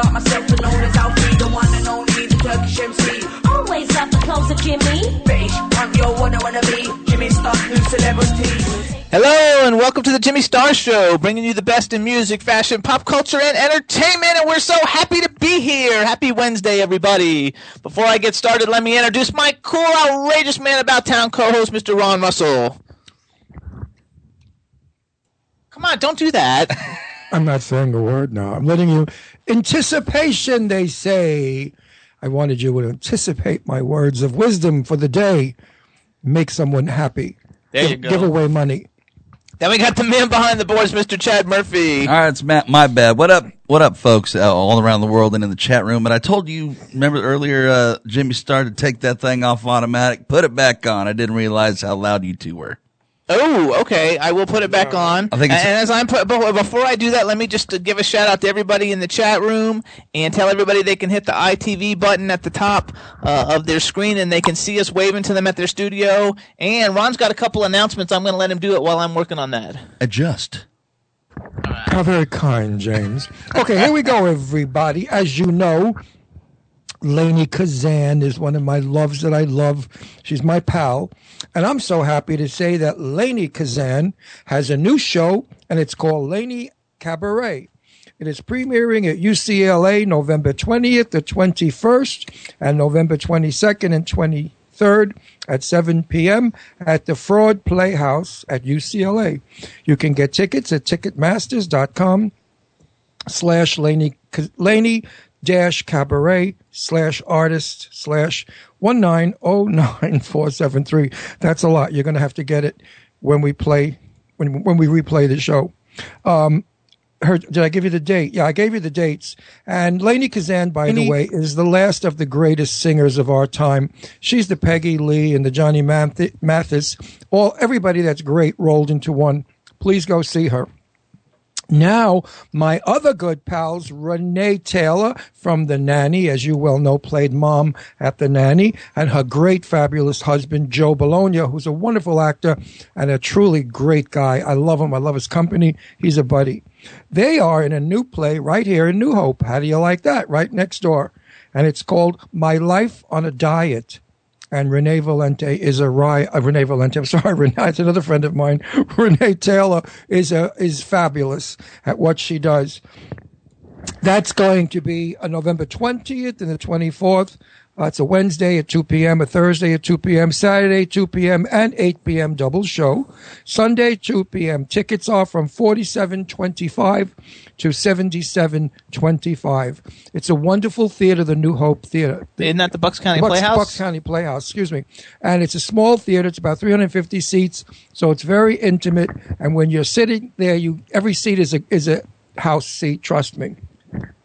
Jimmy. Big up myself, and known as Alfie, the one and only, the Turkish MC. Always love the clothes of Jimmy. British, I'm yo, what I wanna be. Jimmy Star, new celebrity. Hello and welcome to the Jimmy Star Show, bringing you the best in music, fashion, pop culture, and entertainment. And we're so happy to be here. Happy Wednesday, everybody. Before I get started, let me introduce my cool, outrageous man about town co-host, Mr. Ron Russell. Come on, don't do that. I'm not saying a word now. I'm letting you anticipation, they say. I wanted you to anticipate my words of wisdom for the day. Make someone happy. There give, you go. Give away money. Then we got the man behind the boards, Mr. Chad Murphy. All right, it's Matt. My bad. What up? What up, folks? Uh, all around the world and in the chat room. But I told you, remember earlier, uh, Jimmy started to take that thing off automatic, put it back on. I didn't realize how loud you two were. Oh, okay. I will put it back on. I think and, it's- and as I'm put, but before I do that, let me just give a shout out to everybody in the chat room and tell everybody they can hit the ITV button at the top uh, of their screen and they can see us waving to them at their studio. And Ron's got a couple announcements. I'm going to let him do it while I'm working on that. Adjust. How very kind, James. Okay, here we go, everybody. As you know, Lainie Kazan is one of my loves that I love. She's my pal. And I'm so happy to say that Lainie Kazan has a new show, and it's called Lainie Cabaret. It is premiering at UCLA November 20th to 21st and November 22nd and 23rd at 7 p.m. at the Freud Playhouse at UCLA. You can get tickets at ticketmasters.com slash Laney, dash cabaret slash artist slash 1909473. That's a lot. You're going to have to get it when we play, when, when we replay the show. Um, her, did I give you the date? Yeah, I gave you the dates. And Lainie Kazan, by the way, is the last of the greatest singers of our time. She's the Peggy Lee and the Johnny Mathis. All everybody that's great rolled into one. Please go see her. Now, my other good pals, Renee Taylor from The Nanny, as you well know, played mom at The Nanny, and her great, fabulous husband, Joe Bologna, who's a wonderful actor and a truly great guy. I love him. I love his company. He's a buddy. They are in a new play right here in New Hope. How do you like that? Right next door. And it's called My Life on a Diet and Renee Valente is a ri Uh, Renee Valente, I'm sorry, Renee. It's another friend of mine. Renee Taylor is a is fabulous at what she does. That's going to be a November 20th and the 24th. Uh, it's a Wednesday at 2 p.m., a Thursday at 2 p.m., Saturday 2 p.m., and 8 p.m. double show. Sunday 2 p.m. Tickets are from 47.25 to 77.25. It's a wonderful theater, the New Hope Theater. Isn't that the Bucks County Bucks, Playhouse? Bucks County Playhouse, excuse me. And it's a small theater. It's about 350 seats, so it's very intimate. And when you're sitting there, you every seat is a is a house seat. Trust me.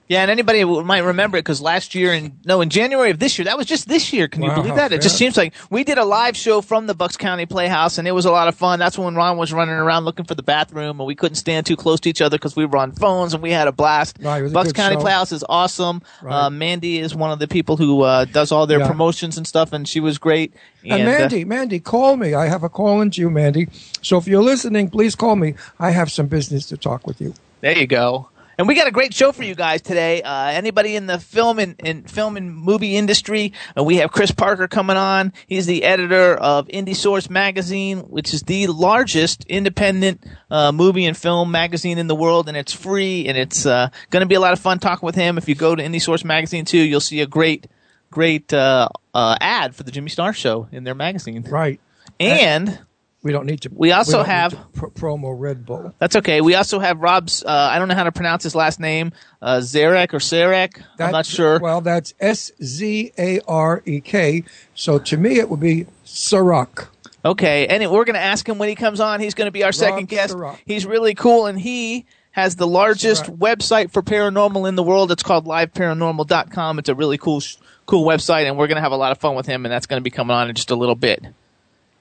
Yeah, and anybody might remember it because last year and no, in January of this year, that was just this year. Can you believe that? It just seems like we did a live show from the Bucks County Playhouse, and it was a lot of fun. That's when Ron was running around looking for the bathroom, and we couldn't stand too close to each other because we were on phones, and we had a blast. Right, was a Bucks County show. Playhouse is awesome. Right. Uh, Mandy is one of the people who uh, does all their Yeah. promotions and stuff, and she was great. And, uh, Mandy, Mandy, call me. I have a call into you, Mandy. So if you're listening, please call me. I have some business to talk with you. There you go. And we got a great show for you guys today. Uh, anybody in the film and, and film and movie industry, uh, we have Chris Parker coming on. He's the editor of Indie Source magazine, which is the largest independent uh, movie and film magazine in the world, and it's free. And it's uh, going to be a lot of fun talking with him. If you go to Indie Source magazine too, you'll see a great, great uh, uh, ad for the Jimmy Star Show in their magazine. Right. And We don't need to. We also don't have- pr- promo Red Bull. That's okay. We also have Rob's. Uh, I don't know how to pronounce his last name. Uh, Zarek or Sarek. I'm not sure. Well, that's S Z A R E K. So to me, it would be Sarak. Okay, and we're going to ask him when he comes on. He's going to be our second guest. He's really cool, and he has the largest website for paranormal in the world. It's called liveparanormal.com. It's a really cool, cool website, and we're going to have a lot of fun with him, and that's going to be coming on in just a little bit.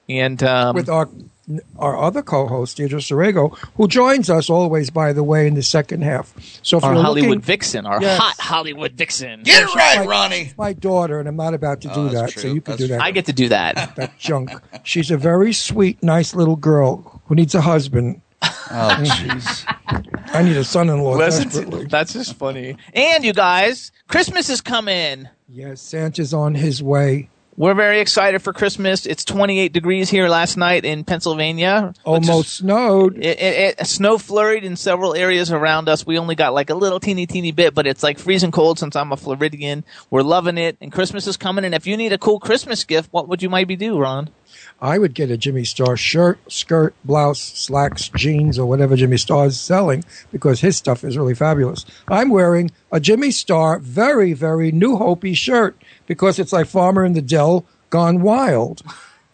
And um, with our our other co-host Deirdre Sorego, who joins us always, by the way, in the second half. So if our you're Hollywood looking, vixen, our Yes. hot Hollywood vixen. Get it right, my- Ronnie. my daughter, and I'm not about to do Oh, that's that, true. so you can That's do that. I get to do that. that junk. She's a very sweet, nice little girl who needs a husband. Oh, jeez. I need a son-in-law Listen that's just funny. And you guys, Christmas is coming. Yes, Santa's on his way. We're very excited for Christmas. It's 28 degrees here last night in Pennsylvania. which is- Almost snowed. It, it, it snow flurried in several areas around us. We only got like a little teeny teeny bit, but it's like freezing cold since I'm a Floridian. We're loving it, and Christmas is coming. And if you need a cool Christmas gift, what would you maybe do, Ron? I would get a Jimmy Star shirt, skirt, blouse, slacks, jeans, or whatever Jimmy Star is selling because his stuff is really fabulous. I'm wearing a Jimmy Star very, very New Hopi shirt because it's like Farmer in the Dell gone wild.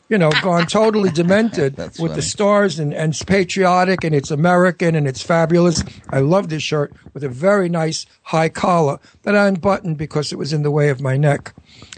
You know, gone totally demented with funny. the stars and, and it's patriotic and it's American and it's fabulous. I love this shirt with a very nice high collar that I unbuttoned because it was in the way of my neck.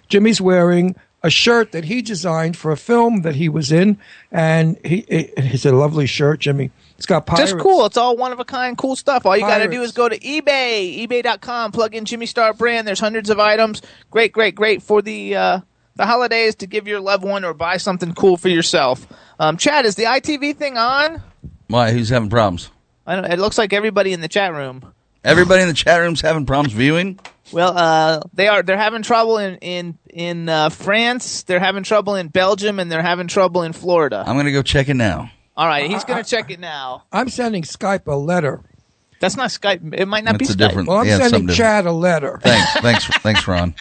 Jimmy's wearing a shirt that he designed for a film that he was in, and he it, it's a lovely shirt, Jimmy. It's got pirates. Just cool. It's all one of a kind, cool stuff. All you got to do is go to eBay, eBay.com, plug in Jimmy Star brand. There's hundreds of items. Great, great, great for the uh, the holidays to give your loved one or buy something cool for yourself. Um, Chad, is the ITV thing on? Why? Who's having problems? I don't, it looks like everybody in the chat room. Everybody in the chat room's having problems viewing. Well, uh, they are. They're having trouble in in in uh, France. They're having trouble in Belgium, and they're having trouble in Florida. I'm gonna go check it now. All right, he's going to check it now. I'm sending Skype a letter. That's not Skype. It might not It's be a Skype. different. Well, I'm yeah, sending something different. Chad a letter. Thanks, thanks, thanks, Ron.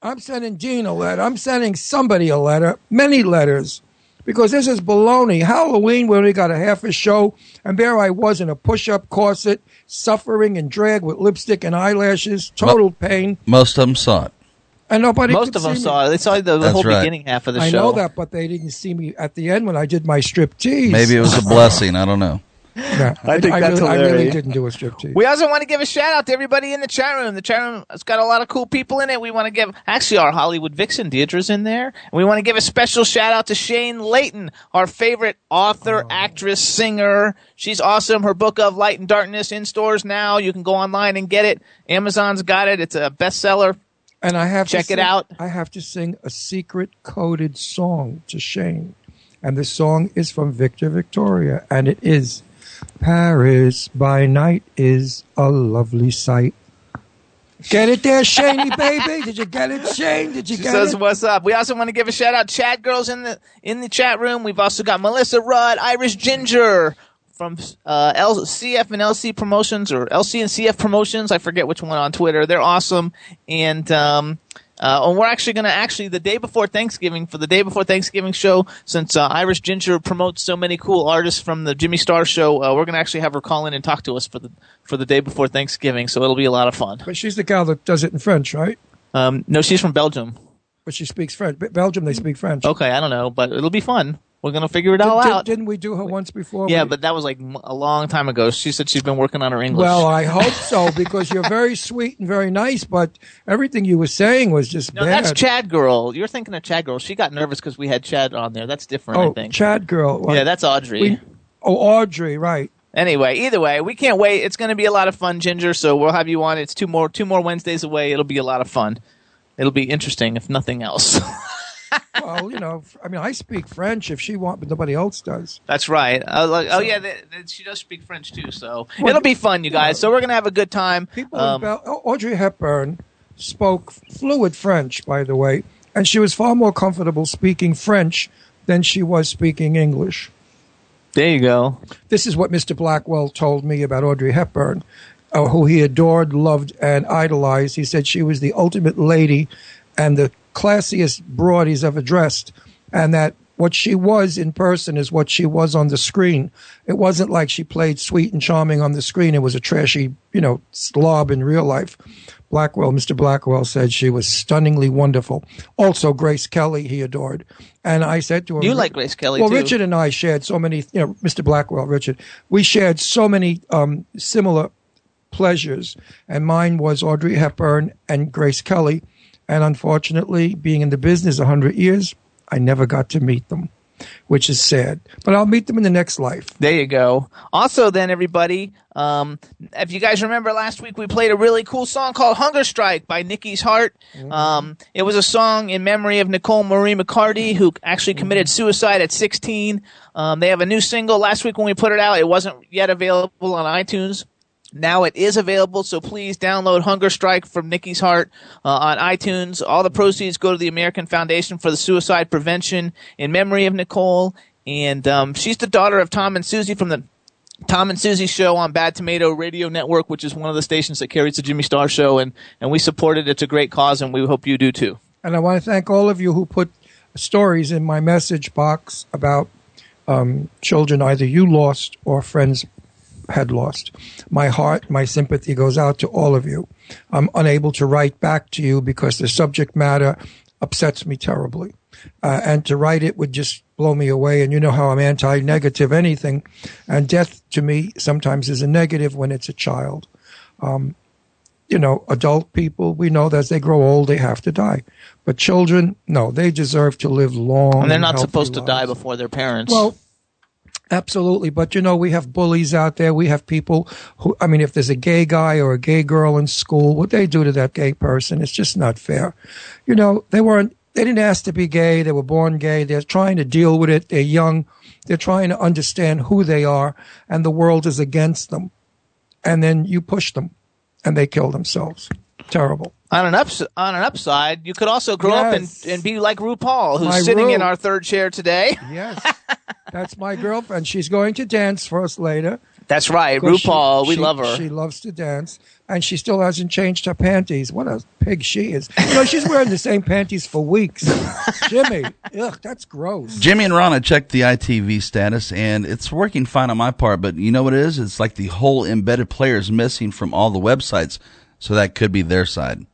I'm sending Dean a letter. I'm sending somebody a letter. Many letters. Because this is baloney. Halloween, we only got a half a show, and there I was in a push-up corset, suffering and drag with lipstick and eyelashes, total pain, Most of them saw it. and nobody. Most could of them see me. saw it. They saw the, the whole right. beginning half of the I show. know that, but they didn't see me at the end when I did my strip tease. Maybe it was a blessing. I don't know. Yeah, I think I, that's really, I really hilarious. didn't do a strip tease. We also want to give a shout out to everybody in the chat room. The chat room has got a lot of cool people in it. We want to give, actually, our Hollywood vixen, Deirdre's in there. And we want to give a special shout out to Shane Layton, our favorite author, oh. actress, singer. She's awesome. Her book of Light and Darkness in stores now. You can go online and get it. Amazon's got it. It's a bestseller. And I have Check to it sing- out. I have to sing a secret coded song to Shane. And the song is from Victor Victoria. And it is Paris by night is a lovely sight. Get it there, Shaney baby? Did you get it, Shane? Did you She get says, it? "What's up?" We also want to give a shout out, Chad girls in the in the chat room. We've also got Melissa Rudd, Irish Ginger from uh, LCF and LC Promotions or LC and CF Promotions. I forget which one on Twitter. They're awesome, and um, uh, and we're actually going to actually the day before Thanksgiving for the day before Thanksgiving show. Since uh, Irish Ginger promotes so many cool artists from the Jimmy Star show, uh, we're going to actually have her call in and talk to us for the for the day before Thanksgiving. So it'll be a lot of fun. But she's the gal that does it in French, right? Um, no, she's from Belgium. But she speaks French. Belgium, they speak French. Okay, I don't know, but it'll be fun. We're gonna figure it all Did, out. not we do her once before? yeah, We- but that was like a long time ago. She said she's been working on her English. Well, I hope so because you're very sweet and very nice, but everything you were saying was just no, bad. that's Chad Girl. You're thinking of Chad Girl. She got nervous because we had Chad on there. That's different, I Oh, think. Chad girl. yeah, that's Audrey. We- oh, Audrey, right? Anyway, either way, we can't wait. It's going to be a lot of fun, Ginger. So we'll have you on. It's two more two more Wednesdays away. It'll be a lot of fun. It'll be interesting, if nothing else. well, you know, I mean, I speak French if she wants, but nobody else does. That's right. Uh, like, oh yeah, th th she does speak French too. So it'll be fun, you guys. So we're gonna have a good time. People Um, Bel- oh, Audrey Hepburn spoke fluid French, by the way, and she was far more comfortable speaking French than she was speaking English. there you go. This is what Mr. Blackwell told me about Audrey Hepburn, uh, who he adored, loved, and idolized. He said she was the ultimate lady and the classiest broad he's ever dressed, and that what she was in person is what she was on the screen. It wasn't like she played sweet and charming on the screen. It was a trashy, you know, slob in real life. Blackwell, Mr. Blackwell said she was stunningly wonderful. Also, Grace Kelly, he adored. And I said to him, You like Grace Kelly, Well, too. Richard and I shared so many, you know, Mr. Blackwell, Richard, we shared so many um, similar pleasures. And mine was Audrey Hepburn and Grace Kelly. And unfortunately, being in the business 100 years, I never got to meet them, which is sad. But I'll meet them in the next life. There you go. Also, then everybody, um, if you guys remember last week, we played a really cool song called "Hunger Strike" by Nikki's Heart. Um, it was a song in memory of Nicole Marie McCarty, who actually committed suicide at 16. Um, they have a new single. Last week when we put it out, it wasn't yet available on iTunes. Now it is available, so please download Hunger Strike from Nikki's Heart uh, on iTunes. All the proceeds go to the American Foundation for the Suicide Prevention in memory of Nicole. And um, she's the daughter of Tom and Susie from the Tom and Susie show on Bad Tomato Radio Network, which is one of the stations that carries the Jimmy Star show, and, and we support it. It's a great cause, and we hope you do too. And I want to thank all of you who put stories in my message box about um, children either you lost or friends had lost. My heart, my sympathy goes out to all of you. I'm unable to write back to you because the subject matter upsets me terribly. Uh, and to write it would just blow me away. And you know how I'm anti negative anything. And death to me sometimes is a negative when it's a child you know, adult people, we know that as they grow old, they have to die. But children, no, they deserve to live long. And they're not supposed to die before their parents. Well, absolutely. But you know, we have bullies out there. We have people who, I mean, if there's a gay guy or a gay girl in school, what they do to that gay person, it's just not fair. You know, they weren't, they didn't ask to be gay. They were born gay. They're trying to deal with it. They're young. They're trying to understand who they are and the world is against them. And then you push them and they kill themselves. Terrible. On an ups- on an upside, you could also grow up and, and be like RuPaul, who's My sitting in our third chair today. Yes. That's my girlfriend. She's going to dance for us later. That's right, 'Cause she- RuPaul. we she- love her. She loves to dance, and she still hasn't changed her panties. What a pig she is! You know, she's wearing the same panties for weeks. Jimmy, ugh, that's gross. Jimmy and Ron, I checked the ITV status and it's working fine on my part, but you know what it is? It's like the whole embedded player is missing from all the websites, so that could be their side.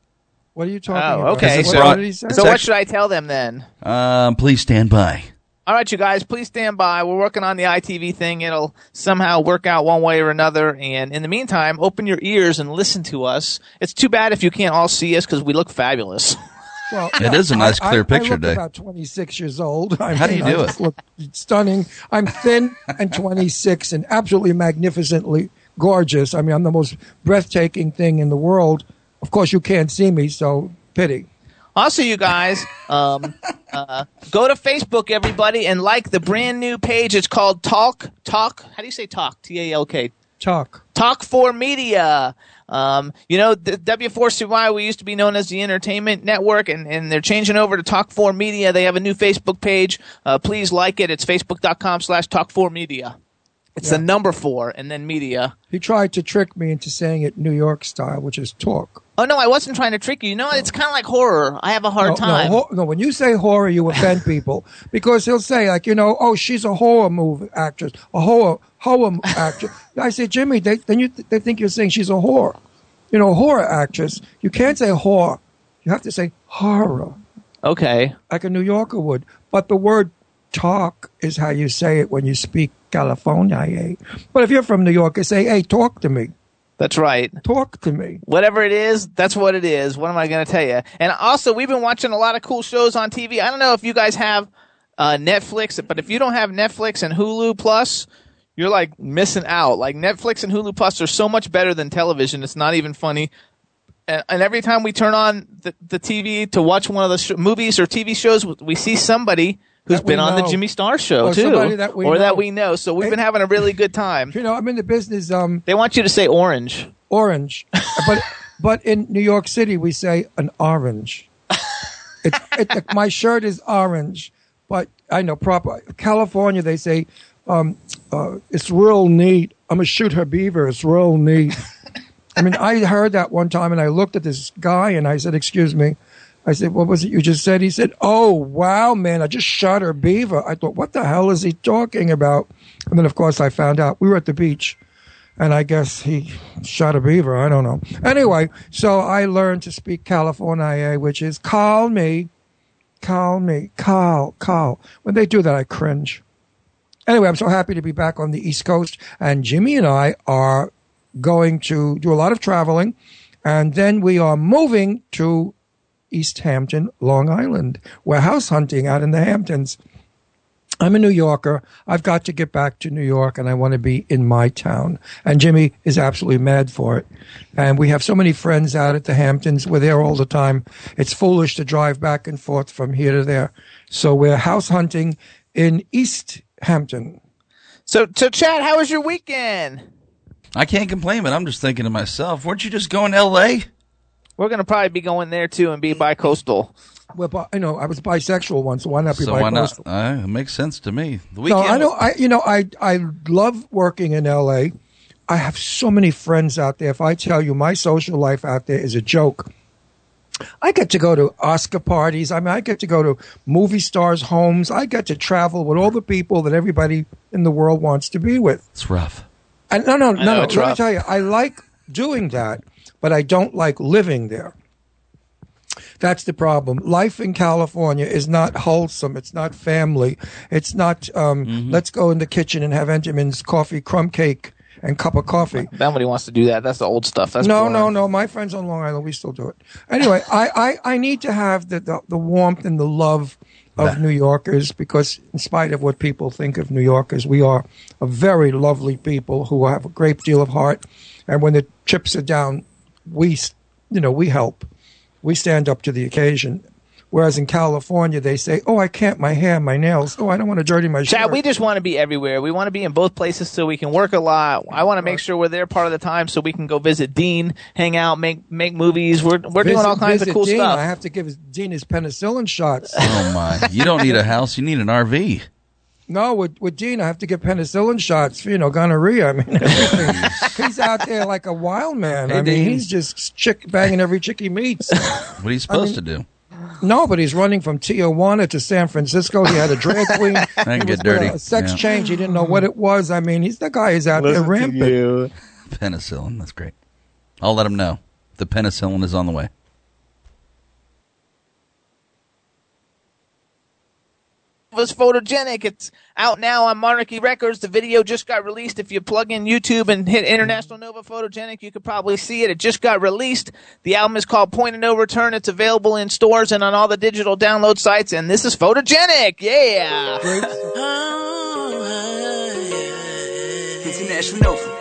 What are you talking oh, about? okay. Because So, it's what brought- did he say? so what should I tell them then? Um, please stand by. All right, you guys, please stand by. We're working on the ITV thing. It'll somehow work out one way or another. And in the meantime, open your ears and listen to us. It's too bad if you can't all see us because we look fabulous. Well, It is a nice, I- clear I, picture I look day. about 26 years old. I How do you do I it? Look stunning. I'm thin and 26 and absolutely magnificently gorgeous. I mean, I'm the most breathtaking thing in the world. Of course, you can't see me, so pity. Also, you guys, um, uh, go to Facebook, everybody, and like the brand new page. It's called Talk Talk. How do you say talk? T A L K. Talk. Talk for Media. Um, you know, the W4CY, we used to be known as the Entertainment Network, and, and they're changing over to Talk 4 Media. They have a new Facebook page. Uh, please like it. It's facebook.com slash Talk 4 Media. It's the number four and then media. He tried to trick me into saying it New York style, which is talk. Oh, no, I wasn't trying to trick you. You know, it's kind of like horror. I have a hard no, time. No, ho- no, when you say horror, you offend people because he'll say like, you know, oh, she's a horror movie actress, a horror horror actress. I say, Jimmy, they, then you they think you're saying she's a whore. You know, horror actress. You can't say whore. You have to say horror, okay. like a New Yorker would. But the word talk is how you say it when you speak California. eh? But if you're from New York, you say, hey, talk to me. That's right. Talk to me. whatever it is, that's what it is. What am I going to tell you? And also, we've been watching a lot of cool shows on TV. I don't know if you guys have uh, Netflix, but if you don't have Netflix and Hulu Plus, you're like missing out. Like Netflix and Hulu Plus are so much better than television. It's not even funny. And, and every time we turn on the, the TV to watch one of the sh- movies or TV shows, we see somebody who's been on the. Jimmy Star show Or too, that or know. that we know. So we've Hey- been having a really good time. You know, I'm in the business. Um, They want you to say orange. orange, but but in New York City we say an orange. It, it, my shirt is orange, but I know proper California they say um, uh, it's real neat. I'm gonna shoot her beaver. It's real neat. I mean, I heard that one time, and I looked at this guy, and I said, "Excuse me," I said, what was it you just said? He said, oh, wow, man, I just shot her beaver. I thought, what the hell is he talking about? And then, of course, I found out we were at the beach and I guess he shot a beaver. I don't know. Anyway, so I learned to speak California, which is call me, call me, call, call. When they do that, I cringe. Anyway, I'm so happy to be back on the East Coast, and Jimmy and I are going to do a lot of traveling, and then we are moving to East Hampton, Long Island. We're house hunting out in the Hamptons. I'm a New Yorker. I've got to get back to New York and I want to be in my town. And Jimmy is absolutely mad for it. And we have so many friends out at the Hamptons. We're there all the time. It's foolish to drive back and forth from here to there. So we're house hunting in East Hampton. So, so Chad, how was your weekend? I can't complain, but I'm just thinking to myself, weren't you just going to L.A.? We're gonna probably be going there too and be bi-coastal. Well, bi- you know, I was bisexual once, so why not be So why not? Uh, it makes sense to me. The No. I know. I you know I I love working in L.A. I have so many friends out there. If I tell you my social life out there is a joke, I get to go to Oscar parties. I mean, I get to go to movie stars' homes. I get to travel with all the people that everybody in the world wants to be with. It's rough. And no, no, no, know, no. it's Let me tell you, I like doing that, but I don't like living there. That's the problem. Life in California is not wholesome. It's not family. It's not, um, Mm-hmm. let's go in the kitchen and have Entenmann's coffee, crumb cake, and cup of coffee. Nobody wants to do that. That's the old stuff. That's no, boring. no, no. My friends on Long Island, we still do it. Anyway, I, I, I need to have the, the, the warmth and the love of New Yorkers because, in spite of what people think of New Yorkers, we are a very lovely people who have a great deal of heart. And when the chips are down, we, you know, we help. We stand up to the occasion. Whereas in California, they say, "Oh, I can't. My hair, my nails. Oh, I don't want to dirty my shirt." Chad, we just want to be everywhere. We want to be in both places so we can work a lot. I want to make sure we're there part of the time so we can go visit Dean, hang out, make make movies. We're we're doing all kinds of cool Dean. stuff. I have to give Dean his penicillin shots. Oh my! You don't need a house. You need an RV. No, with, with Dean, I have to get penicillin shots for, you know, gonorrhea. I mean, he's out there like a wild man. Hey, I mean, Dean. he's just chick banging every chick he meets. What are you supposed to do? no, but he's running from Tijuana to San Francisco. He had a drag queen. can get dirty. A sex Yeah. change. He didn't know what it was. I mean, he's the guy who's out there rampant. Penicillin. That's great. I'll let him know. The penicillin is on the way. Was photogenic. It's out now on Monarchy Records. The video just got released. If you plug in YouTube and hit International Nova Photogenic, you could probably see it. It just got released. The album is called Point of No Return. It's available in stores and on all the digital download sites. And this is photogenic. Yeah. International Nova.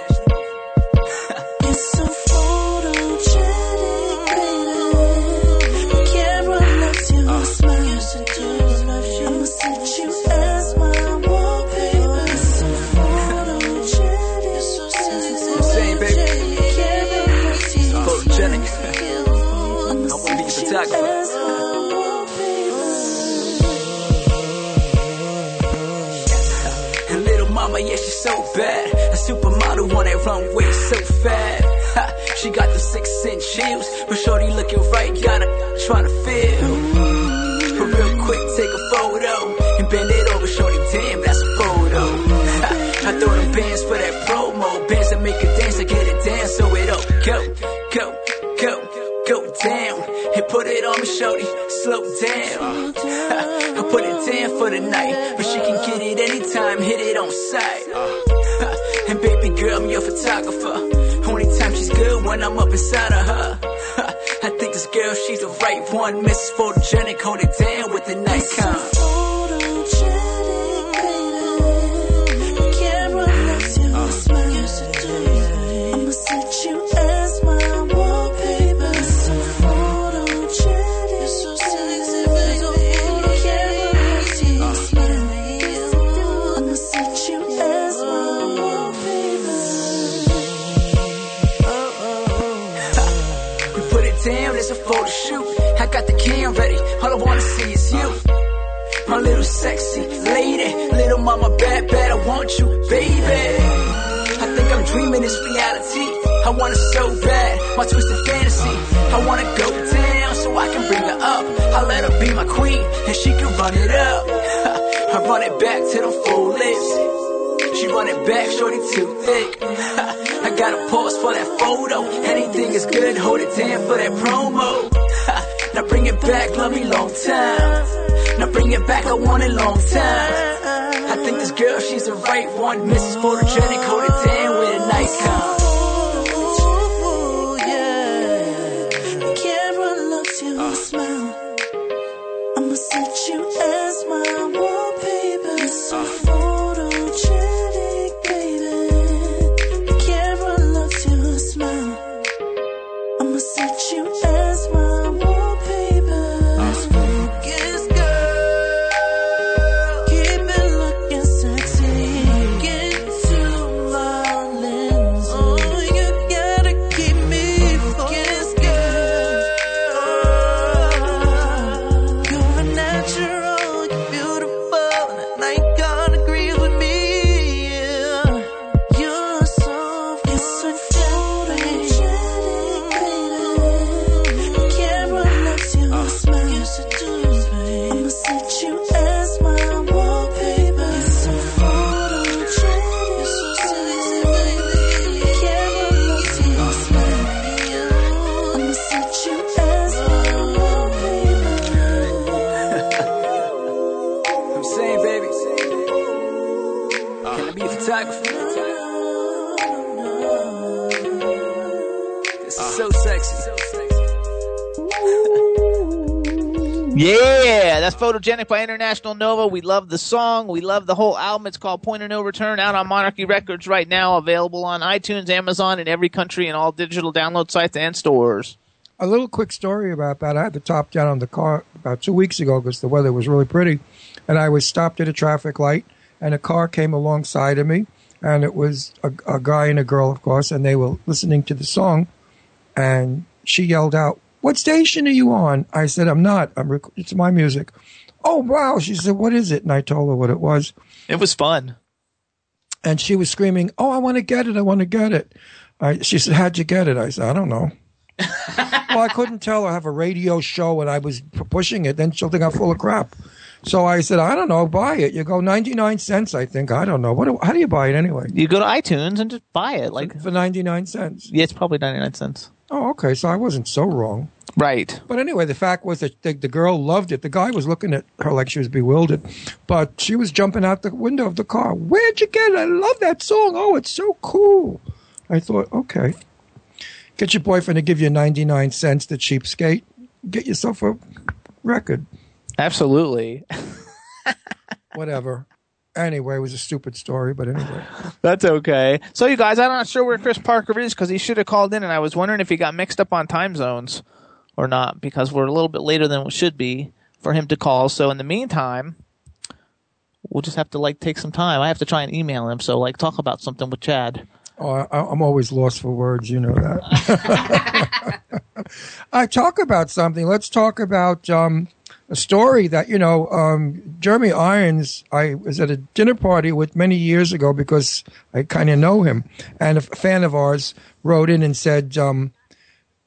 Bad. A supermodel on that runway, so fat. Ha, she got the six inch heels, but shorty looking right, got her trying to feel. But real quick, take a photo and bend it over, shorty. Damn, that's a photo. Ha, I throw them bands for that promo, bands that make it dance, I get it down, so it all go, go, go, go down. And put it on me, shorty, slow down. Ha, I put it down for the night, but she can get it anytime, hit it on sight. Girl, I'm your photographer. Only time she's good when I'm up inside of her. I think this girl, she's the right one. Miss Photogenic, hold it down with the Nikon. Photogenic, all I wanna see is you. My little sexy lady, little mama bad, bad, I want you, baby. I think I'm dreaming it's reality. I want it so bad, my twisted fantasy. I wanna go down, so I can bring her up. I let her be my queen, and she can run it up. I run it back to the full lips. She run it back, shorty too thick. I got a pause for that photo. Anything is good, hold it down for that promo. Now bring it back, love me long time. Now bring it back, I want it long time. I think this girl, she's the right one. Mrs. Photogenic, hold it down with a Nikon. Photogenic by International Nova. We love the song. We love the whole album. It's called Point of No Return, out on Monarchy Records right now, available on iTunes, Amazon, in every country, and all digital download sites and stores. A little quick story about that. I had the top down on the car about two weeks ago because the weather was really pretty, and I was stopped at a traffic light, and a car came alongside of me, and it was a, a guy and a girl, of course, and they were listening to the song, and she yelled out, "What station are you on?" I said, "I'm not. I'm. Rec- it's my music." Oh wow! She said, "What is it?" And I told her what it was. It was fun. and she was screaming, "Oh, I want to get it! I want to get it!" I, she said, "How'd you get it?" I said, "I don't know." well, I couldn't tell her I have a radio show and I was p- pushing it. Then she'll think I'm full of crap. So I said, "I don't know. Buy it." You go ninety nine cents. I think I don't know. What? do- How do you buy it anyway? You go to iTunes and just buy it. Like, For ninety nine cents. yeah, it's probably 99 cents. Oh, okay. So I wasn't so wrong. Right. But anyway, the fact was that the, the girl loved it. The guy was looking at her like she was bewildered, but she was jumping out the window of the car. Where'd you get it? I love that song. Oh, it's so cool. I thought, okay, get your boyfriend to give you 99 cents, the cheapskate. Get yourself a record. Absolutely. Whatever. Anyway, it was a stupid story, but anyway. That's okay. So, you guys, I'm not sure where Chris Parker is because he should have called in, and I was wondering if he got mixed up on time zones or not because we're a little bit later than we should be for him to call. So, in the meantime, we'll just have to like take some time. I have to try and email him. So, like, talk about something with Chad. Oh, I, I'm always lost for words. You know that. I talk about something. Let's talk about um, a story that you know. Um, Jeremy Irons. I was at a dinner party with many years ago because I kind of know him, and a fan of ours wrote in and said. Um,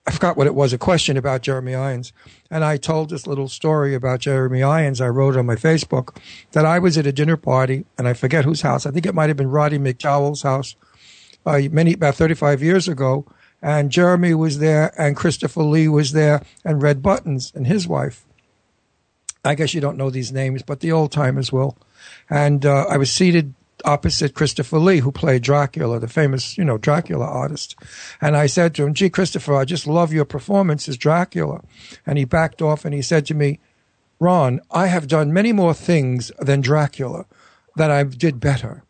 I forgot what it was, a question about Jeremy Irons. And I told this little story about Jeremy Irons. I wrote on my Facebook that I was at a dinner party, and I forget whose house. I think it might have been Roddy McDowall's house uh, many about 35 years ago, and Jeremy was there, and Christopher Lee was there, and Red Buttons and his wife. I guess you don't know these names, but the old timers will. And uh, I was seated opposite Christopher Lee, who played Dracula, the famous, you know, Dracula artist. And I said to him, "Gee, Christopher, I just love your performance as Dracula." And he backed off and he said to me, "Ron, I have done many more things than Dracula that I did better."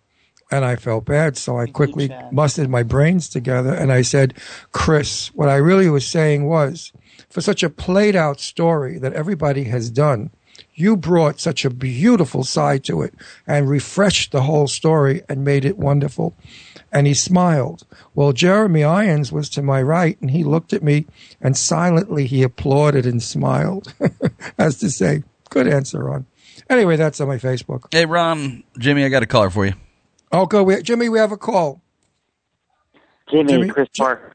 and I felt bad. So I quickly mustered my brains together and I said, Chris, what I really was saying was, for such a played out story that everybody has done, you brought such a beautiful side to it and refreshed the whole story and made it wonderful. And he smiled. Well, Jeremy Irons was to my right and he looked at me and silently he applauded and smiled as to say, good answer, Ron. Anyway, that's on my Facebook. Hey, Ron, Jimmy, I got a caller for you. Oh, go. We, Jimmy, we have a call. Jimmy, Jimmy- Chris Jim- Parker.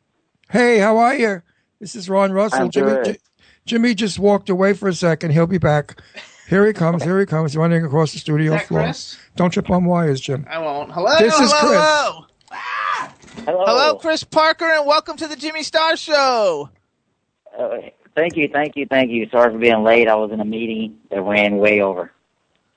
Hey, how are you? This is Ron Russell. I'm Jimmy, good. J- Jimmy just walked away for a second. He'll be back. Here he comes. Here he comes, running across the studio that floor. Chris? Don't trip on wires, Jim. I won't. Hello. This is Chris. hello. Hello. Hello, Chris Parker, and welcome to the Jimmy Star Show. Uh, thank you, thank you, thank you. Sorry for being late. I was in a meeting that ran way over.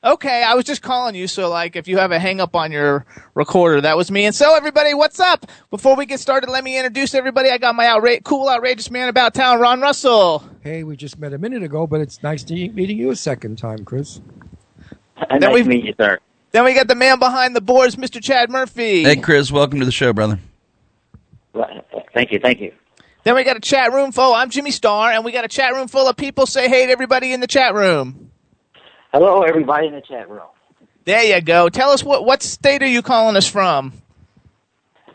Okay, I was just calling you, so like if you have a hang up on your recorder, that was me. And so everybody, what's up? Before we get started, let me introduce everybody. I got my outra- cool, outrageous man about town, Ron Russell. Hey, we just met a minute ago, but it's nice to meeting you a second time, Chris. nice we've- to meet you, sir. Then we got the man behind the boards, Mr. Chad Murphy. Hey, Chris, welcome to the show, brother. Well, Thank you, thank you. Then we got a chat room full. I'm Jimmy Star, and we got a chat room full of people. Say hey to everybody in the chat room. Hello, everybody in the chat room. There you go. Tell us what what state are you calling us from?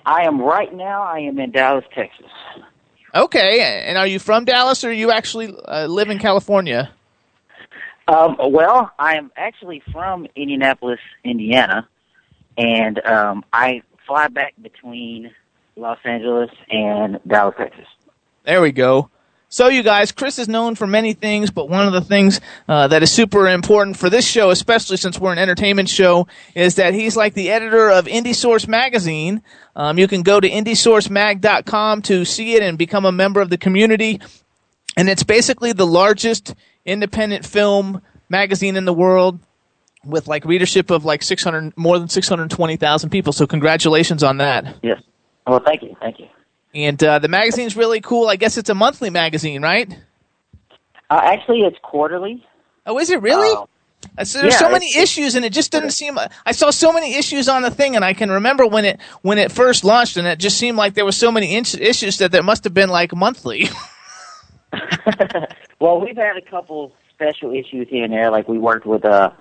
I am right now. I am in Dallas, Texas. Okay, and are you from Dallas or you actually uh, live in California? Um, well, I am actually from Indianapolis, Indiana, and um, I fly back between Los Angeles and Dallas, Texas. There we go. So, you guys, Chris is known for many things, but one of the things uh, that is super important for this show, especially since we're an entertainment show, is that he's like the editor of Indie Source Magazine. Um, you can go to indiesourcemag.com to see it and become a member of the community. And it's basically the largest independent film magazine in the world with like readership of like 600, more than 620,000 people. So, congratulations on that. Yes. Well, thank you, thank you. And uh, the magazine's really cool. I guess it's a monthly magazine, right? Uh, actually, it's quarterly. Oh, is it really? Uh, Uh, so there's yeah, so many issues, and it just doesn't seem. I saw so many issues on the thing, and I can remember when it when it first launched, and it just seemed like there were so many in- issues that there must have been like monthly. well, we've had a couple special issues here and there. Like we worked with uh,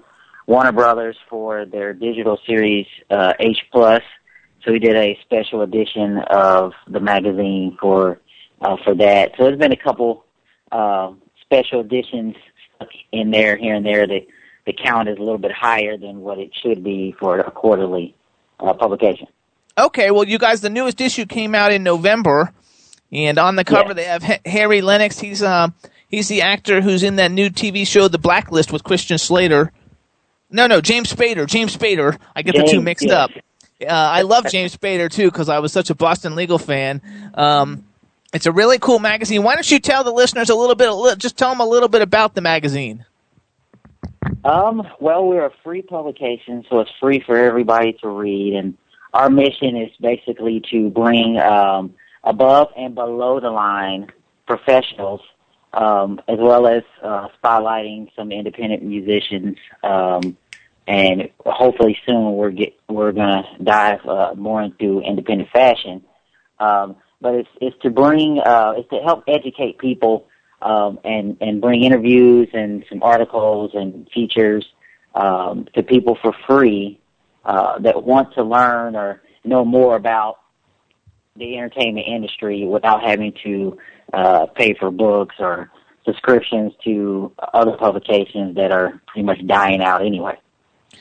Warner Brothers for their digital series uh, H Plus, so we did a special edition of the magazine for uh, for that. So there's been a couple uh, special editions in there here and there. The the count is a little bit higher than what it should be for a quarterly uh, publication. okay, well, you guys, the newest issue came out in November, and on the cover Yeah. they have H- Harry Lennix. He's um he's the actor who's in that new TV show The Blacklist with Christian Slater. No, no, James Spader. James Spader. I get the two mixed yes. up. Uh, I love James Spader too because I was such a Boston legal fan. Um, it's a really cool magazine. Why don't you tell the listeners a little bit, just tell them a little bit about the magazine? Um, well, we're a free publication, so it's free for everybody to read, and our mission is basically to bring um, above and below the line professionals, um, as well as uh, spotlighting some independent musicians. Um, and hopefully soon we're get we're gonna dive uh, more into independent fashion. Um, but it's it's to bring uh, it's to help educate people um, and and bring interviews and some articles and features um, to people for free uh, that want to learn or know more about the entertainment industry without having to uh, pay for books or subscriptions to other publications that are pretty much dying out anyway.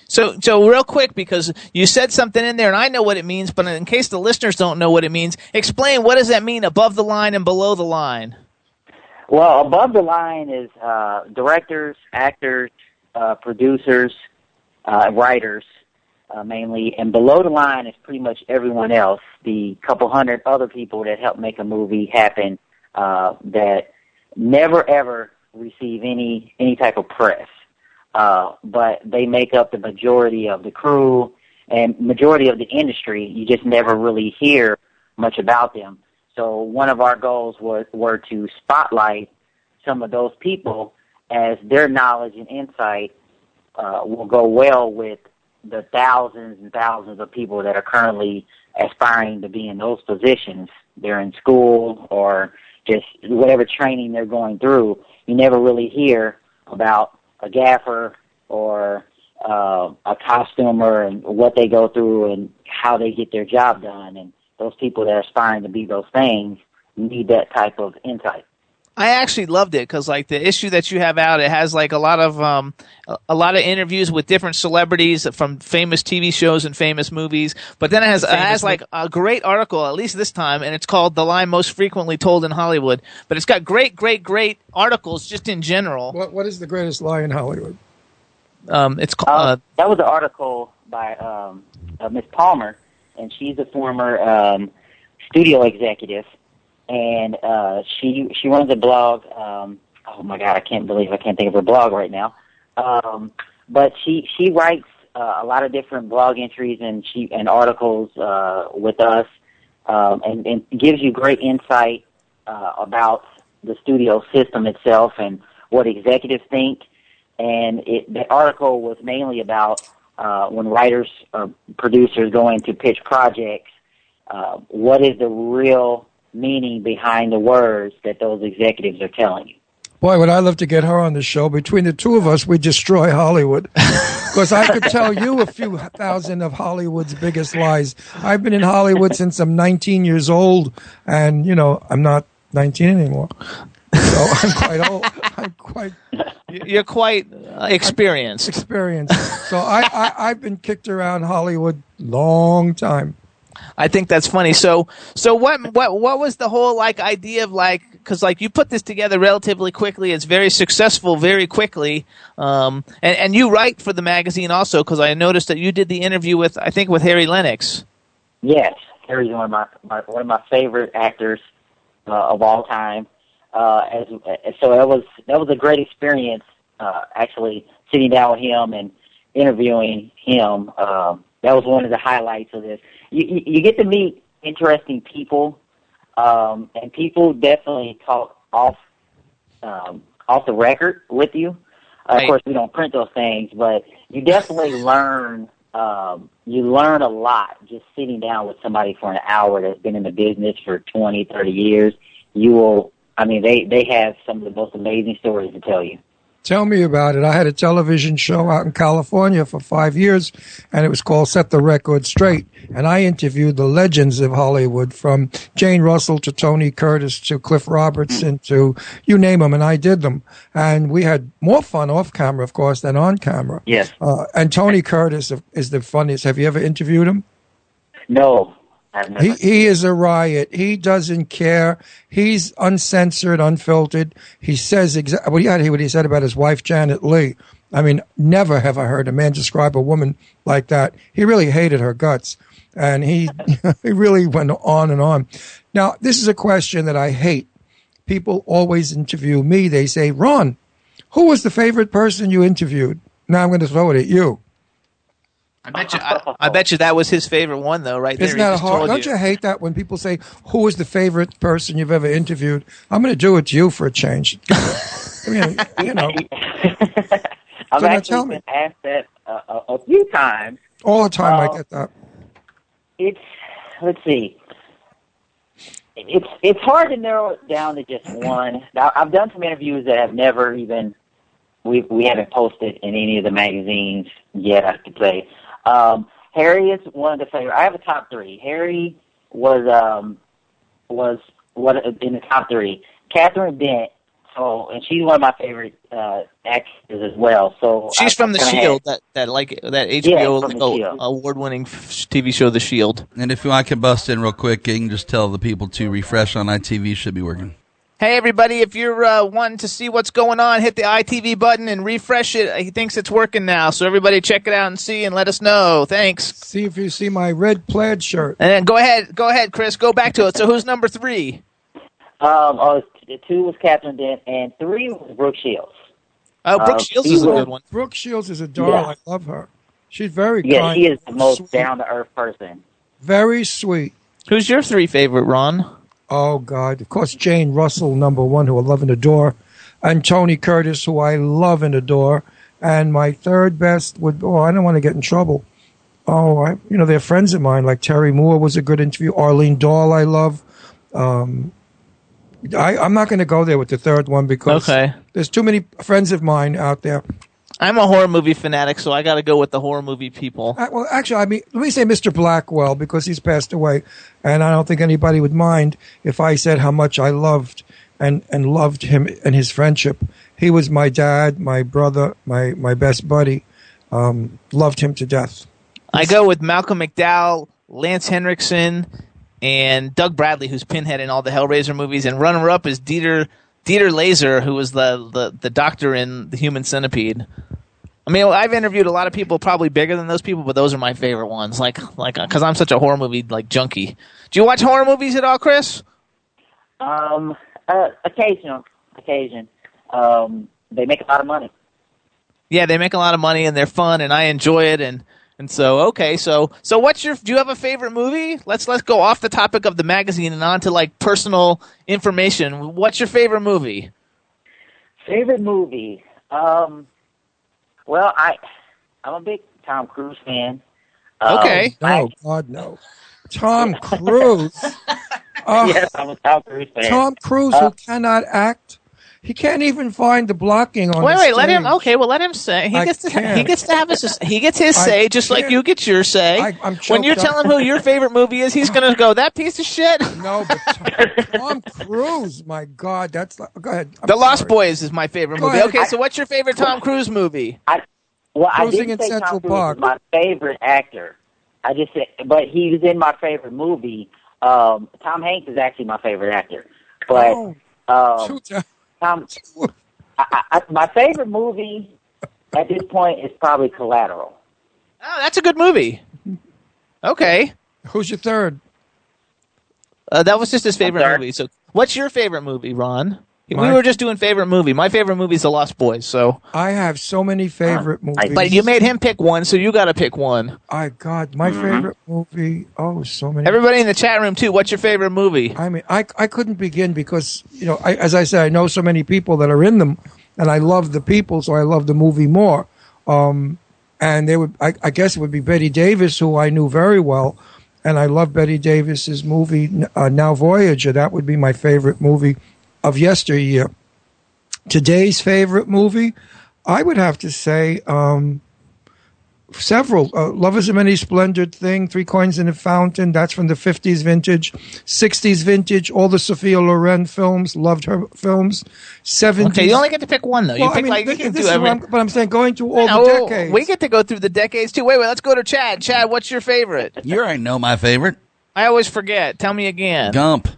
So, so real quick, because you said something in there, and I know what it means, but in case the listeners don't know what it means, explain what does that mean above the line and below the line? Well, above the line is uh, directors, actors, uh, producers, uh, writers, uh, mainly, and below the line is pretty much everyone else. The couple hundred other people that help make a movie happen uh, that never ever receive any any type of press, uh, but they make up the majority of the crew and majority of the industry. You just never really hear much about them. So one of our goals was were to spotlight some of those people as their knowledge and insight uh, will go well with the thousands and thousands of people that are currently aspiring to be in those positions. They're in school or just whatever training they're going through. You never really hear about a gaffer or uh, a costumer and what they go through and how they get their job done. And those people that are aspiring to be those things need that type of insight. I actually loved it because like the issue that you have out, it has like a lot of um, a- a lot of interviews with different celebrities from famous TV shows and famous movies. But then it has it has like a great article, at least this time, and it's called "The Line Most Frequently Told in Hollywood." But it's got great, great, great articles just in general. What What is the greatest lie in Hollywood? Um, it's called. Uh, Uh, that was an article by um, uh, Miss Palmer, and she's a former um, studio executive, and uh, she she runs a blog. Um, oh my God, I can't believe I can't think of her blog right now. Um, but she she writes uh, a lot of different blog entries and she and articles uh, with us, um, and, and gives you great insight uh, about the studio system itself and what executives think and it, the article was mainly about uh, when writers or producers go in to pitch projects, uh, what is the real meaning behind the words that those executives are telling you? Boy, would I love to get her on the show. Between the two of us, we destroy Hollywood. Because I could tell you a few thousand of Hollywood's biggest lies. I've been in Hollywood since I'm 19 years old, and you know I'm not 19 anymore. So I'm quite old. I'm quite you're quite uh, experienced. experienced. So I, I I've been kicked around Hollywood long time. I think that's funny. So, so what, what, what was the whole like idea of like, cause like you put this together relatively quickly. It's very successful very quickly. Um, and, and you write for the magazine also, cause I noticed that you did the interview with, I think with Harry Lennix. Yes, Harry's one of my, my one of my favorite actors uh, of all time. Uh, as, so that was that was a great experience. Uh, actually, sitting down with him and interviewing him. Um, that was one of the highlights of this. You, you, get to meet interesting people, um, and people definitely talk off um, off the record with you. Uh, Right. Of course, we don't print those things, but you definitely learn. Um, you learn a lot just sitting down with somebody for an hour that's been in the business for twenty, thirty years. You will. I mean, they they have some of the most amazing stories to tell you. Tell me about it. I had a television show out in California for five years, and it was called Set the Record Straight. And I interviewed the legends of Hollywood, from Jane Russell to Tony Curtis to Cliff Robertson to you name them, and I did them. And we had more fun off camera, of course, than on camera. Yes. Uh, and Tony Curtis is the funniest. Have you ever interviewed him? No. He he is a riot. He doesn't care. He's uncensored, unfiltered. He says exactly what he had what he said about his wife Janet Leigh. I mean, never have I heard a man describe a woman like that. He really hated her guts, and he he really went on and on. Now, this is a question that I hate. People always interview me. They say, "Ron, who was the favorite person you interviewed?" Now I'm going to throw it at you. I bet you, I, I bet you that was his favorite one though, right there. Isn't He that just hard? told Don't you hate that when people say, "Who was the favorite person you've ever interviewed?" I'm going to do it to you for a change. I mean, you know, I've So now actually tell me. been asked that uh, a, a few times. all the time I get that. It's let's see. It's it's hard to narrow it down to just one. Now, I've done some interviews that have never even we we haven't posted in any of the magazines yet. I could say um, Harry is one of the favorite. I have a top three. Harry was um was what in the top three. Catherine Dent. So and she's one of my favorite uh, actors as well. So She's I- from The Shield, have- that that like that HBO from The like, Shield. award-winning TV show, The Shield. And if I can bust in real quick, you can just tell the people to refresh on ITV should be working. Hey everybody! If you're uh, wanting to see what's going on, hit the ITV button and refresh it. He thinks it's working now, so everybody check it out and see and let us know. Thanks. See if you see my red plaid shirt. And then go ahead, go ahead, Chris. Go back to it. So who's number three? Um, oh, t- two was Catherine Dent, and three was Brooke Shields. Oh, Brooke Uh, Shields he is a was- good one. Brooke Shields is a doll. Yeah. I love her. She's very Yeah, kind. she is the most down to earth person. Very sweet. Who's your three favorite, Ron? Oh God! Of course, Jane Russell, number one, who I love and adore, and Tony Curtis, who I love and adore, and my third best would. Oh, I don't want to get in trouble. Oh, I, you know, they're friends of mine. Like Terry Moore was a good interview. Arlene Dahl, I love. Um, I, I'm not going to go there with the third one because Okay. there's too many friends of mine out there. I'm a horror movie fanatic, so I got to go with the horror movie people. Uh, well, actually, I mean, let me say Mr. Blackwell because he's passed away, and I don't think anybody would mind if I said how much I loved and and loved him and his friendship. He was my dad, my brother, my my best buddy. Um, loved him to death. I go with Malcolm McDowell, Lance Henriksen, and Doug Bradley, who's Pinhead in all the Hellraiser movies, and runner up is Dieter Dieter Laser, who was the, the the doctor in the Human Centipede. I mean, I've interviewed a lot of people, probably bigger than those people, but those are my favorite ones. Like, like, because I'm such a horror movie like junkie. Do you watch horror movies at all, Chris? Um, uh, occasional, occasion. Um, they make a lot of money. Yeah, they make a lot of money and they're fun, and I enjoy it. And and so, okay, so so what's your? Do you have a favorite movie? Let's let's go off the topic of the magazine and on to like personal information. What's your favorite movie? Favorite movie? Um, well, I I'm a big Tom Cruise fan. Um, Okay. I- No, God, no. Tom Cruise. Oh, yes, I'm a Tom Cruise fan. Tom Cruise, Uh, who cannot act. He can't even find the blocking on. Wait, the wait, let him. Okay, well, let him say. He I gets to. can't. He gets to have his. He gets his I say, just like can't. you get your say. I- I'm when you choked tell up. him who your favorite movie is, he's gonna go that piece of shit. No, but Tom, Tom Cruise, my God, that's like, go ahead. I'm the Lost. Boys is my favorite Go movie. ahead. Okay, so what's your favorite Tom Cruise movie? I, Well, I didn't in say Central Tom Cruise Park. was my favorite actor. I just said, but he was in my favorite movie. Um, Tom Hanks is actually my favorite actor, but Oh, um, two times. Tom, I, I, my favorite movie at this point is probably Collateral. Oh, that's a good movie. Okay, Who's your third? uh, that was just his favorite movie. So, what's your favorite movie, Ron? We were just doing favorite movie. My favorite movie is The Lost Boys. So, I have so many favorite movies. but you made him pick one, so you got to pick one. I God, my favorite movie. Oh, so many. Everybody in the chat room too. What's your favorite movie? I mean, I I couldn't begin because you know, I, as I said, I know so many people that are in them, and I love the people, so I love the movie more. Um, and they would, I, I guess, it would be Bette Davis, who I knew very well, and I love Bette Davis's movie uh, Now Voyager. That would be my favorite movie of yesteryear. Today's favorite movie, I would have to say. Um, several. Uh, Love is a Many Splendid Thing, Three Coins in a Fountain. That's from the 50s vintage. 60s vintage, all the Sophia Loren films. Loved her films. 70s. Okay, you only get to pick one though. You Well, pick I mean, like you thi- can this do is every. I'm, but I'm saying going through all No, the decades. We get to go through the decades too. Wait, wait. Let's go to Chad. Chad, what's your favorite? You already know my favorite. I always forget. Tell me again. Gump.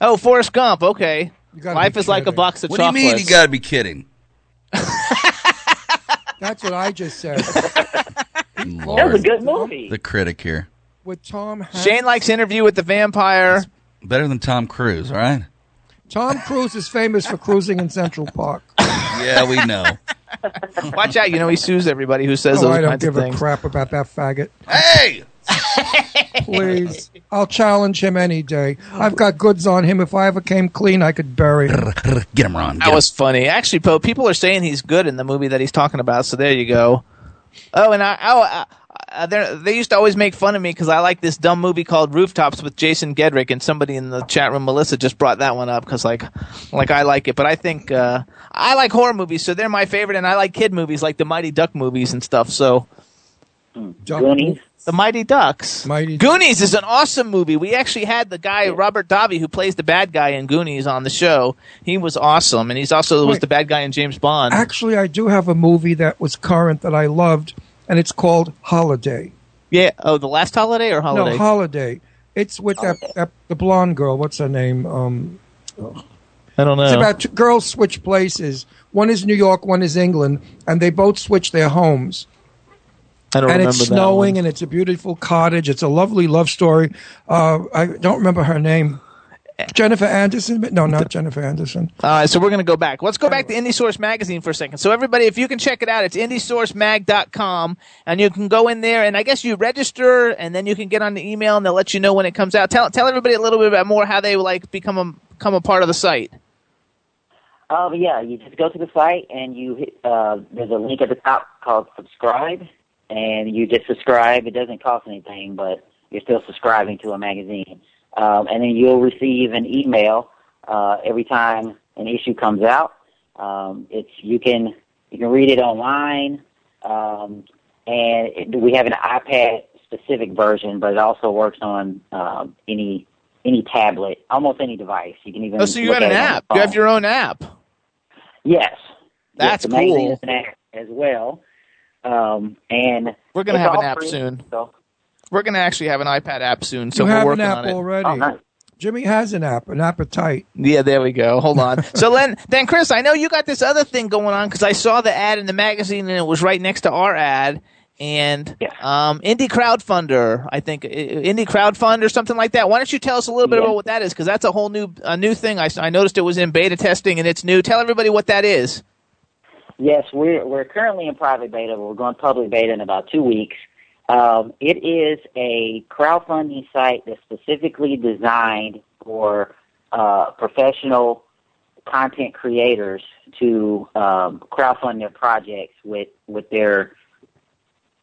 Oh, Forrest Gump. Okay. You Life be is like a box of chocolates. What do you mean? You got to be kidding. That's what I just said. That was a good movie. the critic here. With Tom Hanks. Shane likes Interview with the Vampire. Better than Tom Cruise, all right? Tom Cruise is famous for cruising in Central Park. Yeah, we know. Watch out. You know he sues everybody who says Oh, those I don't kinds give a crap about that faggot. hey, Please. I'll challenge him any day. I've got goods on him. If I ever came clean, I could bury him. get him, Ron. Get That him. was funny. Actually, Poe, people are saying he's good in the movie that he's talking about. So there you go. Oh, and I oh. Uh, uh, they're- they used to always make fun of me because I like this dumb movie called Rooftops with Jason Gedrick, and somebody in the chat room, Melissa, just brought that one up because like, like I like it, but I think uh, I like horror movies, so they're my favorite, and I like kid movies like the Mighty Duck movies and stuff. So Duck- Goonies. the Mighty Ducks. Mighty Goonies is an awesome movie. We actually had the guy Robert Davi who plays the bad guy in Goonies on the show. He was awesome, and he's also was the bad guy in James Bond. Actually, I do have a movie that was current that I loved, and it's called Holiday. yeah. Oh, the last holiday or holiday? No, Holiday. It's with that, that the blonde girl. What's her name? Um, I don't know. it's about two girls switch places. One is New York, one is England, and they both switch their homes. I don't and remember it's that snowing, one. and it's a beautiful cottage. It's a lovely love story. Uh, I don't remember her name. Jennifer Anderson? No, not Jennifer Anderson. All right, so we're going to go back. Let's go back to Indie Source Magazine for a second. So everybody, if you can check it out, it's indiesourcemag.com, and you can go in there, and I guess you register, and then you can get on the email, and they'll let you know when it comes out. Tell tell everybody a little bit about more how they like become a become a part of the site. Um, yeah, you just go to the site and you hit, uh, there's a link at the top called subscribe, and you just subscribe. It doesn't cost anything, but you're still subscribing to a magazine. Um, and then you'll receive an email uh, every time an issue comes out. Um, it's you can you can read it online, um, and it, we have an iPad specific version, but it also works on um, any any tablet, almost any device. You can even. Oh, so you got an at it on app. You have your own app. Yes. That's yes, cool. an app as well. Um, and We're gonna have an app free, soon. So, We're going to actually have an iPad app soon, so you we're have an working app on it. already. oh, nice. Jimmy has an app, an appetite. Yeah, there we go. Hold on. so then, then Chris, I know you got this other thing going on because I saw the ad in the magazine and it was right next to our ad. And Yeah. um, Indie Crowdfunder, I think Indie Crowdfund or something like that. Why don't you tell us a little bit Yeah. about what that is? Because that's a whole new a new thing. I, I noticed it was in beta testing and it's new. Tell everybody what that is. Yes, we're we're currently in private beta. But We're going public beta in about two weeks. Um, it is a crowdfunding site that's specifically designed for uh, professional content creators to um, crowdfund their projects with with their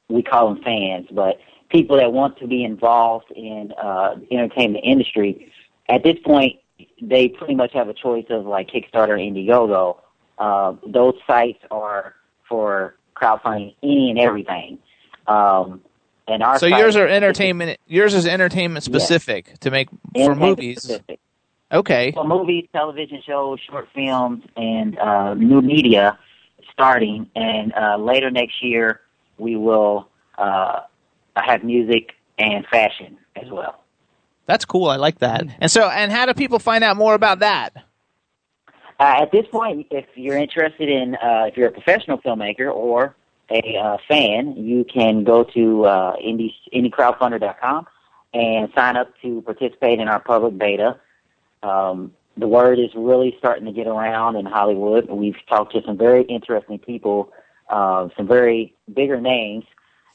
we call them fans, but people that want to be involved in uh, entertainment industry. At this point, they pretty much have a choice of like Kickstarter, Indiegogo. Uh, those sites are for crowdfunding any and everything. Um, and our So yours are is entertainment. Yours is entertainment specific to make for movies. specific. Okay. For movies, television shows, short films, and uh, new media starting. And uh, later next year, we will uh, have music and fashion as well. That's cool. I like that. And so, and how do people find out more about that? Uh, at this point, if you're interested in, uh, if you're a professional filmmaker or a uh, fan, you can go to uh, indie, indiecrowdfunder.com and sign up to participate in our public beta. Um, the word is really starting to get around in Hollywood. We've talked to some very interesting people, uh, some very bigger names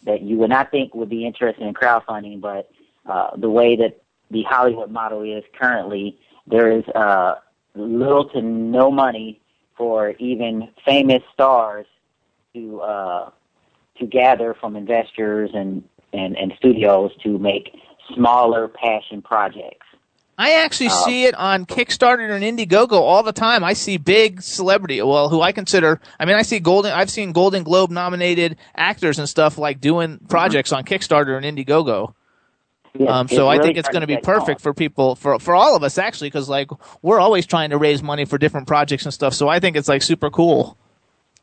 that you would not think would be interested in crowdfunding, but uh, the way that the Hollywood model is currently, there is uh, little to no money for even famous stars to uh, to gather from investors and, and, and studios to make smaller passion projects. I actually Uh, see it on Kickstarter and Indiegogo all the time. I see big celebrity, well, who I consider. I mean, I see Golden. I've seen Golden Globe nominated actors and stuff like doing projects on Kickstarter and Indiegogo. Yes, Um, it's so I really think it's going to be take off. perfect for people, for for all of us actually, because like we're always trying to raise money for different projects and stuff. So I think it's like super cool.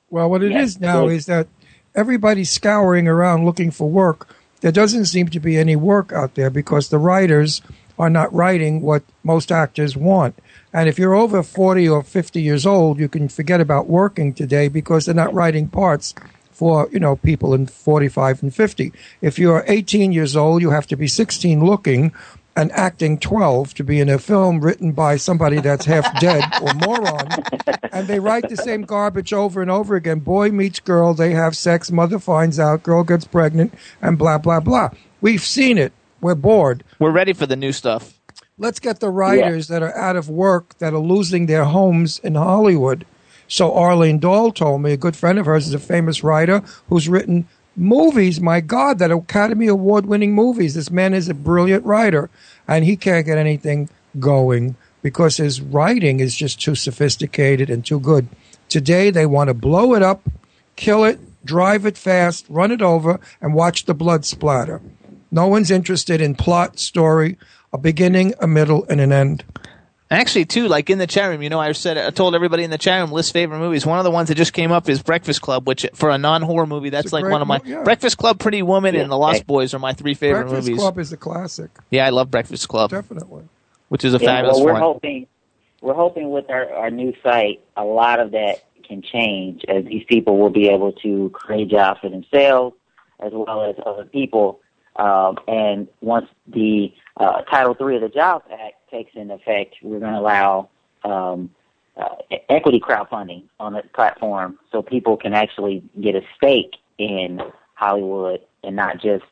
Well, what it is Yes, now it is that everybody's scouring around looking for work. There doesn't seem to be any work out there because the writers are not writing what most actors want. And if you're over 40 or 50 years old, you can forget about working today because they're not writing parts for, you know, people in 45 and 50. If you're 18 years old, you have to be 16 looking and acting 12 to be in a film written by somebody that's half dead or moron. And they write the same garbage over and over again. Boy meets girl, they have sex, mother finds out, girl gets pregnant, and blah, blah, blah. We've seen it. We're bored. We're ready for the new stuff. Let's get the writers that are out of work, that are losing their homes in Hollywood. So Arlene Dahl told me, a good friend of hers is a famous writer who's written movies, my God, that Academy Award winning movies. This man is a brilliant writer, and he can't get anything going because his writing is just too sophisticated and too good. Today, they want to blow it up, kill it, drive it fast, run it over, and watch the blood splatter. No one's interested in plot, story, a beginning, a middle, and an end. Actually, too, like in the chat room, you know, I said I told everybody in the chat room list favorite movies. One of the ones that just came up is Breakfast Club, which for a non-horror movie, that's like one of my mo- yeah. Breakfast Club, Pretty Woman, Yeah. and The Lost Boys are my three favorite Breakfast movies. Breakfast Club is a classic, Yeah, I love Breakfast Club, definitely. which is a Yeah, fabulous well, we're one. hoping we're hoping with our, our new site, a lot of that can change as these people will be able to create jobs for themselves as well as other people. Um, and once the uh, Title III of the Jobs Act takes into effect, we're going to allow um, uh, equity crowdfunding on the platform so people can actually get a stake in Hollywood and not just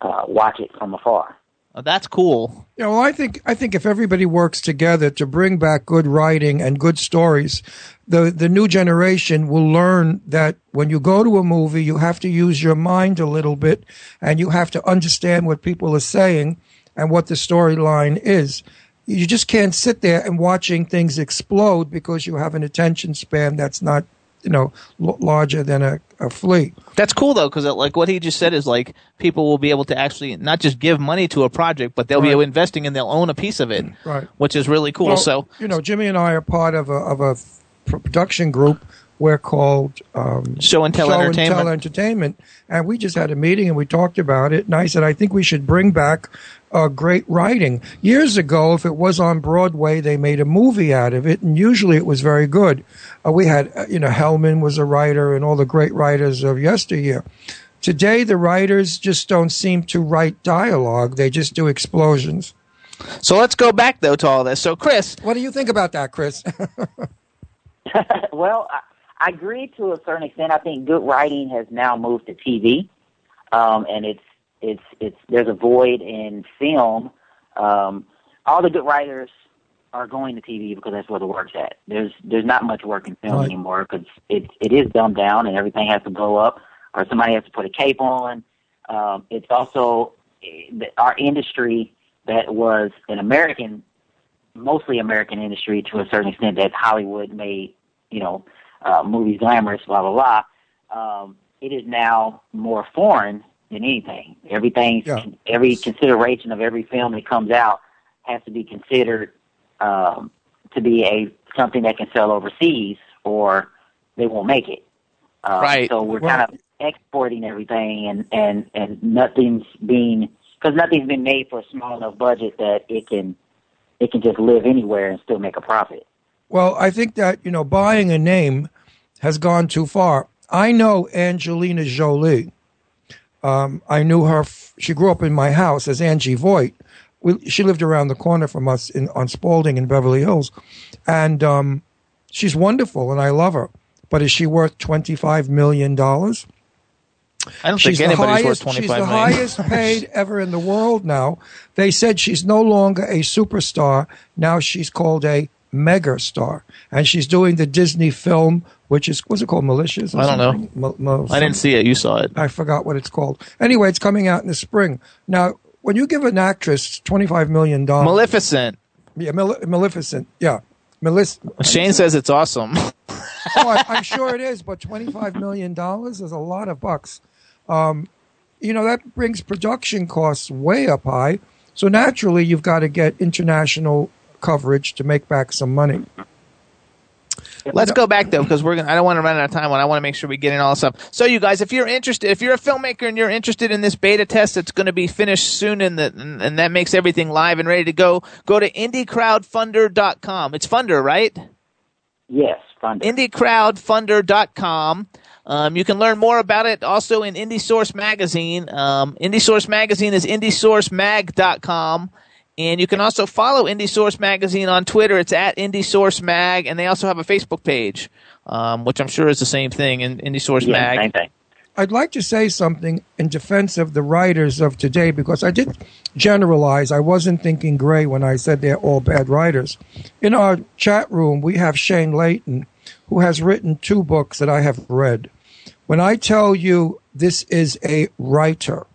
uh, watch it from afar. Oh, that's cool. You know, I think I think if everybody works together to bring back good writing and good stories, the the new generation will learn that when you go to a movie, you have to use your mind a little bit, and you have to understand what people are saying and what the storyline is. You just can't sit there and watching things explode because you have an attention span that's not you know l- larger than a, a flea. That's cool though, because like what he just said is like people will be able to actually not just give money to a project, but they'll be investing and they'll own a piece of it, Right. which is really cool. Well, so you know, Jimmy and I are part of a of a production group. We're called um, Show and Tell Show Entertainment. and Tell Entertainment, and we just had a meeting and we talked about it. And I said, I think we should bring back uh, great writing. Years ago, if it was on Broadway, they made a movie out of it, and usually it was very good. Uh, we had, uh, you know, Hellman was a writer, and all the great writers of yesteryear. Today, the writers just don't seem to write dialogue; they just do explosions. so let's go back though to all this. So Chris, What do you think about that, Chris? well, I, I agree to a certain extent. I think good writing has now moved to TV, um, and it's it's it's there's a void in film. Um, all the good writers are going to TV because that's where the work's at. There's there's not much work in film Right. anymore because it it is dumbed down and everything has to blow up or somebody has to put a cape on. Um, it's also eh, our industry that was an American, mostly American industry to a certain extent that Hollywood made, you know, uh, movies glamorous, blah blah blah. Um, it is now more foreign than anything. Everything, Yeah. every consideration of every film that comes out has to be considered um, to be a something that can sell overseas, or they won't make it. Um, Right. So we're Well- kind of exporting everything, and and and nothing's being because nothing's been made for a small enough budget that it can it can just live anywhere and still make a profit. Well, I think that, you know, buying a name has gone too far. I know Angelina Jolie. Um, I knew her. F- she grew up in my house as Angie Voigt. We, she lived around the corner from us in, on Spalding in Beverly Hills. And um, she's wonderful and I love her. But is she worth $25 million? I don't She's think anybody's highest, worth twenty she's five the million. highest paid ever in the world now. They said she's no longer a superstar. Now she's called a mega star. And she's doing the Disney film, which is, what's it called? Malicious? I don't know. something? Mal- mal- I didn't see it. You saw it. I forgot what it's called. Anyway, it's coming out in the spring. Now, when you give an actress $25 million. Maleficent. yeah, Male- Maleficent. Yeah. Malic- Shane says it's awesome. oh, I, I'm sure it is, but $25 million is a lot of bucks. Um, you know, that brings production costs way up high. So naturally, you've got to get international coverage to make back some money. Let's go back though, because we're gonna. I don't want to run out of time. When I want to make sure we get in all this stuff. So, you guys, if you're interested, if you're a filmmaker and you're interested in this beta test that's going to be finished soon, and that and, and that makes everything live and ready to go, go to indiecrowdfunder.com. It's funder, right? Yes, fun. indiecrowdfunder.com. Um, you can learn more about it also in Indie Source Magazine. Um, Indie Source Magazine is indiesourcemag.com. And you can also follow Indie Source Magazine on Twitter. It's at Indie Source Mag. And they also have a Facebook page, um, which I'm sure is the same thing in Indie Source yeah, Mag. same thing. I'd like to say something in defense of the writers of today because I did generalize. I wasn't thinking gray when I said they're all bad writers. In our chat room, we have Shane Layton, who has written two books that I have read. When I tell you this is a writer,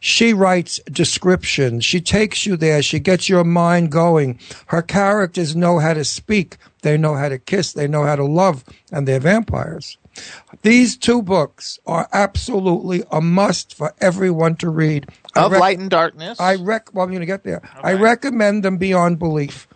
she writes descriptions. She takes you there. She gets your mind going. Her characters know how to speak. They know how to kiss. They know how to love. And they're vampires. These two books are absolutely a must for everyone to read. Of rec- Light and Darkness. I rec. Well, I'm going to get there. I recommend them beyond belief.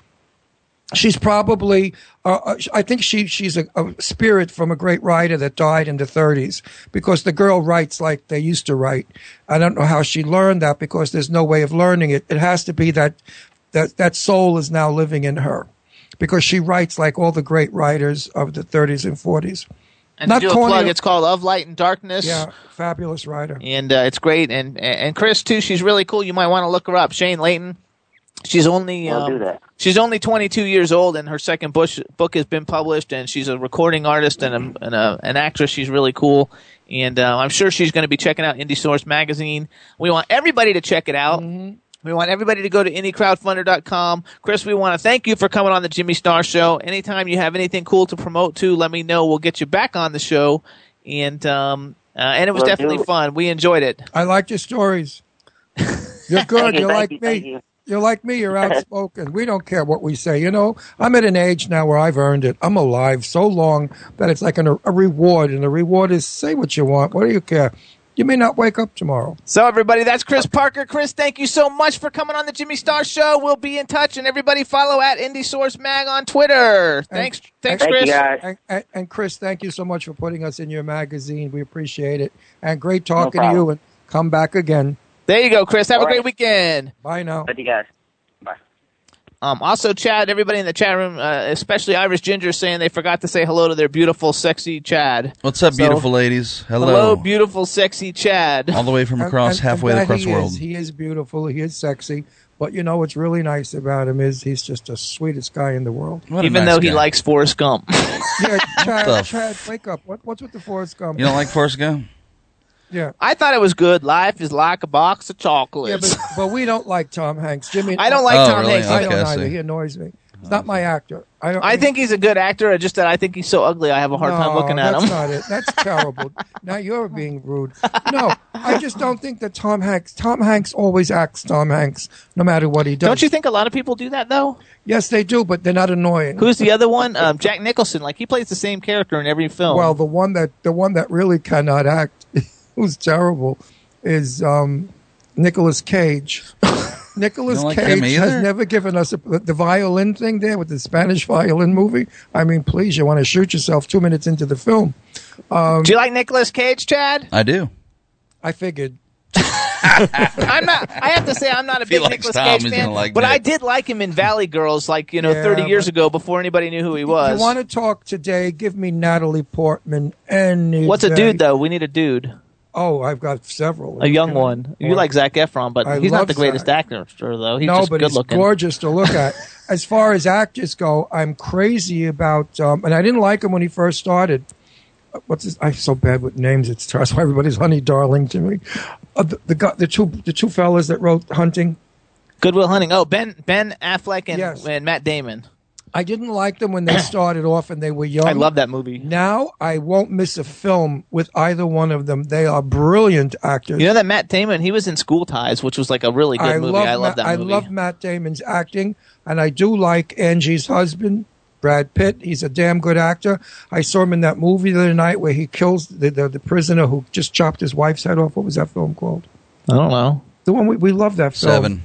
She's probably. Uh, uh, I think she she's a, a spirit from a great writer that died in the 30s because the girl writes like they used to write. I don't know how she learned that because there's no way of learning it. It has to be that that that soul is now living in her because she writes like all the great writers of the 30s and 40s. and not to do a corny- plug, it's called Of Light and Darkness. Yeah, fabulous writer. and uh, it's great. And and Chris too, she's really cool. You might want to look her up. Shane Layton. She's only I'll um, do that. she's only 22 years old, and her second bush, book has been published. And she's a recording artist and, a, and a, an actress. She's really cool, and uh, I'm sure she's going to be checking out Indie Source magazine. We want everybody to check it out. We want everybody to go to indiecrowdfunder.com. Chris, we want to thank you for coming on the Jimmy Star Show. Anytime you have anything cool to promote to, let me know. We'll get you back on the show. And um, uh, and it was Will definitely do. fun. We enjoyed it. I like your stories. You're good. You, You're thank like you, me. Thank you. You're like me. You're outspoken. We don't care what we say. You know, I'm at an age now where I've earned it. I'm alive so long that it's like an, a reward, and the reward is say what you want. What do you care? You may not wake up tomorrow. So everybody, that's Chris Parker. Chris, thank you so much for coming on the Jimmy Star Show. We'll be in touch, and everybody follow at Indie Source Mag on Twitter. Thanks, thanks, Thank Chris. you. And, and, and Chris, thank you so much for putting us in your magazine. We appreciate it. And great talking to you. And come back again. There you go, Chris. Have a great right. weekend. Bye now. Thank you guys. Bye. Um, also, Chad, everybody in the chat room, uh, especially Irish Ginger, saying they forgot to say hello to their beautiful, sexy Chad. What's up, So- beautiful ladies? Hello. Hello, beautiful, sexy Chad. All the way from across and- halfway and across the world. Is, he is beautiful. He is sexy. But you know what's really nice about him is he's just the sweetest guy in the world. What a Even nice though he likes Forrest Gump. Yeah, Chad, Chad, wake up. What, what's with the Forrest Gump? You don't like Forrest Gump? Yeah. I thought it was good. Life is like a box of Yeah, chocolates. but, but we don't like Tom Hanks. Jimmy, I don't like Oh, Tom really? Hanks. I don't I either. He annoys me. He's not my actor. I, don't, I think he's a good actor. I just that I think he's so ugly. I have a hard time looking at that's him. That's not it. That's terrible. now you're being rude. No, I just don't think that Tom Hanks. Tom Hanks always acts Tom Hanks, no matter what he does. Don't you think a lot of people do that though? Yes, they do, but they're not annoying. Who's the other one? Um, Jack Nicholson. Like he plays the same character in every film. Well, the one that the one that really cannot act, who's terrible, is um, Nicolas Cage. Nicolas like Cage has never given us a, the violin thing there with the Spanish violin movie. I mean, please, you want to shoot yourself two minutes into the film. do you like Nicolas Cage, Chad? I do. I figured. I'm not. I have to say, I'm not a big Nicolas Tom, Cage fan, like but I did like him in Valley Girls, like you know, Yeah, 30 years ago, before anybody knew who he was. You want to talk today? Give me Natalie Portman. Any What's a dude though? We need a dude, Oh, I've got several. a young one. You like Zac Efron, but I he's not the greatest Zac. actor, sure, though. He's no, just but good he's looking. gorgeous to look at. as far as actors go, I'm crazy about, um, and I didn't like him when he first started. What's his? I'm so bad with names. It's that's why everybody's honey darling to me. Uh, the, the the two the two fellas that wrote Hunting. Good Will Hunting. Oh, Ben Ben Affleck and, Yes. and Matt Damon. I didn't like them when they started off and they were young. I love that movie. Now I won't miss a film with either one of them. They are brilliant actors. You know that Matt Damon? He was in School Ties, which was like a really good I movie. love I love Ma- that movie. I love Matt Damon's acting, and I do like Angie's husband, Brad Pitt. He's a damn good actor. I saw him in that movie the other night where he kills the, the, the prisoner who just chopped his wife's head off. What was that film called? I don't know. The one we, we love that film. Seven.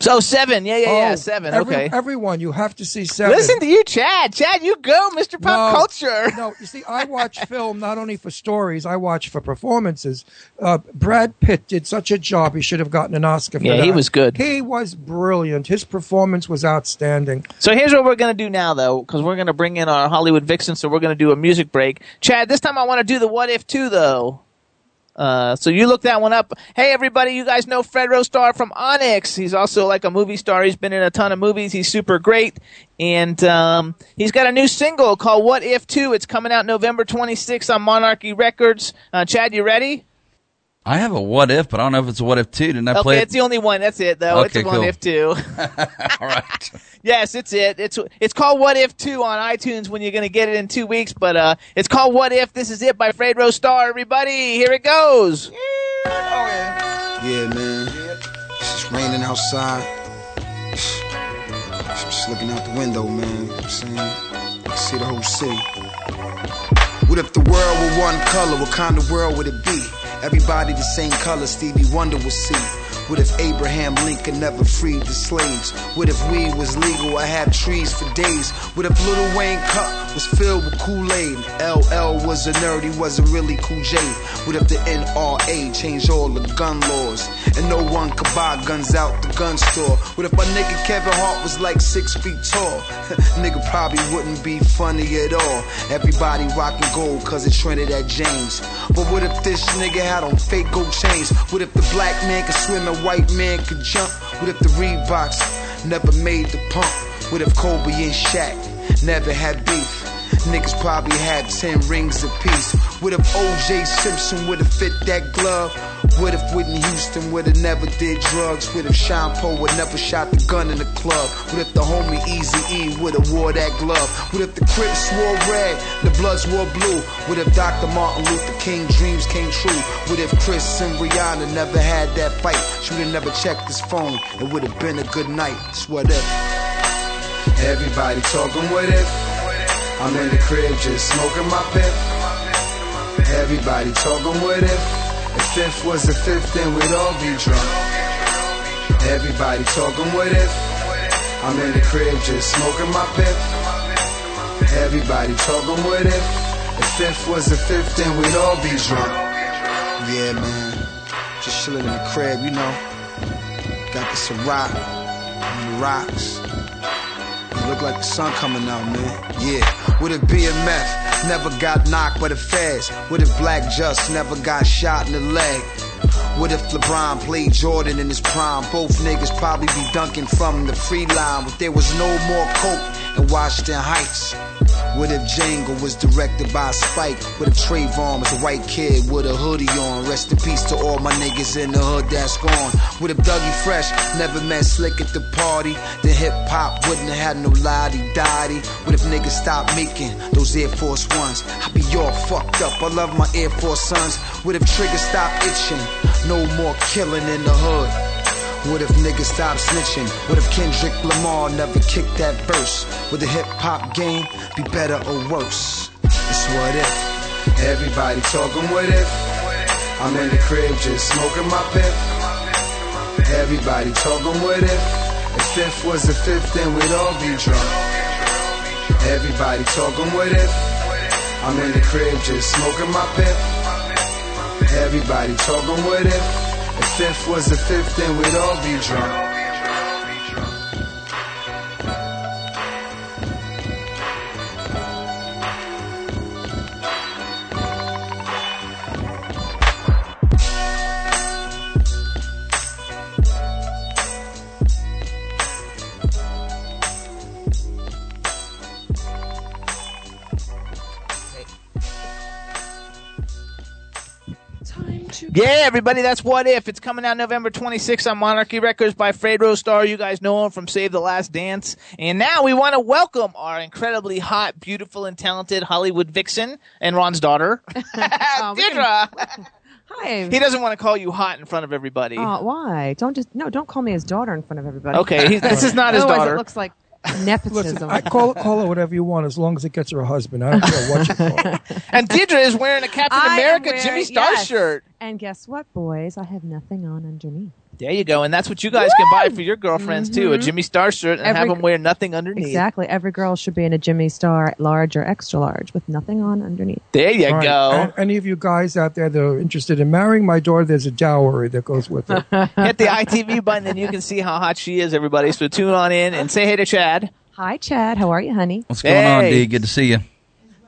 So seven, yeah, yeah, yeah, Oh, seven. every- okay. Everyone, you have to see seven. Listen to you, Chad. Chad, you go, Mr. Pop No, Culture. No, you see, I watch film not only for stories, I watch for performances. Uh, Brad Pitt did such a job; he should have gotten an Oscar for Yeah, he was good. He was brilliant. His performance was outstanding. So here's what we're going to do now, though, because we're going to bring in our Hollywood Vixen, so we're going to do a music break. Chad, this time I want to do the What If 2, though. Uh, so you look that one up. Hey, everybody, you guys know Fredro Starr from Onyx. He's also like a movie star. He's been in a ton of movies. He's super great. And um, he's got a new single called What If 2. It's coming out November 26th on Monarchy Records. Uh, Chad, you ready? I have a what if, but I don't know if it's a what if two. Didn't I Okay, play it's the only one. That's it, though. Okay, it's a What. If 2. All right. Yes, it's it. It's it's called What If 2 on iTunes when you're going to get it in two weeks. But uh, it's called What If. This is it by Fredro Starr. Everybody, here it goes. Yeah, man. It's just raining outside. I'm just looking out the window, man. You know what I'm saying? I can see the whole city. What if the world were one color? What kind of world would it be? Everybody the same color, Stevie Wonder would see. What if Abraham Lincoln never freed the slaves? What if weed was legal? I had trees for days. What if Lil Wayne cup was filled with Kool-Aid? LL was a nerd, he wasn't really Cool J. What if the NRA changed all the gun laws? And no one could buy guns out the gun store? What if my nigga Kevin Hart was like six feet tall? nigga probably wouldn't be funny at all. Everybody rocking gold cause it trended at James. But what if this nigga had on fake gold chains? What if the black man could swim and white man could jump? What if the Reeboks never made the pump? What if Kobe and Shaq never had beef? Niggas probably had 10 rings apiece. What if OJ Simpson would've fit that glove? What if Whitney Houston would've never did drugs? What if Sean Paul would never shot the gun in the club? What if the homie Easy E would've wore that glove? What if the Crips wore red, the Bloods wore blue? What if Dr. Martin Luther King dreams came true? What if Chris and Rihanna never had that fight? She would've never checked his phone. It would've been a good night. It's what if. Everybody talking what if. I'm in the crib just smoking my pip. Everybody talking what if. If fifth was the fifth, then we'd all be drunk. Everybody talking what if. I'm in the crib just smoking my pip. Everybody talking what if. If fifth was the fifth, then we'd all be drunk. Yeah, man. Just chilling in the crib, you know. Got the Ciroc on the rocks. Look like the sun coming out, man. Yeah. Would it a meth? Never got knocked by the feds. What if Black Just never got shot in the leg? What if LeBron played Jordan in his prime? Both niggas probably be dunking from the free line. But there was no more coke in Washington Heights. What if Django was directed by Spike? What if Trayvon was a white kid with a hoodie on? Rest in peace to all my niggas in the hood that's gone. What if Dougie Fresh never met Slick at the party? Then hip hop wouldn't have had no lottie dottie. What if niggas stopped making those Air Force Ones? I'd be all fucked up. I love my Air Force Sons. What if Trigger stopped itching? No more killing in the hood. What if niggas stop snitching? What if Kendrick Lamar never kicked that verse? Would the hip hop game be better or worse? It's what if. Everybody talking what if. I'm in the crib just smoking my pip. Everybody talking what if. If fifth was the fifth, then we'd all be drunk. Everybody talking what if. I'm in the crib just smoking my pip. Everybody talking with it. If fifth was the fifth, then we'd all be drunk. Yeah, everybody, that's What If. It's coming out November 26th on Monarchy Records by Fredro Starr. You guys know him from Save the Last Dance. And now we want to welcome our incredibly hot, beautiful, and talented Hollywood vixen and Ron's daughter, Oh, Deirdre. Hi. He doesn't want to call you hot in front of everybody. Oh, why? Don't just no. Don't call me his daughter in front of everybody. Okay, he's- this is not his Otherwise daughter. It looks like nepotism. Listen, I call call her whatever you want as long as it gets her a husband. I don't care what you call her. And Deirdre is wearing a Captain I am America wearing- Jimmy Star yes. shirt. And guess what, boys? I have nothing on underneath. There you go. And that's what you guys can buy for your girlfriends, too. A mm-hmm. Jimmy Star shirt and have them wear nothing underneath. Exactly. Every girl should be in a Jimmy Star, large or extra large, with nothing on underneath. There you All right. go. And any of you guys out there that are interested in marrying my daughter, there's a dowry that goes with it. Hit the ITV button and you can see how hot she is, everybody. So tune on in and say hey to Chad. Hi, Chad. How are you, honey? What's going on, Hey. D? Good to see you.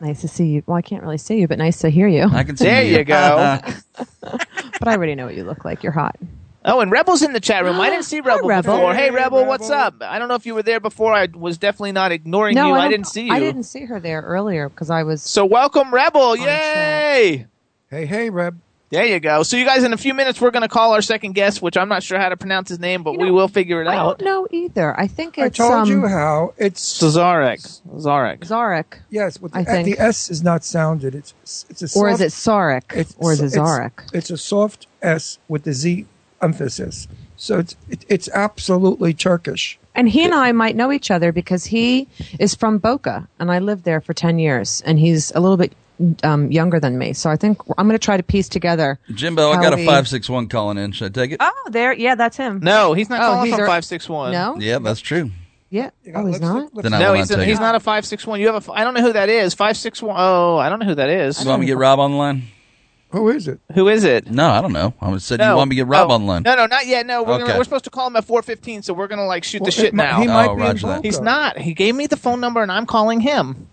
Nice to see you. Well, I can't really see you, but nice to hear you. I can see you. There you go. but I already know what you look like. You're hot. Oh, and Rebel's in the chat room. I didn't see Rebel, Rebel. before. Hey, Hey, Rebel, what's up? I don't know if you were there before. I was definitely not ignoring no, you. I, don't- didn't see you. I didn't see her there earlier because I was. So welcome, Rebel. Yay! hey, hey, Reb. There you go. So you guys, in a few minutes, we're going to call our second guest, which I'm not sure how to pronounce his name, but You we will figure it I out. I don't know either. I think I told um, you how. It's Zarek. Zarek. Zarek, yes. With the, I think. the S is not sounded. It's it's a soft, or is it Sarek, or is it it's- Zarek? It's, a soft S with the Z emphasis. So it's it, it's absolutely Turkish. And he and I might know each other because he is from Boca, and I lived there for ten years, and he's a little bit um, younger than me. So I think I'm going to try to piece together. Jimbo, I got a 561 calling in. Should I take it? Oh, there, yeah, that's him. No, he's not Oh, calling he's from our- 561. No, Yeah, that's true. yeah. Oh, he's not. Then No, he's, not he's not a 561. You have a. I don't know who that is. 561. Oh, I don't know who that is. You want me to get Rob on the line? Who is it? Who is it? No, I don't know. I said No. you want me to get Rob Oh, on line. No, no, not yet. No, we're, gonna, we're supposed to call him at 415, so we're going to like shoot Well, the shit it now. He might Oh, be roger in that. He's not. He gave me the phone number, and I'm calling him.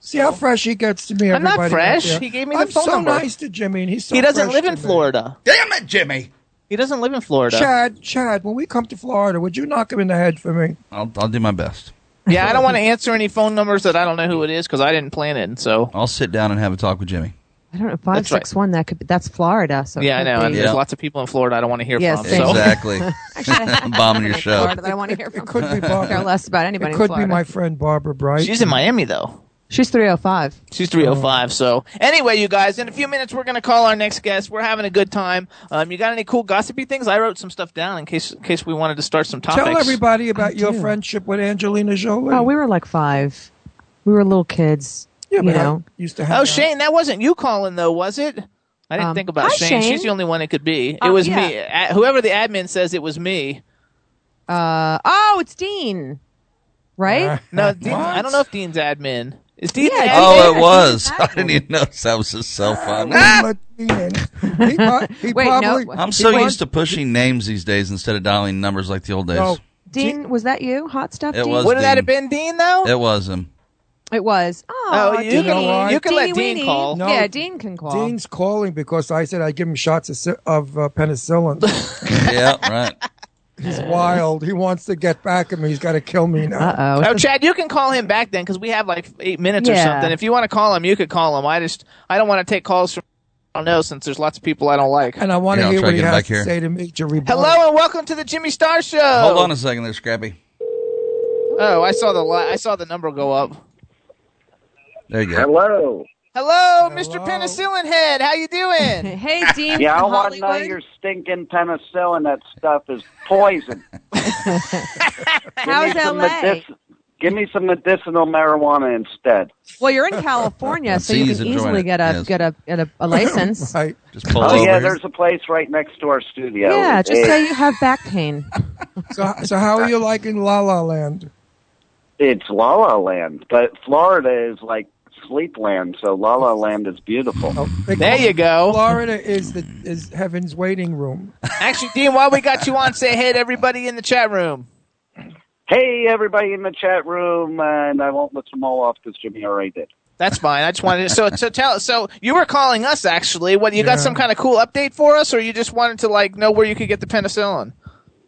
See how fresh he gets to me. I'm not fresh. He gave me the I'm phone so number. nice to Jimmy, and he's so he doesn't fresh live to in me. Florida. Damn it, Jimmy! He doesn't live in Florida. Chad, Chad, when we come to Florida, would you knock him in the head for me? I'll, I'll do my best. Yeah, I don't want to answer any phone numbers that I don't know who it is because I didn't plan it. And so I'll sit down and have a talk with Jimmy. I don't know. Five That's right. one. That could be. That's Florida. So yeah, I know. And be- there's lots of people in Florida I don't want to hear Yeah, from. same. So Exactly. Bombing your show. Florida that I want to hear from. It could be I care Barbara. less about anybody. It in could be my friend Barbara Bright. she's in Miami though. She's three oh five. She's 305. So anyway, you guys, in a few minutes we're gonna call our next guest. We're having a good time. Um, you got any cool gossipy things? I wrote some stuff down in case in case we wanted to start some topics. Tell everybody about I your do. friendship with Angelina Jolie. Oh, we were like five. We were little kids. Yeah, you but I used to have. Oh, Shane, that wasn't you calling though, was it? I didn't Um, think about hi, Shane. Shane. She's the only one it could be. It Uh, was yeah. me. Whoever the admin says it was me. Uh oh, it's Dean, right? No, Dean, I don't know if Dean's admin. Is Dean Yeah, admin? Oh, it was. I didn't even notice that was his cell phone. Ah! He, pro- he Wait, no. probably, I'm he so was- used to pushing names these days instead of dialing numbers like the old days. No, Dean, was that you? Hot stuff. It Dean? was. Wouldn't that have been Dean though? It was him. It was. Oh, Oh, you Dean. can- you can let Dean weenie. call. No. Yeah, Dean can call. Dean's calling because I said I give him shots of, ci- of uh, penicillin. yeah, right. He's wild. He wants to get back at me. He's got to kill me now. Uh Oh, oh. Chad, you can call him back then because we have like eight minutes or something. If you want to call him, you could call him. I just I don't want to take calls from I don't know since there's lots of people I don't like. And I want Yeah, to I'll hear try what to he get has back to here. say to me to rebut. Hello and welcome to the Jimmy Star Show. Hold on a second there, Scrappy. Oh, I saw the li- I saw the number go up. There you go. Hello. Hello, Mr. Penicillin Head. How you doing? Hey, Dean. Yeah, I want to know your stinking penicillin. That stuff is poison. How's Give me some LA? medic- Give me some medicinal marijuana instead. Well, you're in California, so you can easily it, get a yes. get a get a, a license. Right. Just pull Oh over yeah, here. there's a place right next to our studio. yeah, just It- say you have back pain. So, so how are you liking La La Land? it's La La Land, but Florida is like Sleepland, so La La Land is beautiful. Oh, There you go. Florida is the is heaven's waiting room. Actually, Dean, while we got you on, say hey to everybody in the chat room. Hey, everybody in the chat room, and I won't list them all off because Jimmy already did. That's fine. I just wanted to, so so tell so you were calling us actually. What you Yeah. got some kind of cool update for us, or you just wanted to like know where you could get the penicillin?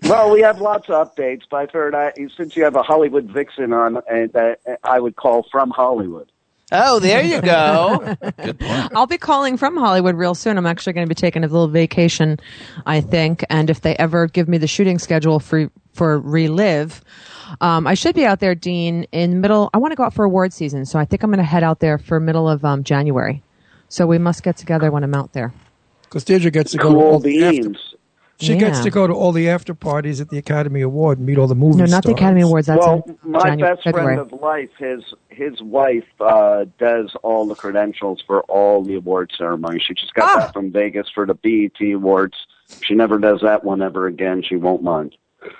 Well, we have lots of updates, but I figured I, since you have a Hollywood vixen on, and uh, I would call from Hollywood. Oh, there you go. Good point. I'll be calling from Hollywood real soon. I'm actually going to be taking a little vacation, I think. And if they ever give me the shooting schedule for for relive, um, I should be out there, Dean, in middle. I want to go out for award season, so I think I'm going to head out there for middle of um, January. So we must get together when I'm out there. Because Deirdre gets to go to all Cool the after, beans. she gets to go to all the after parties at the Academy Award and meet all the movie No, not the. Academy Awards. That's well, my January, best February. friend of life, his his wife, uh, does all the credentials for all the award ceremonies. She just got Ah. that from Vegas for the BET Awards. She never does that one ever again. She won't mind.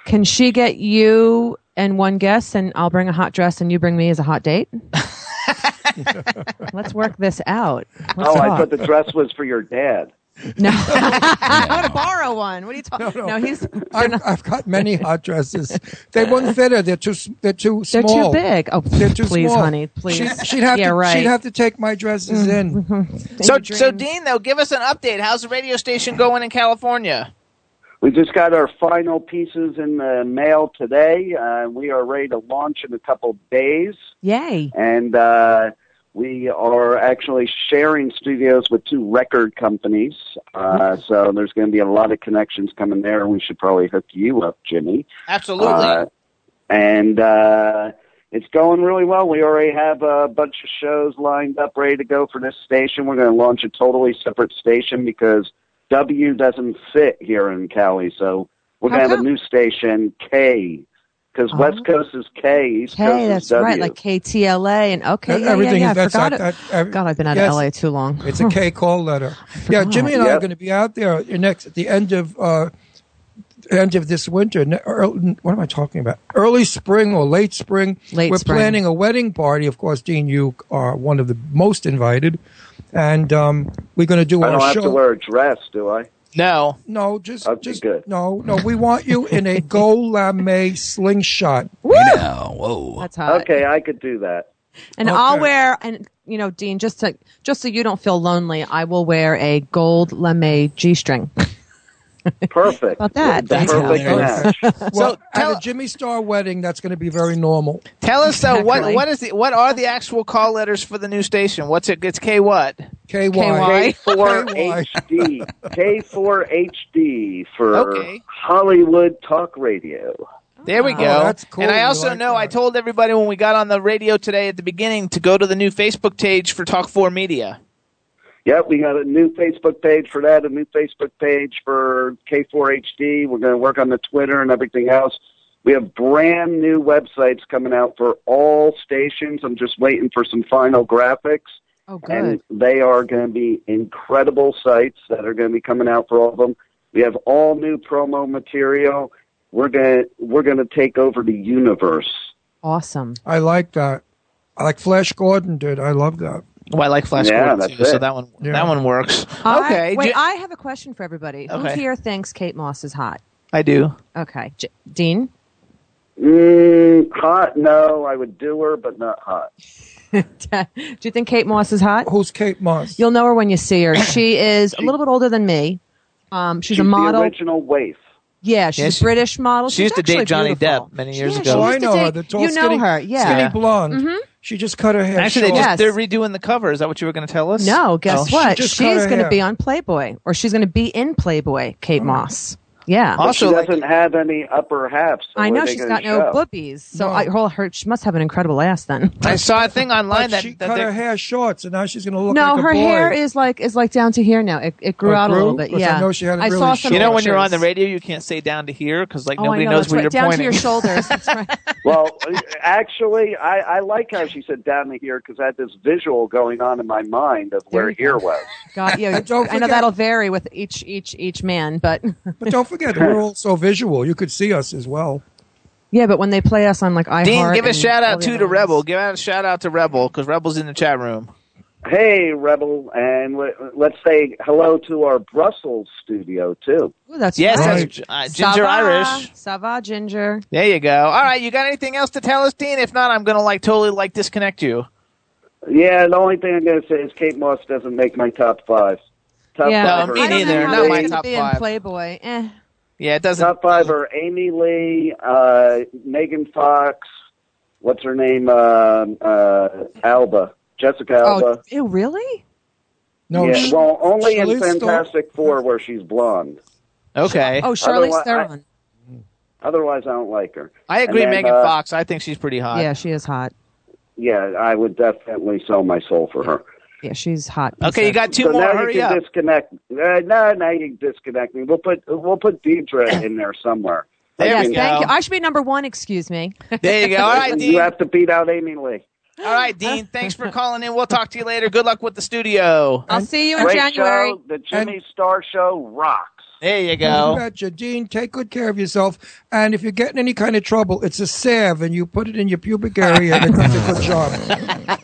Can she get you and one guest, and I'll bring a hot dress, and you bring me as a hot date? Let's work this out. Let's oh, I thought the dress was for your dad. No, I want to borrow one. What are you talking? No, he's I've, I've got many hot dresses. They wouldn't fit her. They're too. They're too small. they're too big. Oh, They're too please, small. honey, please. She'd, she'd have yeah, to. right. Mm-hmm. She'd have to take my dresses in. so so Dean, though, give us an update. How's the radio station going in California? We just got our final pieces in the mail today. Uh, we are ready to launch in a couple days. Yay! and uh, we are actually sharing studios with two record companies. Uh, so there's going to be a lot of connections coming there. We should probably hook you up, Jimmy. Absolutely. Uh, and uh, it's going really well. We already have a bunch of shows lined up, ready to go for this station. We're going to launch a totally separate station because W doesn't fit here in Cali. So we're going to have a new station, K. Because Oh. West Coast is K, East Coast Okay, is that's W. right, like KTLA and okay, yeah, Everything yeah, yeah. is I that's forgot that, it. that, every- God, I've been out yes, of LA too long. It's a K call letter. yeah, Jimmy and I are going to be out there next at the end of uh, end of this winter. early- What am I talking about? Early spring or late spring. Late We're spring. planning a wedding party. Of course, Dean, you are one of the most invited, and um, we're going to do I don't have to wear a dress, do I? No. no, just Okay, just good. no, no. We want you in a gold lame slingshot. Now, whoa. That's hot. Okay, I could do that. And I'll wear, and you know, Dean, just to just so you don't feel lonely, I will wear a gold lame g string. Perfect. About that. The That's perfect hilarious. match. Well, tell- at a Jimmy Star wedding, that's going to be very normal. Tell us uh, what what is the what are the actual call letters for the new station? What's it? It's K what? KY. KY. K4 HD. K4 HD for Okay. Hollywood Talk Radio. There we Oh, go. that's cool. And I also like know that. I told everybody when we got on the radio today at the beginning to go to the new Facebook page for Talk 4 Media. Yep, we got a new Facebook page for that, a new Facebook page for K4HD. We're going to work on the Twitter and everything else. We have brand new websites coming out for all stations. I'm just waiting for some final graphics. Oh, good. and they are going to be incredible sites that are going to be coming out for all of them. We have all new promo material. We're going to we're going to take over the universe. Awesome. I like that. I like Flash Gordon did. I love that. Oh, I like Flash Yeah, Gordon that's too, so that one Yeah. that one works. I- okay, wait, do- I have a question for everybody. Who here thinks Kate Moss is hot? I do. Okay. J- Dean? Mm, hot? No, I would do her, but not hot. Do you think Kate Moss is hot? Who's Kate Moss? You'll know her when you see her. She is a little bit older than me. Um, she's, She's a model. the original waif. Yeah, she's Yeah, a British model. she used She's to date actually Johnny beautiful. Depp many years Yeah, ago. she Oh, I to know her. The tall, you know skinny, her, yeah. skinny Yeah. blonde. She just cut her hair Actually, they just, Yes. they're redoing the cover. Is that what you were going to tell us? No, guess Oh. what? She just cut She's her going to be on Playboy, or she's going to be in Playboy. Kate Oh. Moss. Yeah. But Also, she doesn't have any upper half. So I know she's she's gonna got no show? boobies, so No. I, her, her, she must have an incredible ass then. I saw a thing online But that, she that cut her hair short, so now she's going to look no, like a her hair is like is like down to here now. It, it grew Oh, it out a grew? little bit. 'Cause I Yeah, know she had it I really saw some. you know when you're on the radio, you can't say down to here because like Oh, nobody I know, knows that's where right. you're down pointing. to your shoulders. That's right. Well, actually, I, I like how she said down to here because I had this visual going on in my mind of where here was. God, yeah, I know that'll vary with each each each man, but But don't forget, we're also visual. You could see us as well. yeah, but when they play us on like iHeart, Dean, give a and shout all out the to other to ones. Rebel. Give out a shout out to Rebel because Rebel's in the chat room. Hey, Rebel, and let- let's say hello to our Brussels studio too. Ooh, that's Yes, right. that's uh, Ginger Sava, Irish. Sava Ginger. There you go. All right, you got anything else to tell us, Dean? If not, I'm gonna like totally like disconnect you. Yeah, the only thing I'm going to say is Kate Moss doesn't make my top five. Top yeah, five No, me I don't neither. How Not she's my gonna top be five. In Playboy. Eh. Yeah, it doesn't. Top five are Amy Lee, uh, Megan Fox, what's her name, uh, uh, Alba, Jessica Alba. Oh, ew, really? No, yeah, sh- well, only in Charlize Theron- Fantastic Four where she's blonde. Okay, Oh, Charlize Otherwise- Theron. Otherwise, I don't like her. I agree. Then, Megan uh, Fox. I think she's pretty hot. Yeah, she is hot. Yeah, I would definitely sell my soul for her. Yeah, she's hot. Okay, you got two so more. now Hurry you can up. disconnect. Uh, no, now you can disconnect me. We'll put we'll put Deirdre in there somewhere. There yes, we thank go. you. I should be number one. Excuse me. There you go. All right, Dean. You have to beat out Amy Lee. All right, Dean. Thanks for calling in. We'll talk to you later. Good luck with the studio. I'll see you in Great January. show. The Jimmy Star Show rocks. There you You go. betcha. Dean, take good care of yourself. And if you're getting any kind of trouble, it's a salve, and you put it in your pubic area, and it does a good job.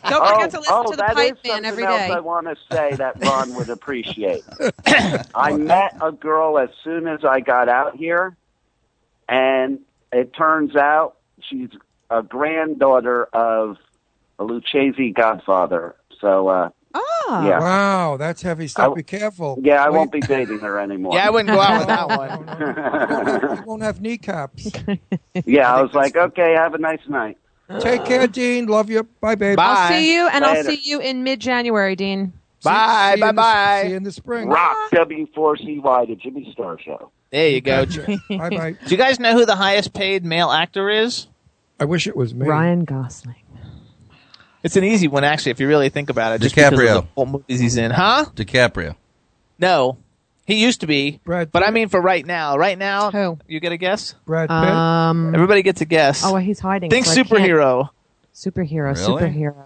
Don't forget to listen oh, to the that Pipe is Man something else day. I want to say that Ron would appreciate. I met a girl as soon as I got out here, and it turns out she's a granddaughter of a Lucchese godfather. So, uh, yeah. Wow, that's heavy stuff. I- Be careful. Yeah, I Wait. won't be dating her anymore. Yeah, I wouldn't go out with that one. no, no. You won't have kneecaps. yeah, I was like, okay, have a nice night. Take care, Dean. Love you. Bye, babe. Bye. I'll see you, and I'll see you in mid-January, Dean. See- Bye, see you in the- bye-bye. See you in the spring. Rock W4CY, the Jimmy Star Show. There you go. Do bye, bye. Do you guys know who the highest paid male actor is? I wish it was me. Ryan Gosling. It's an easy one, actually, if you really think about it. just because of DiCaprio. the whole movies he's in, huh? DiCaprio. No, he used to be. Brad But I mean, for right now, right now, Who? you get a guess. Brad Pitt. Um. Everybody gets a guess. Oh, he's hiding. Think so I can't- superhero. Superhero. Really? Superhero.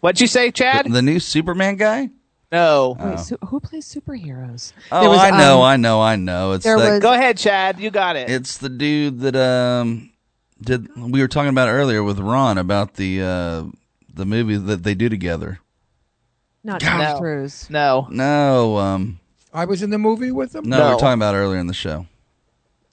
What'd you say, Chad? The, the new Superman guy? no. Wait, su- who plays superheroes? Oh, There was, I know, um, I know, I know. It's there like was- Go ahead, Chad. You got it. it's the dude that um did we were talking about earlier with Ron about the uh the movie that they do together. Not No. Tom Cruise. no. No, um I was in the movie with them. no, No. we we're talking about earlier in the show.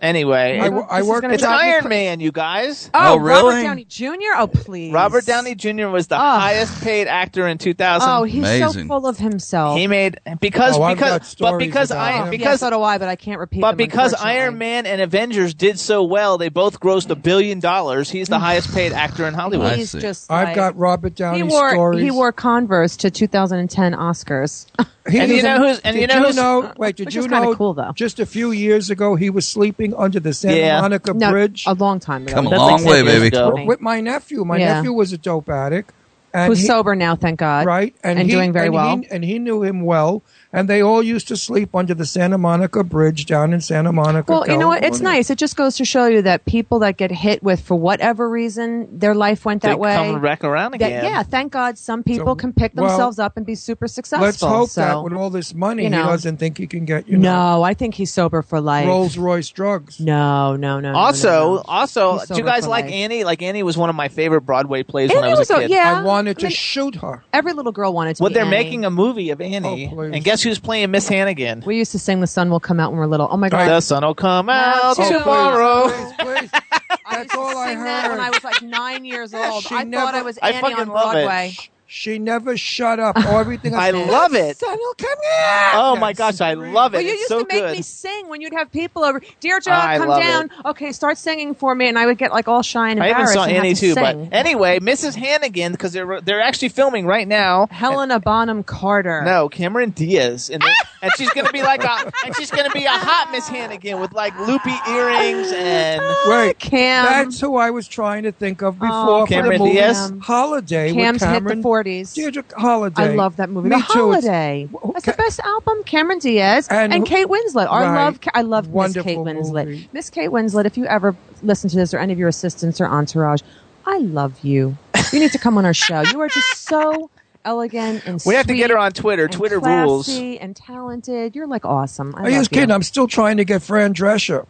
Anyway, I, I This is work. gonna it's Iron cra- Man, you guys. Oh, Oh, really? Robert Downey Jr. Oh, please. Robert Downey Jr. was the Oh. highest paid actor in 2000. Oh, he's so full of himself. he made because Oh, because but because about I him. yeah, because so do I, but I can't repeat. but them, because. Iron Man and Avengers did so well, they both grossed a billion dollars. He's the mm. highest paid actor in Hollywood. I he's see. just. I've got Robert Downey He wore stories. he wore Converse to 2010 Oscars. He And you was know in- who's- and you know who's- Wait, did Which you is kinda know? cool, though. Just a few years ago, he was sleeping under the Santa Yeah. Monica no, Bridge a long time ago. Come a That's long like way, 10 years baby. ago. With my nephew. My Yeah. nephew was a dope addict, and Who's he- sober now, thank God. right? and, he, doing very and well. He, and he knew him well, and they all used to sleep under the Santa Monica Bridge down in Santa Monica. Well, you know what? It's nice. It just goes to show you that people that get hit with, for whatever reason, their life went They that way. come back around that- again. yeah, thank God some people So, can pick well, themselves up and be super successful. Let's hope so, that with all this money, you know. he doesn't think he can get you know no, I think he's sober for life. Rolls Royce drugs. No, no, no. no, Also, no, no. also, do you guys like life. Annie? Like Annie was one of my favorite Broadway plays when I was, was a a- kid. yeah. I wanted to I mean- shoot her. every little girl wanted to. Well, be they're Annie. making a movie of Annie, Oh, and guess who's playing Miss Hannigan? We used to sing "The Sun Will Come Out" when we were little. Oh my God! The sun will come out Oh, please. tomorrow. Please, please. I That's used to all I sing that heard. when I was like nine years old. She I never- thought I was I Annie fucking on love it. Broadway. She never shut up. Oh, everything I love it. Son come out. Oh my gosh, I love it. Well, you it's used so to make good. me sing when you'd have people over. Deirdre, I come love down. Okay, start singing for me, and I would get like all shy and I even embarrassed. saw and have Annie to too, but anyway, Mrs. Hannigan because they're they're actually filming right now. Helena Bonham Carter. No, Cameron Diaz, and, they- and she's gonna be like a and she's gonna be a hot Miss Hannigan with like loopy earrings and ah, Wait, Cam. that's who I was trying to think of before Oh, for Cameron the movie Diaz? Holiday Cam's with hit Cameron the forties. Deirdre Holiday. I love that movie. Me the too. It's- Holiday. Who That's ca- the best album. Cameron Diaz And and, who- Kate Winslet. I Right. love. I love Miss Wonderful Kate Winslet. movie. Miss Kate Winslet. If you ever listen to this or any of your assistants or entourage, I love you. You need to come on our show. You are just so elegant and we have to get her on Twitter. and Twitter rules. classy and talented. You're like awesome. I Are you love just kidding? I'm still trying to get Fran Drescher.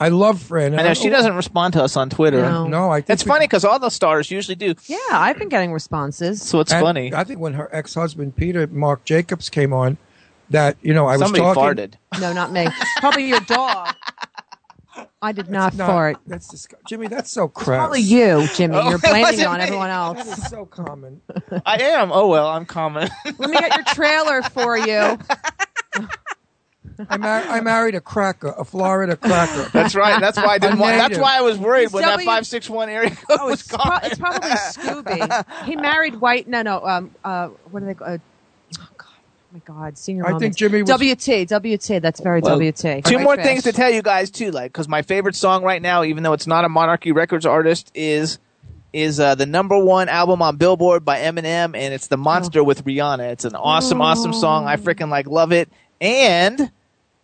I love Fran. and I know she doesn't respond to us on Twitter. No. No, I think It's we- funny because all the stars usually do. Yeah, I've been getting responses. So it's and funny. I think when her ex-husband Peter Marc Jacobson came on, that you know I was Somebody talking. farted. No, not me. Probably your dog. I did not No, fart. That's disgusting. Jimmy, that's so crass. Probably you, Jimmy. Oh, You're blaming it on me. everyone else. is so common. I am. Oh well, I'm common. Let me get your trailer for you. I, mar- I married a cracker, a Florida cracker. That's right. That's why I didn't A want. That's why I was worried when that W- five six one area code Oh, was it's, pro- gone. it's probably Scooby. He married white. No, no. Um, uh, what do they? Uh, oh God, oh my God, senior. I think moments. Jimmy was- WT, WT. That's very Well, WT. Two White more trash. things to tell you guys too, like because my favorite song right now, even though it's not a Monarchy Records artist, is is uh, the number one album on Billboard by Eminem, and it's "The Monster" with Rihanna. It's an awesome, awesome song. I freaking like love it. And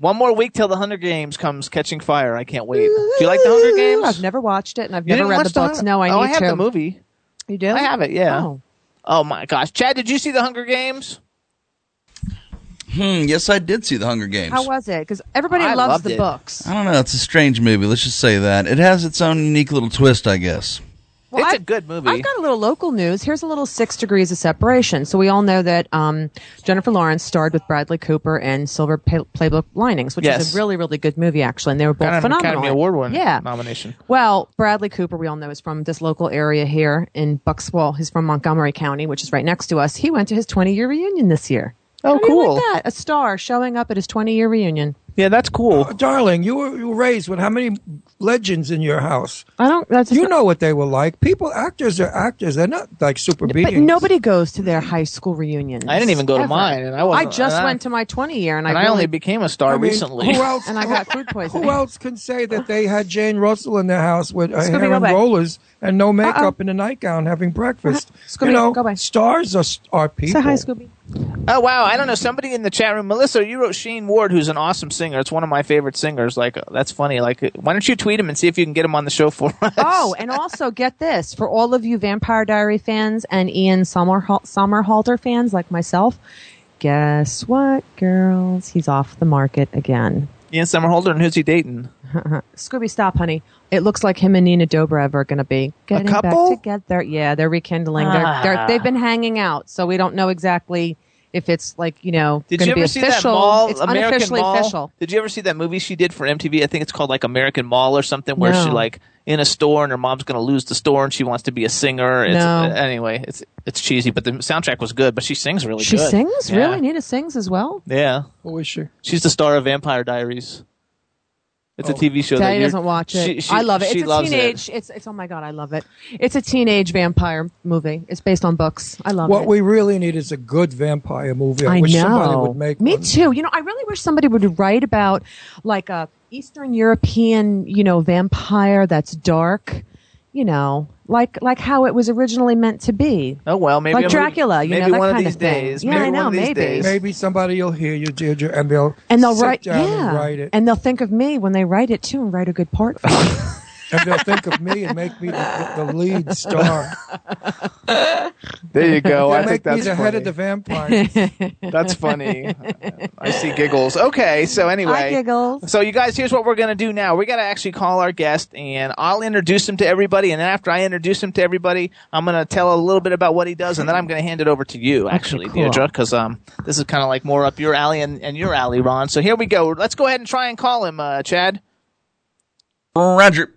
one more week till the Hunger Games comes, Catching Fire. I can't wait. Do you like the Hunger Games? I've never watched it, and I've You never read watch the books. Hunger- No, I oh, need I have to. the movie. You do? I have it. Yeah. Oh. Oh my gosh, Chad, did you see the Hunger Games? Hmm, yes, I did see the Hunger Games. How was it? Because everybody I loves the it. books. I don't know. It's a strange movie. Let's just say that it has its own unique little twist, I guess. Well, it's a I've- good movie. I've got a little local news. Here's a little six degrees of separation. So we all know that um, Jennifer Lawrence starred with Bradley Cooper in Silver Pay- Playbook Linings, which Yes. is a really, really good movie, actually. And they were both Got an phenomenal. Academy Award winning Yeah. nomination. Well, Bradley Cooper, we all know, is from this local area here in Bucks. Well, he's from Montgomery County, which is right next to us. He went to his 20 year reunion this year. Oh, How do you cool. like that? A star showing up at his 20 year reunion. Yeah, that's cool. Uh, darling, you were, you were raised with how many legends in your house? I don't. That's You know what they were like. People, actors are actors. They're not like super beings. But nobody goes to their high school reunions. I didn't even go to mine, and I wasn't- just and I- went to my 20 year, and, And I, I only became a star I mean, recently. Who else? and I got food poisoning. Who else can say that they had Jane Russell in their house with uh, her hair go and rollers and no makeup Uh-oh. in a nightgown having breakfast? Scooby, you know, go back. stars are, are people. Say hi, Scooby. Oh wow! I don't know. Somebody in the chat room, Melissa, you wrote Shayne Ward, who's an awesome singer. It's one of my favorite singers. Like uh, that's funny. Like, uh, why don't you tweet him and see if you can get him on the show for us? Oh, and also get this for all of you Vampire Diary fans and Ian Sommerhal- Somerhalder fans like myself. Guess what, girls? He's off the market again. Ian Somerhalder, and who's he dating? Scooby, stop, honey. It looks like him and Nina Dobrev are going to be getting couple? back together. Yeah, they're rekindling. Ah. They're, they're, they've been hanging out, so we don't know exactly if it's like you know Did you to be ever see that mall, it's American unofficially Mall? official. Did you ever see that movie she did for MTV? I think it's called like American Mall or something, where she like in a store and her mom's going to lose the store and she wants to be a singer. It's, No. Anyway, it's it's cheesy, but the soundtrack was good. But she sings really She good. sings Yeah. really. Nina sings as well. Yeah, Who is she? she's the star of Vampire Diaries. It's a oh. TV show. that Daddy you're- doesn't watch it. she- she- I love it. She It's a loves teenage. It. It's it's oh my god, I love it. It's a teenage vampire movie. It's based on books. I love What it. What we really need is a good vampire movie. I, I wish know. somebody would make Me one. too. You know, I really wish somebody would write about like a Eastern European, you know, vampire that's dark. You know, like like how it was originally meant to be. Oh well, maybe like I'm- Dracula. You maybe know, that one kind of these of thing. days. Yeah, maybe I know. One of these maybe. days. Maybe somebody will hear you, Deirdre, and they'll And they'll sit write, down yeah, and write it, and they'll think of me when they write it too, and write a good part for me. and they'll think of me and make me the, the, the lead star. There you go. They'll I make think that's me the head of the vampires. That's funny. I see giggles. Okay, so anyway, Hi, giggles. So you guys, here's what we're gonna do now. We gotta actually call our guest, and I'll introduce him to everybody. And then after I introduce him to everybody, I'm gonna tell a little bit about what he does, and then I'm gonna hand it over to you, actually, cool. Deirdre, because um, this is kind of like more up your alley and, and your alley, Ron. So here we go. Let's go ahead and try and call him, uh, Chad. Roger.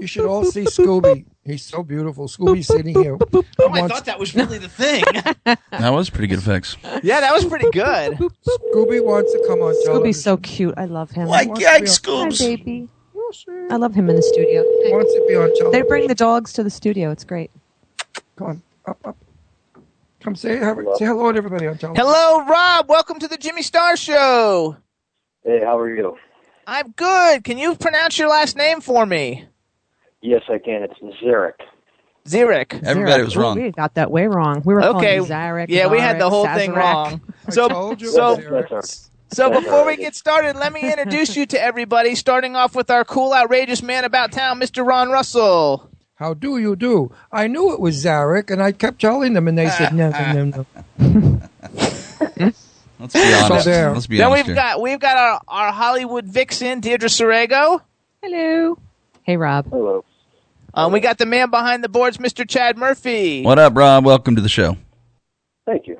You should all see Scooby. He's so beautiful. Scooby's sitting here. Oh, I thought that was really the thing. That was pretty good effects. yeah, that was pretty good. Scooby wants to come on television. Scooby's so cute. I love him. Like wants to be yikes, on- Hi, baby. I love him in the studio. wants to be on They bring the dogs to the studio. It's great. Come on, up, up. Come say, have, say hello to everybody on television. Hello, Rob. Welcome to the Jimmy Star Show. Hey, how are you? I'm good. Can you pronounce your last name for me? Yes, I can. It's Zarek. Zurich. Everybody Zarek. was wrong. we got that way wrong. We were Okay. calling him Zarek. Yeah, we had the Zarek, whole thing Sazerac. wrong. I So, told you. so, it was Eric. That's so before we get started, let me introduce you to everybody. Starting off with our cool, outrageous man about town, Mr. Ron Russell. How do you do? I knew it was Zarek, and I kept telling them, and they said, no, no, no, no. Let's be honest. there. Let's be Then honest we've here. got we've got our, our Hollywood vixen, Deirdre Sorego. Hello. Hey, Rob. Hello. Um, we got the man behind the boards, Mr. Chad Murphy. What up, Rob? Welcome to the show. Thank you.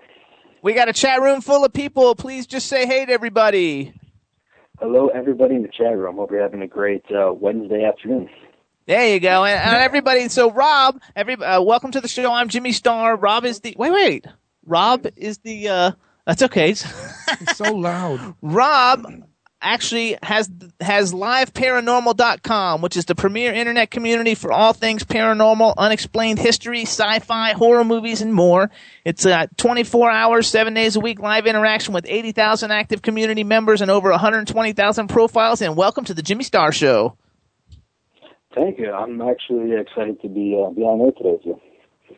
We got a chat room full of people. Please just say hey to everybody. Hello, everybody in the chat room. Hope you're having a great uh, Wednesday afternoon. There you go, and, and everybody. So Rob, every uh, welcome to the show. I'm Jimmy Star. Rob is the wait, wait. Rob is the. uh That's okay. It's so loud. Rob actually has has liveparanormal.com, which is the premier internet community for all things paranormal, unexplained history, sci-fi, horror movies, and more. It's uh, 24 hours, seven days a week live interaction with 80,000 active community members and over 120,000 profiles. And welcome to the Jimmy Star Show. Thank you. I'm actually excited to be uh, be on air today with you.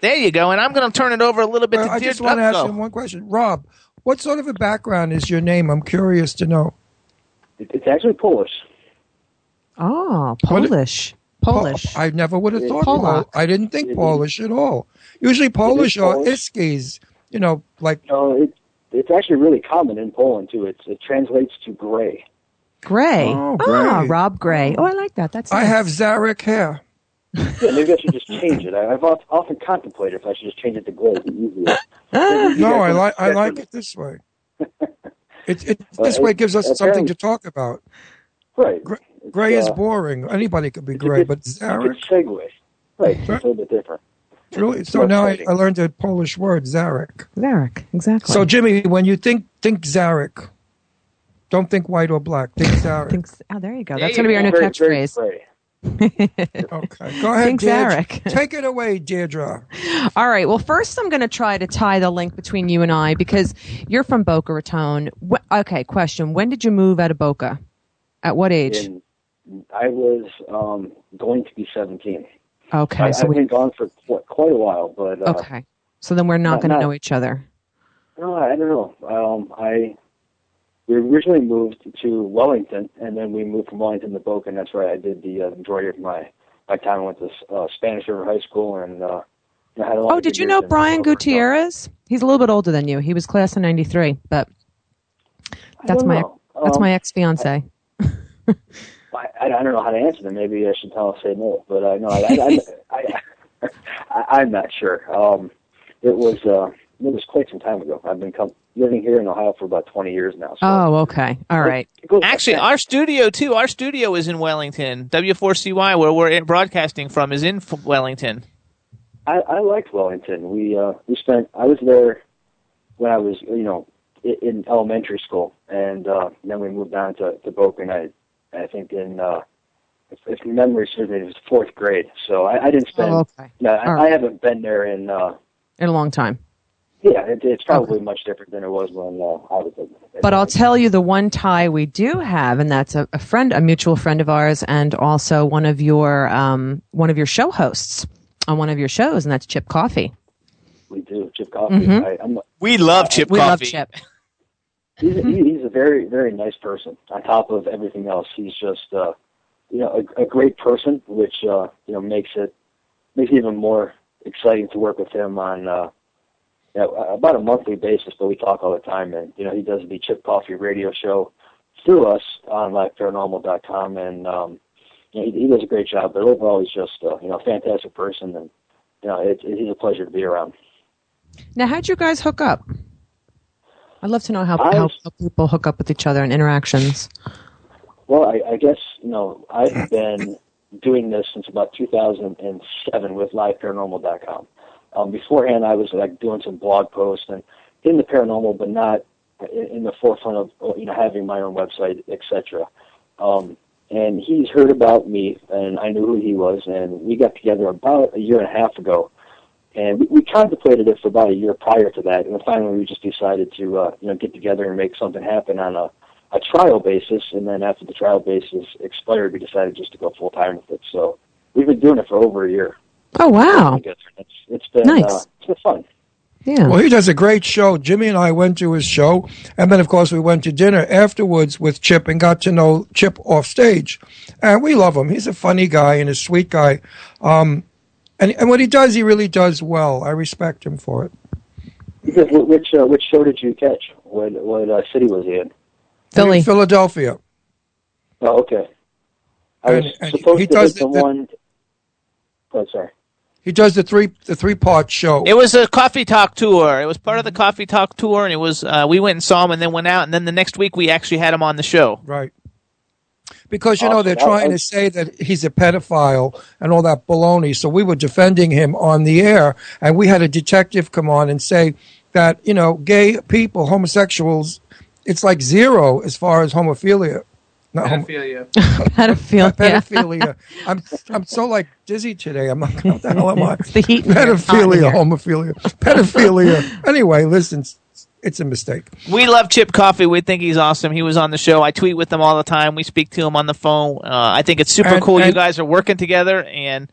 There you go. And I'm going to turn it over a little bit Uh, to I just want to ask him one question. Rob, what sort of a background is your name? I'm curious to know. It, it's actually Polish. Oh, Polish. Polish. I never would have thought Polak. Pol- I didn't think Polish at all. Usually Polish are Iskis, you know, like No, it, it's actually really common in Poland too. It's, it translates to gray. Gray. Oh, Ah, Rob Gray. Oh, I like that. That's I have Zarek hair. Yeah, maybe I should just change it. I, I've often contemplated if I should just change it to gray. It'd easier. No, I like I like it this way. It, it this Uh, way gives us something to talk about. Right. Gray, gray is boring. Anybody could be gray, good- but it's a Zarek, good segue. Right. It's a little bit different. it's really. So now I. I learned a Polish word, Zarek. Zarek. Exactly. So Jimmy, when you think think Zarek, don't think white or black. Think Zarek. Thinks, oh, there you go. There That's going to be our new Very, very catchphrase. Gray. Okay, go ahead, Think Deirdre. Zarek. Take it away, Deirdre. All right. Well, first, I'm going to try to tie the link between you and I because you're from Boca Raton. Wh- okay. Question: When did you move out of Boca? At what age? And I was um, going to be 17. Okay. I, so I've we. been gone for qu- quite a while, but uh, Okay. So then we're not not- going to know each other. no, I don't know. Um, I we originally moved to Wellington, and then we moved from Wellington to Boca, and that's where I did the uh, majority of my my time. I went to uh, Spanish River High School, and uh, I had a lot Oh, did you know Brian Gutierrez? He's a little bit older than you. He was class of '93, but that's my know. that's Um, my ex fiance. I, I don't know how to answer them. Maybe I should tell him say no, but I know I, I, I, I, I I'm not sure. Um, it was uh, it was quite some time ago. I've been com- living here in Ohio for about 20 years now. So Oh, okay. All right. it goes back Actually, our studio too. Our studio is in Wellington. W4CY, where we're broadcasting from, is in Wellington. I, I liked Wellington. We uh, we spent. I was there when I was you know in, in elementary school, and uh, then we moved down to to Boca. And I I think in uh, if, if memory serves me, it was fourth grade. So I, I didn't spend. Oh, okay. No, I, All right. I haven't been there in. Uh, In a long time. Yeah, it, it's probably much different than it was when uh, I was. A, But I'll tell you the one tie we do have, and that's a, a friend, a mutual friend of ours, and also one of your um, one of your show hosts on one of your shows, and that's Chip Coffee. we do Chip Coffee. Mhm. I, I'm, We love Chip we love Coffee. Chip. he's a, he's a very very nice person. On top of everything else, he's just uh, you know a, a great person, which uh, you know makes it makes it even more exciting to work with him on uh, you know, about a monthly basis. But we talk all the time, and you know he does the Chip Coffee radio show through us on LiveParanormal.com, and um, you know, he, he does a great job. But overall, he's just uh, you know a fantastic person, and you know it, it, he's a pleasure to be around. Now, how'd you guys hook up? I'd love to know how, I- how people hook up with each other and interactions. Well, I, I guess you know I've been doing this since about 2007 with LiveParanormal.com. Um, beforehand, I was like doing some blog posts and in the paranormal, but not in, the forefront of you know having my own website, etc. Um, and he's heard about me, and I knew who he was, and we got together about a year and a half ago, and we, we contemplated it for about a year prior to that, and finally we just decided to uh, you know get together and make something happen on a a trial basis, and then after the trial basis expired, we decided just to go full time with it. So we've been doing it for over a year. Oh, wow. It's, it's been Nice. uh, it's been fun. Yeah. Well, he does a great show. Jimmy and I went to his show, and then, of course, we went to dinner afterwards with Chip and got to know Chip off stage. And we love him. He's a funny guy and a sweet guy. Um, and, and what he does, he really does well. I respect him for it. Because Which uh, which show did you catch? What what uh, city was he in? Philly. In Philadelphia. Oh, okay. I was And- and supposed he to does the, the- the- one. Oh, sorry. He does the three the three part show. It was a coffee talk tour. It was part of the coffee talk tour, and it was uh, we went and saw him, and then went out, and then the next week we actually had him on the show. Right. Because you know they're trying to say that he's a pedophile and all that baloney. So we were defending him on the air, and we had a detective come on and say that you know gay people, homosexuals, it's like zero as far as homophilia. Not homo- Pedophilia. pedophilia. I'm I'm so like dizzy today. I'm like, what the hell am I? It's the heat in here. It's hot in Pedophilia, here. homophilia, pedophilia. Anyway, listen, it's- it's a mistake. We love Chip Coffee. We think he's awesome. He was on the show. I tweet with him all the time. We speak to him on the phone. Uh, I think it's super And- cool. you guys are working together, and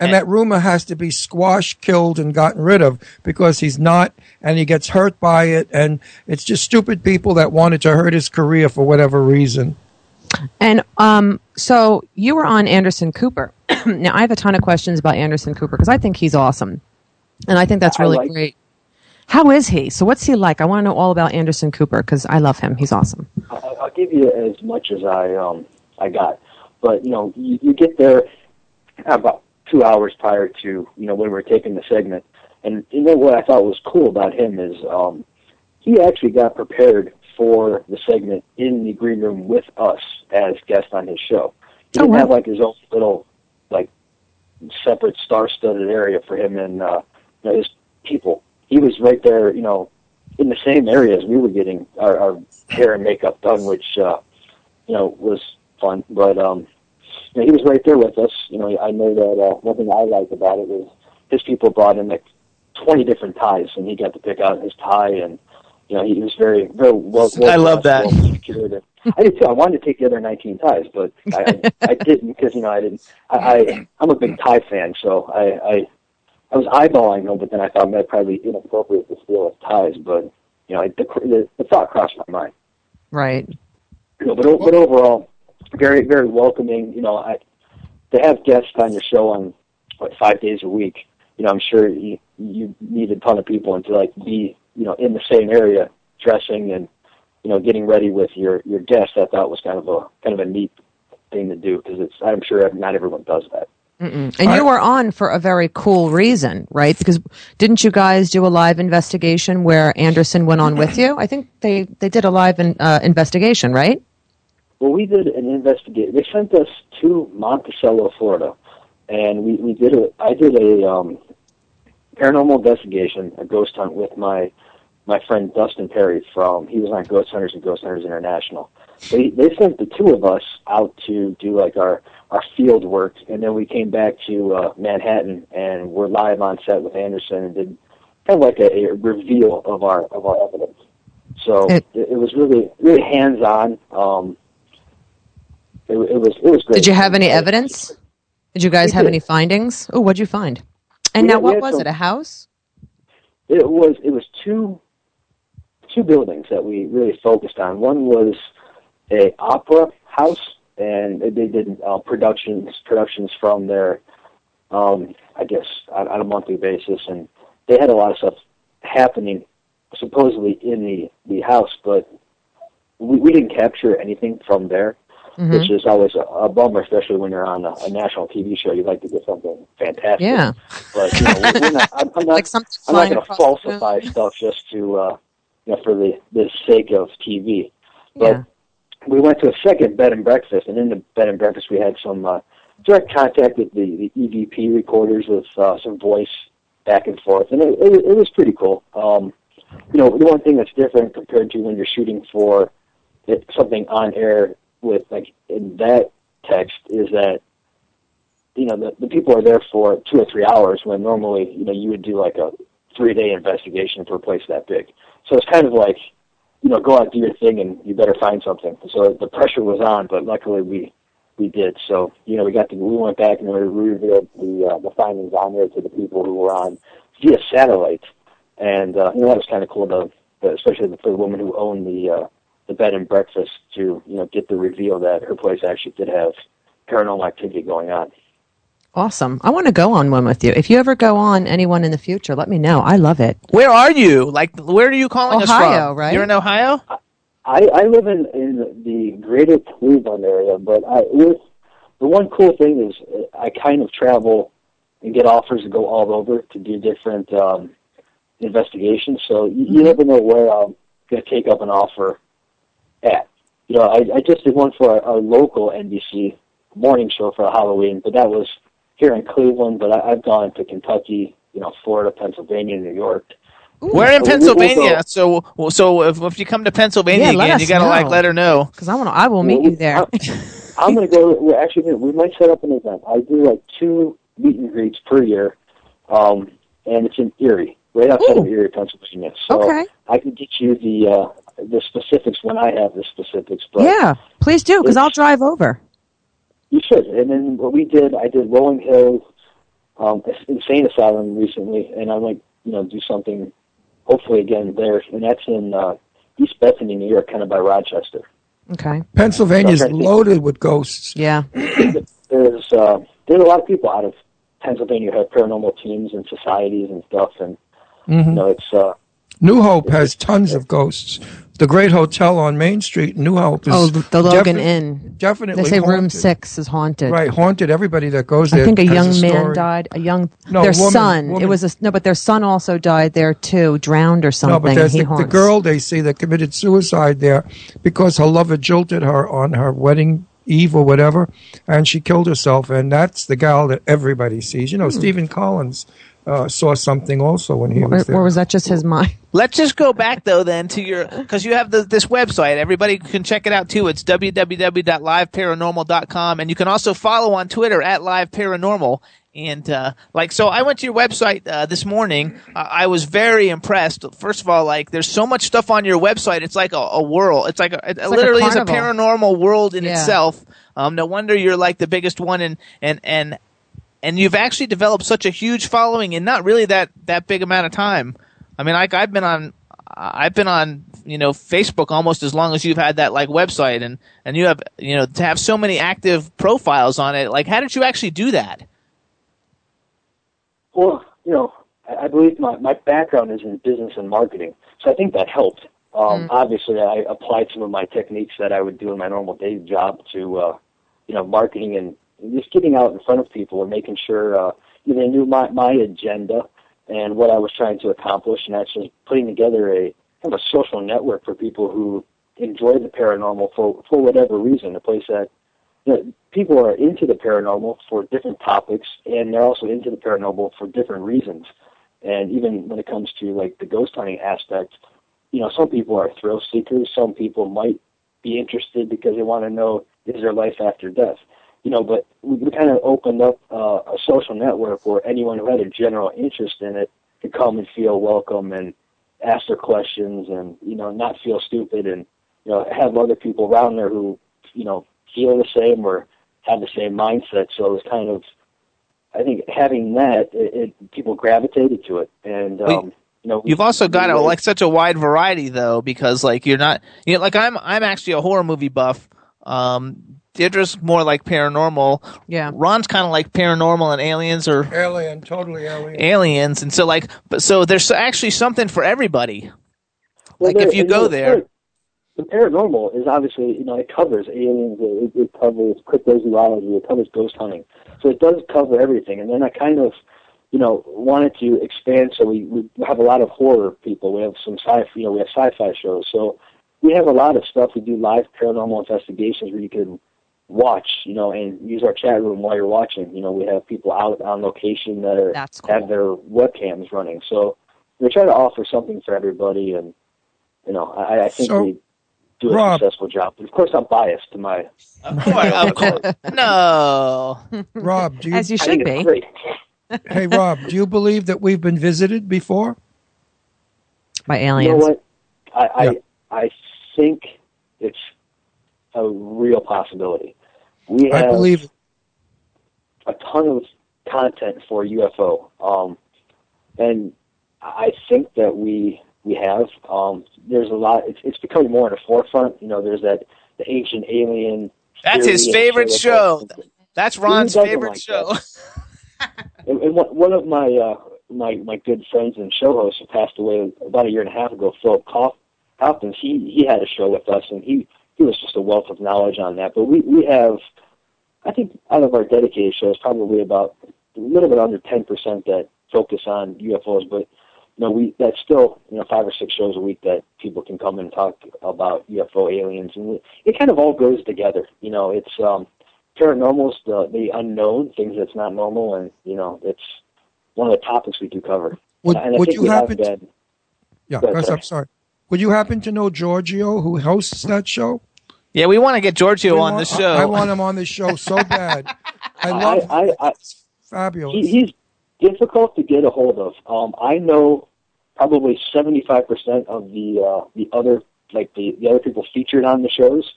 And that rumor has to be squashed, killed, and gotten rid of because he's not, and he gets hurt by it. And it's just stupid people that wanted to hurt his career for whatever reason. And um, so you were on Anderson Cooper. now I have a ton of questions about Anderson Cooper because I think he's awesome, and I think that's really like- great. How is he? So what's he like? I want to know all about Anderson Cooper because I love him. He's awesome. I'll give you as much as I um I got, but you know you, you get there about two hours prior to you know when we were taping the segment, and you know what I thought was cool about him is um he actually got prepared for the segment in the green room with us as guests on his show. He Oh, didn't wow. have like his own little like separate star-studded area for him and uh, you know, his people. He was right there, you know, in the same area as we were getting our, our hair and makeup done, which uh, you know was fun. But um, you know, he was right there with us. You know, I know that uh, one thing I liked about it was his people brought in like twenty different ties, and he got to pick out his tie, and you know, he was very very well. well I love that. well secured. I did too. I wanted to take the other nineteen ties, but I, I, I didn't because you know I didn't. I, I I'm a big tie fan, so I. I I was eyeballing them, but then I thought it might probably be inappropriate to steal his ties. But you know, I, the, the the thought crossed my mind. Right. You know, but o- but overall, very very welcoming. You know, I to have guests on your show on what five days a week. You know, I'm sure you you need a ton of people and to like be you know in the same area dressing and you know getting ready with your your guests. I thought was kind of a kind of a neat thing to do because it's I'm sure not everyone does that. Mm-mm. And you were on for a very cool reason, right? Because didn't you guys do a live investigation where Anderson went on with you? I think they, they did a live in, uh, investigation, right? Well, we did an investigation. They sent us to Monticello, Florida, and we, we did a. I did a um, paranormal investigation, a ghost hunt with my my friend Dustin Pari from. He was on Ghost Hunters and Ghost Hunters International. They they sent the two of us out to do like our our field work, and then we came back to uh, Manhattan and we're live on set with Anderson and did kind of like a, a reveal of our of our evidence. So it, It- was really really hands on. Um, it, it was it was great. Did you have any evidence? Did you guys We have did. any findings? Oh, what'd you find? And We now, had- what was some- it? A house? It was it was two two buildings that we really focused on. One was a opera house, and they did uh, productions productions from there. Um, I guess on, on a monthly basis, and they had a lot of stuff happening supposedly in the the house, but we, we didn't capture anything from there. Mhm. Which is always a, a bummer, especially when you're on a, a national TV show. You'd like to get something fantastic. Yeah. But you know, not, I'm, I'm not, Like I'm not going to falsify stuff just to, uh, you know, for the, the sake of TV. But Yeah. we went to a second bed and breakfast, and in the bed and breakfast we had some uh, direct contact with the, the EVP recorders with uh, some voice back and forth, and it, it, it was pretty cool. Um, you know, the one thing that's different compared to when you're shooting for it, something on air with like in that text is that you know the, the people are there for two or three hours when normally you know you would do like a three day investigation for a place that big. So it's kind of like you know go out do your thing and you better find something. So the pressure was on, but luckily we we did. So you know we got the we went back and we revealed the uh, the findings on there to the people who were on via satellite, and uh, you know that was kind of cool to especially for the woman who owned the uh, the bed and breakfast to you know get the reveal that her place actually did have paranormal activity going on. Awesome. I want to go on one with you. If you ever go on anyone in the future, let me know. I love it. Where are you? Like, where are you calling us Ohio, from? right? You're in Ohio. I, I live in, in the greater Cleveland area, but I with the one cool thing is I kind of travel and get offers to go all over to do different um, investigations. So you, you never know where I'm going to take up an offer at. You know, I, I just did one for our, our local NBC morning show for Halloween, but that was here in Cleveland. But I, I've gone to Kentucky, you know, Florida, Pennsylvania, New York. We're in So we'll- we'll Pennsylvania, go- so so if, if you come to Pennsylvania Yeah, again, you gotta like let her know. Because I want to. I will meet you there. I'm going to go. We're actually we might set up an event. I do like two meet and greets per year, um, and it's in Erie, right outside of Erie, Pennsylvania. So Okay. I can get you the uh, the specifics when I have the specifics. But yeah, please do, because I'll drive over. You should. And then what we did, I did Rolling Hills, um, Insane Asylum recently, and I might you know do something, hopefully again there, and that's in uh, East Bethany, New York, kind of by Rochester. Okay. Pennsylvania's So I'm trying to think- loaded with ghosts. Yeah. there's uh, there's a lot of people out of Pennsylvania who have paranormal teams and societies and stuff, and Mhm. you know it's uh, New Hope has tons of ghosts. The great hotel on Main Street, New Hope, is Oh, the Logan defi- Inn. Definitely, They say room six is haunted. Right, haunted. Everybody that goes there. I think a young man died. A young No, their woman, son. It was a no, but their son also died there too, drowned or something. No, but there's he the, the girl they see that committed suicide there because her lover jilted her on her wedding eve or whatever, and she killed herself. And that's the gal that everybody sees. You know, Hmm. Stephen Collins uh, saw something also when he Or, was there. or was that just his mind? Let's just go back though then to your because you have the, this website. Everybody can check it out too. It's www.liveparanormal.com, and you can also follow on Twitter at Live Paranormal. And uh, like so, I went to your website uh, this morning. Uh, I was very impressed. First of all, like there's so much stuff on your website. It's like a, a world. It's like a, it like a literally is a paranormal world in Yeah. itself. Um, no wonder you're like the biggest one, and and and and you've actually developed such a huge following in not really that that big amount of time. I mean, like I've been on, I've been on, you know, Facebook almost as long as you've had that like website, and and you have, you know, to have so many active profiles on it. Like, how did you actually do that? well, you know, I, I believe my my background is in business and marketing, so I think that helped. Um, Obviously, I applied some of my techniques that I would do in my normal day job to, uh, you know, marketing and just getting out in front of people and making sure uh, you know, they knew my my agenda and what I was trying to accomplish, and actually putting together a kind of a social network for people who enjoy the paranormal for for whatever reason. A place that you know, people are into the paranormal for different topics, and they're also into the paranormal for different reasons. And even when it comes to like the ghost hunting aspect, you know, some people are thrill seekers. Some people might be interested because they want to know is there life after death. You know, but we, we kind of opened up uh, a social network where anyone who had a general interest in it could come and feel welcome and ask their questions and you know not feel stupid and you know have other people around there who you know feel the same or have the same mindset. So it was kind of, I think having that, it, it people gravitated to it, and um, you know You've also got a, like such a wide variety though, because like you're not, you know, like I'm, I'm actually a horror movie buff. Um, Deirdre's more like paranormal. Yeah. Ron's kind of like paranormal and aliens or Alien, totally alien. aliens, and so like, but so there's actually something for everybody. Well, like there- if you go there, par- the paranormal is obviously you know it covers aliens, it, it covers cryptozoology, it covers ghost hunting, so it does cover everything. And then I kind of you know wanted to expand, so we we have a lot of horror people. We have some sci you know we have sci-fi shows, so we have a lot of stuff. We do live paranormal investigations where you can watch, you know, and use our chat room while you're watching. You know, we have people out on location that are That's have their webcams running. So we try to offer something for everybody, and you know, I, I think So, we do a Rob- successful job. But of course, I'm biased to my. of course, of no. Rob, do you, As you should be. great. hey Rob, do you believe that we've been visited before? By You know aliens. what? I, Yeah. I I think it's a real possibility. We have I believe. a ton of content for UFO, um, and I think that we we have. Um, there's a lot. It's, it's becoming more in the forefront. You know, there's that the ancient alien. That's his favorite show. that. That's Ron's favorite like show. And, and one one of my uh, my my good friends and show hosts who passed away about a year and a half ago, Philip Kauf- Kaufman. He he had a show with us, and he he was just a wealth of knowledge on that. But we we have, I think, out of our dedicated shows, probably about a little bit under ten percent that focus on UFOs. But you know, we that's still you know five or six shows a week that people can come and talk about UFO aliens, and it kind of all goes together. You know, it's um paranormal is the the unknown things that's not normal, and you know it's one of the topics we do cover. Would, and I would think you we happen? have been. yeah, ahead. I'm sorry. Would you happen to know Giorgio, who hosts that show? Yeah, we want to get Giorgio We on the show. I, I want him on the show so bad. I love. I, I, I, fabulous. he, he's difficult to get a hold of. Um, I know probably seventy five percent of the uh, the other like the, the other people featured on the shows.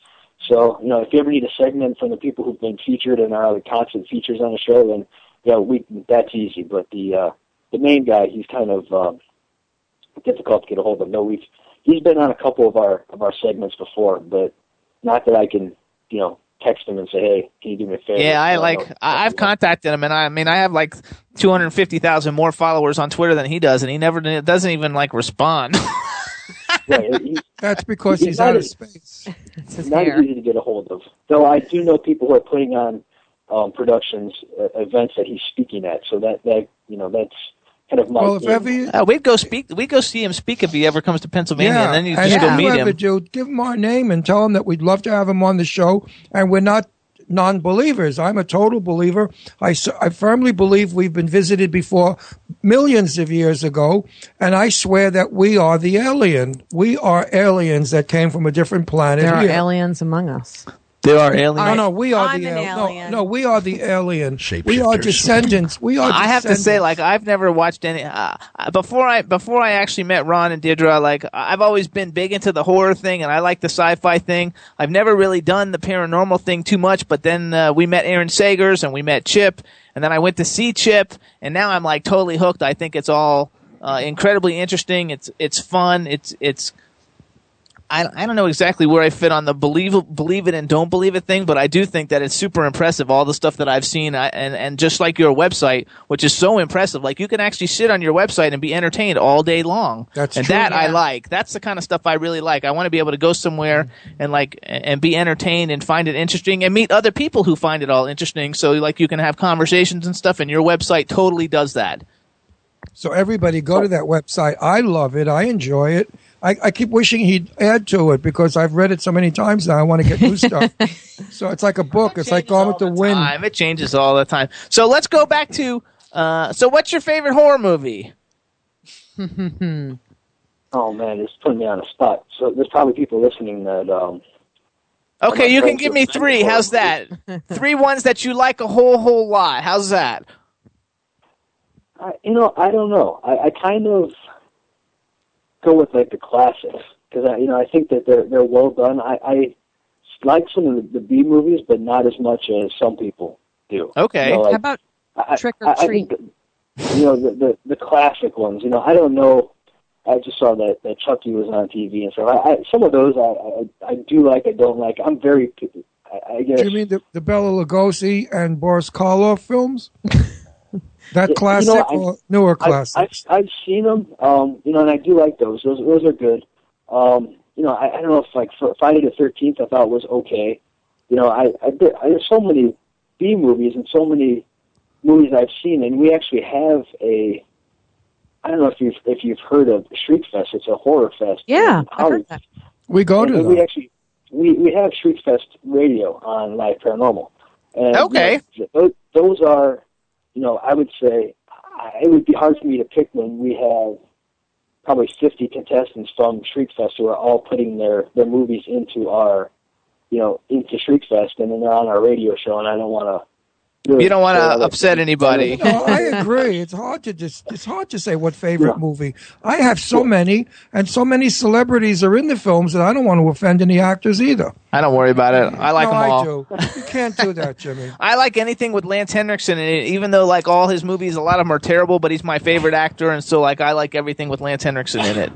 So you know, if you ever need a segment from the people who've been featured and are the constant features on the show, then you know we that's easy. But the uh, the main guy, he's kind of um, difficult to get a hold of. No, we've he's been on a couple of our of our segments before, but not that I can you know text him and say, hey, can you do me a favor? Yeah, I So like. know- I, I've contacted him, and I, I mean, I have like two hundred fifty thousand more followers on Twitter than he does, and he never doesn't even like respond. Right, he- That's because He's he's out of as- space. It's not hair. easy to get a hold of. Though I do know people who are putting on um, productions, uh, events that he's speaking at. So that that you know that's kind of. Well, if ever you, Uh, we'd go speak. We'd go see him speak if he ever comes to Pennsylvania, yeah, and then you and just if go meet him. do, give him our name and tell him that we'd love to have him on the show. And we're not non-believers. I'm a total believer. I, I firmly believe we've been visited before millions of years ago, and I swear that we are the alien. We are aliens that came from a different planet. There are here. aliens among us. There are aliens. No, no, we are I'm the an al- alien. No, no, we are the alien. We are descendants. We are. I have to say, like, I've never watched any. Uh, uh, before I before I actually met Ron and Deirdre, like, I've always been big into the horror thing, and I like the sci-fi thing. I've never really done the paranormal thing too much, but then uh, we met Aaron Sagers and we met Chip, and then I went to see Chip, and now I'm like totally hooked. I think it's all uh, incredibly interesting. It's it's fun. It's it's I, I don't know exactly where I fit on the believe believe it and don't believe it thing, but I do think that it's super impressive. All the stuff that I've seen, I, and and just like your website, which is so impressive, like you can actually sit on your website and be entertained all day long. That's and true. that I like. That's the kind of stuff I really like. I want to be able to go somewhere mm-hmm. and like and be entertained and find it interesting and meet other people who find it all interesting. So like you can have conversations and stuff, and your website totally does that. So everybody go to that website. I love it. I enjoy it. I, I keep wishing he'd add to it because I've read it so many times now. I want to get new stuff. so it's like a book. It's like Gone with the Wind. Time it changes all the time. So let's go back to. Uh, so what's your favorite horror movie? Oh man, it's putting me on the spot. So there's probably people listening that um Okay, you can give me three. horror How's that? three ones that you like a whole whole lot. How's that? I, you know, I don't know. I, I kind of go with like the classics because I, you know, I think that they're they're well done. I, I like some of the, the B movies, but not as much as some people do. Okay. You know, like, How about I- Trick or I- I Treat? think, you know, the, the the classic ones. You know, I don't know. I just saw that that Chucky was on TV and stuff. I, I, some of those I, I I do like. I don't like. I'm very. I, I guess. Do you mean the, the Bela Lugosi and Boris Karloff films? that Yeah, classic you know, I- or newer I- classics? I've, I've seen them, um, you know, and I do like those. Those those are good. Um, you know, I, I don't know if like Fr- Friday the Thirteenth I thought was okay. You know, I, I, there- I there's so many B movies and so many movies I've seen, and we actually have a. I don't know if you've if you've heard of Shriek Fest. It's a horror fest. Yeah, in I've heard that. we go And- to and we actually we we have Shriek Fest radio on Live Paranormal. And, Okay. you know, those, those are, you know, I would say it would be hard for me to pick when we have probably 50 contestants from Shriek Fest who are all putting their their movies into our, you know, into Shriek Fest, and then they're on our radio show, and I don't want to. Really You don't want to other upset things. anybody. No, I agree. It's hard to just it's hard to say what favorite movie. I have so many, and so many celebrities are in the films that I don't want to offend any actors either. I don't worry about it. I like no, them all. I do. You can't do that, Jimmy. I like anything with Lance Henriksen in it, even though like all his movies, a lot of them are terrible, but he's my favorite actor, and so like I like everything with Lance Henriksen in it.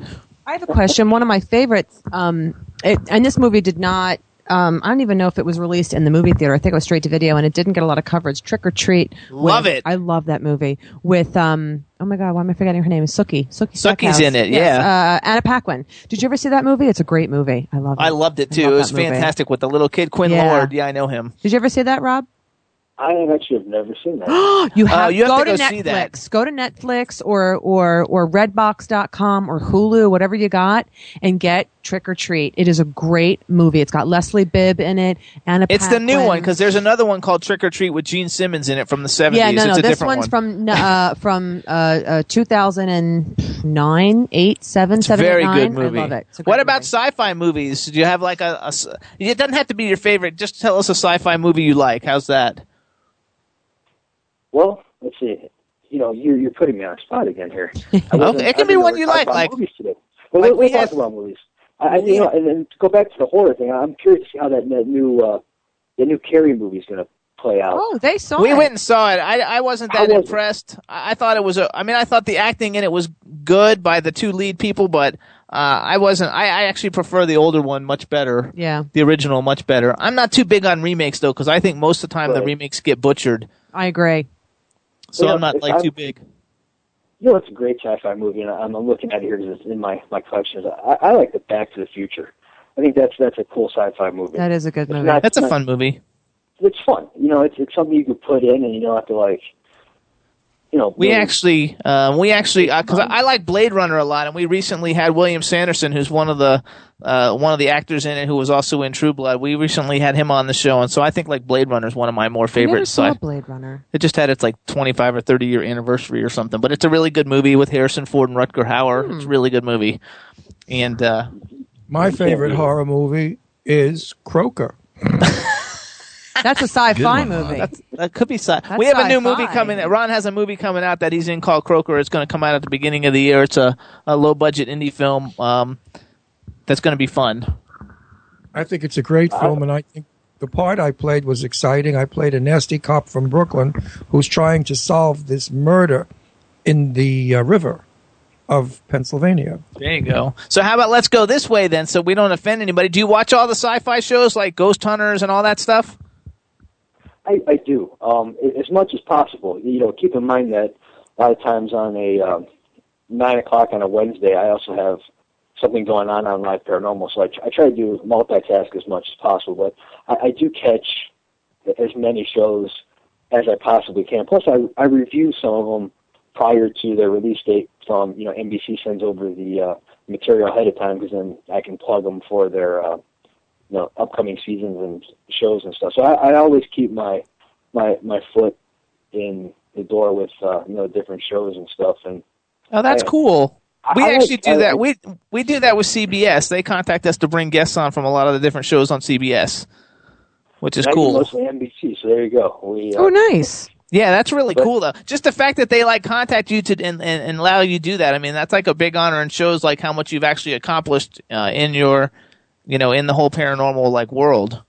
I have a question. One of my favorites, um, it, and this movie did not. Um, I don't even know if it was released in the movie theater. I think it was straight to video, and it didn't get a lot of coverage. Trick or Treat. Love it. I love that movie with. Um, oh my god, why am I forgetting her name? Is Sookie. Sookie. Sookie's in it, Yes, yeah. Uh, Anna Paquin. Did you ever see that movie? It's a great movie. I love it. I loved it too. love It was movie. fantastic with the little kid Quinn Yeah. Lord. Yeah, I know him. Did you ever see that, Rob? I actually have never seen that. you have, Uh, you have go to go Netflix. see that. Go to Netflix or or or Redbox.com or Hulu, whatever you got, and get Trick or Treat. It is a great movie. It's got Leslie Bibb in it. Anna. It's the new Paquin. one because there's another one called Trick or Treat with Gene Simmons in it from the 70s. Yeah, no, no. It's a This one's one. from uh, from uh, uh, 2009, eight, seven, it's seven, very 8, good movie. I love it. It's a great What about movie. sci-fi movies? Do you have like a? It doesn't have to be your favorite. Just tell us a sci-fi movie you like. How's that? Well, let's see. You know, you're you're putting me on a spot again here. Okay, it can be one you like, like- movies today. Well, like let, we let's talk about movies. I, I you know, and then to go back to the horror thing. I'm curious to see how that, that new uh, the new Carrie movie is going to play out. Oh, they saw it. we it. went and saw it. I, I wasn't How that was it? impressed. I, I thought it was a. I mean, I thought the acting in it was good by the two lead people, but uh, I wasn't. I, I actually prefer the older one much better. Yeah, The original much better. I'm not too big on remakes though, because I think most of the time the remakes get butchered. I agree. So Yeah, I'm not like I'm- too big. You know, it's a great sci-fi movie, and I'm, I'm looking at it here 'cause it's in my my collection. I, I like the Back to the Future. I think that's that's a cool sci-fi movie. That is a good It's movie. not- That's a not- fun movie. It's fun. You know, it's it's something you could put in, and you don't have to like. You know, We really- actually, um, we actually, because I, I like Blade Runner a lot, and we recently had William Sanderson, who's one of the uh, one of the actors in it, who was also in True Blood. We recently had him on the show, and so I think like Blade Runner is one of my more favorites. I never favorite. saw sci- Blade Runner. It just had its like 25 or 30 year anniversary or something, but it's a really good movie with Harrison Ford and Rutger Hauer. Hmm. It's a really good movie, and uh, My favorite horror movie is Croker. That's a sci-fi movie. that's that could be. Sci- That's we have a new movie sci-fi. coming. Ron has a movie coming out that he's in called Croker. It's going to come out at the beginning of the year. It's a, a low budget indie film um, that's going to be fun. I think it's a great film, and I think the part I played was exciting. I played a nasty cop from Brooklyn who's trying to solve this murder in the uh, river of Pennsylvania. There you go. So how about let's go this way then, so we don't offend anybody. Do you watch all the sci-fi shows like Ghost Hunters and all that stuff? I, I do. Um, as much as possible. You know, keep in mind that a lot of times on a um, nine o'clock on a Wednesday, I also have something going on on Live Paranormal. So I, I try to do multitask as much as possible. But I, I do catch as many shows as I possibly can. Plus, I, I review some of them prior to their release date. From you know, NBC sends over the uh, material ahead of time because then I can plug them for their uh, you know upcoming seasons and shows and stuff. So I, I always keep my my my foot in the door with uh, you know different shows and stuff. And Oh, that's I- cool. We I like- actually do I that. like- We we do that with CBS. They contact us to bring guests on from a lot of the different shows on CBS, which is cool. Mostly NBC. So there you go. We uh, Oh, nice. Yeah, that's really But- cool though. Just the fact that they like contact you to and, and, and allow you to do that. I mean, that's like a big honor and shows like how much you've actually accomplished uh, in your, you know, in the whole paranormal like world.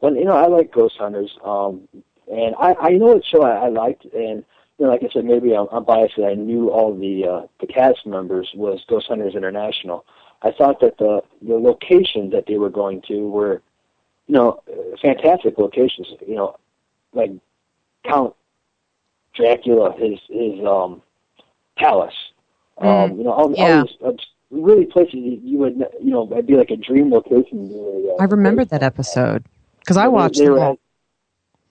Well, you know, I like Ghost Hunters, um, and I, I know what show I, I liked, and you know, like I said, maybe I'm, I'm biased. that I knew all the uh, the cast members was Ghost Hunters International. I thought that the the locations that they were going to were, you know, fantastic locations. You know, like Count Dracula, his his um, palace. Um, you know, all, yeah. all these uh, really places you you would, you know, it'd be like a dream location. uh, I remember that episode because I watched they them were at,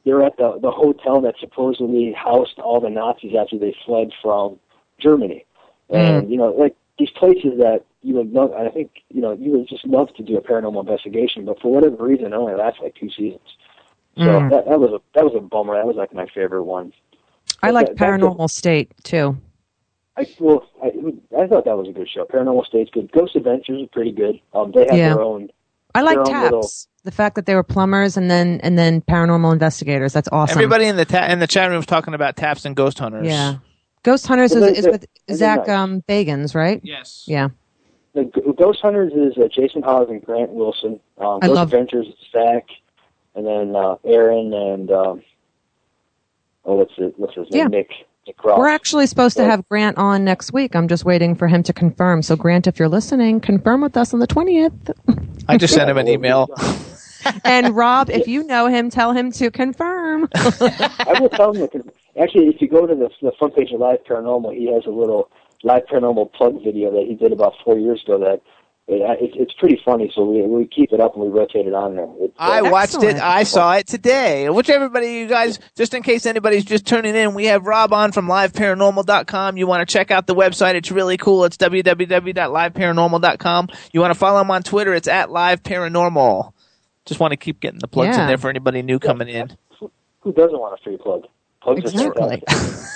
they were at the the hotel that supposedly housed all the Nazis after they fled from Germany, and you know, like these places that you would love. I think you know you would just love to do a paranormal investigation, but for whatever reason, it only lasts like two seasons. So Mm. that that was a that was a bummer. That was like my favorite one. I like that- a- Paranormal State too. I well, I, I thought that was a good show. Paranormal State's good. Ghost Adventures is pretty good. Um, they have Yeah. their own. I like Taps. little- The fact that they were plumbers and then and then paranormal investigators. That's awesome. Everybody in the ta- in the chat room is talking about Taps and Ghost Hunters. Yeah. Ghost Hunters Well, is, is with Zach nice. um, Bagans, right? Yes. Yeah. The Ghost Hunters is uh, Jason Hawes and Grant Wilson. Um, I Ghost love- Adventures is Zach, and then uh, Aaron and um, oh, what's it? What's his name? Yeah. Nick. Nick We're actually supposed to have Grant on next week. I'm just waiting for him to confirm. So Grant, if you're listening, confirm with us on the 20th. I just sent him an email. and Rob, if you know him, tell him to confirm. I will tell him. That, actually, if you go to the, the front page of Live Paranormal, he has a little Live Paranormal plug video that he did about four years ago. That it, it, it's pretty funny. So we we keep it up and we rotate it on there. It's, uh, I watched it. I saw it today. Which everybody, you guys, just in case anybody's just tuning in, we have Rob on from liveparanormal.com. You want to check out the website. It's really cool. It's www.liveparanormal.com. You want to follow him on Twitter. It's at liveparanormal. Just want to keep getting the plugs in there for anybody new coming in. who doesn't want a free plug? Plugs Exactly. are.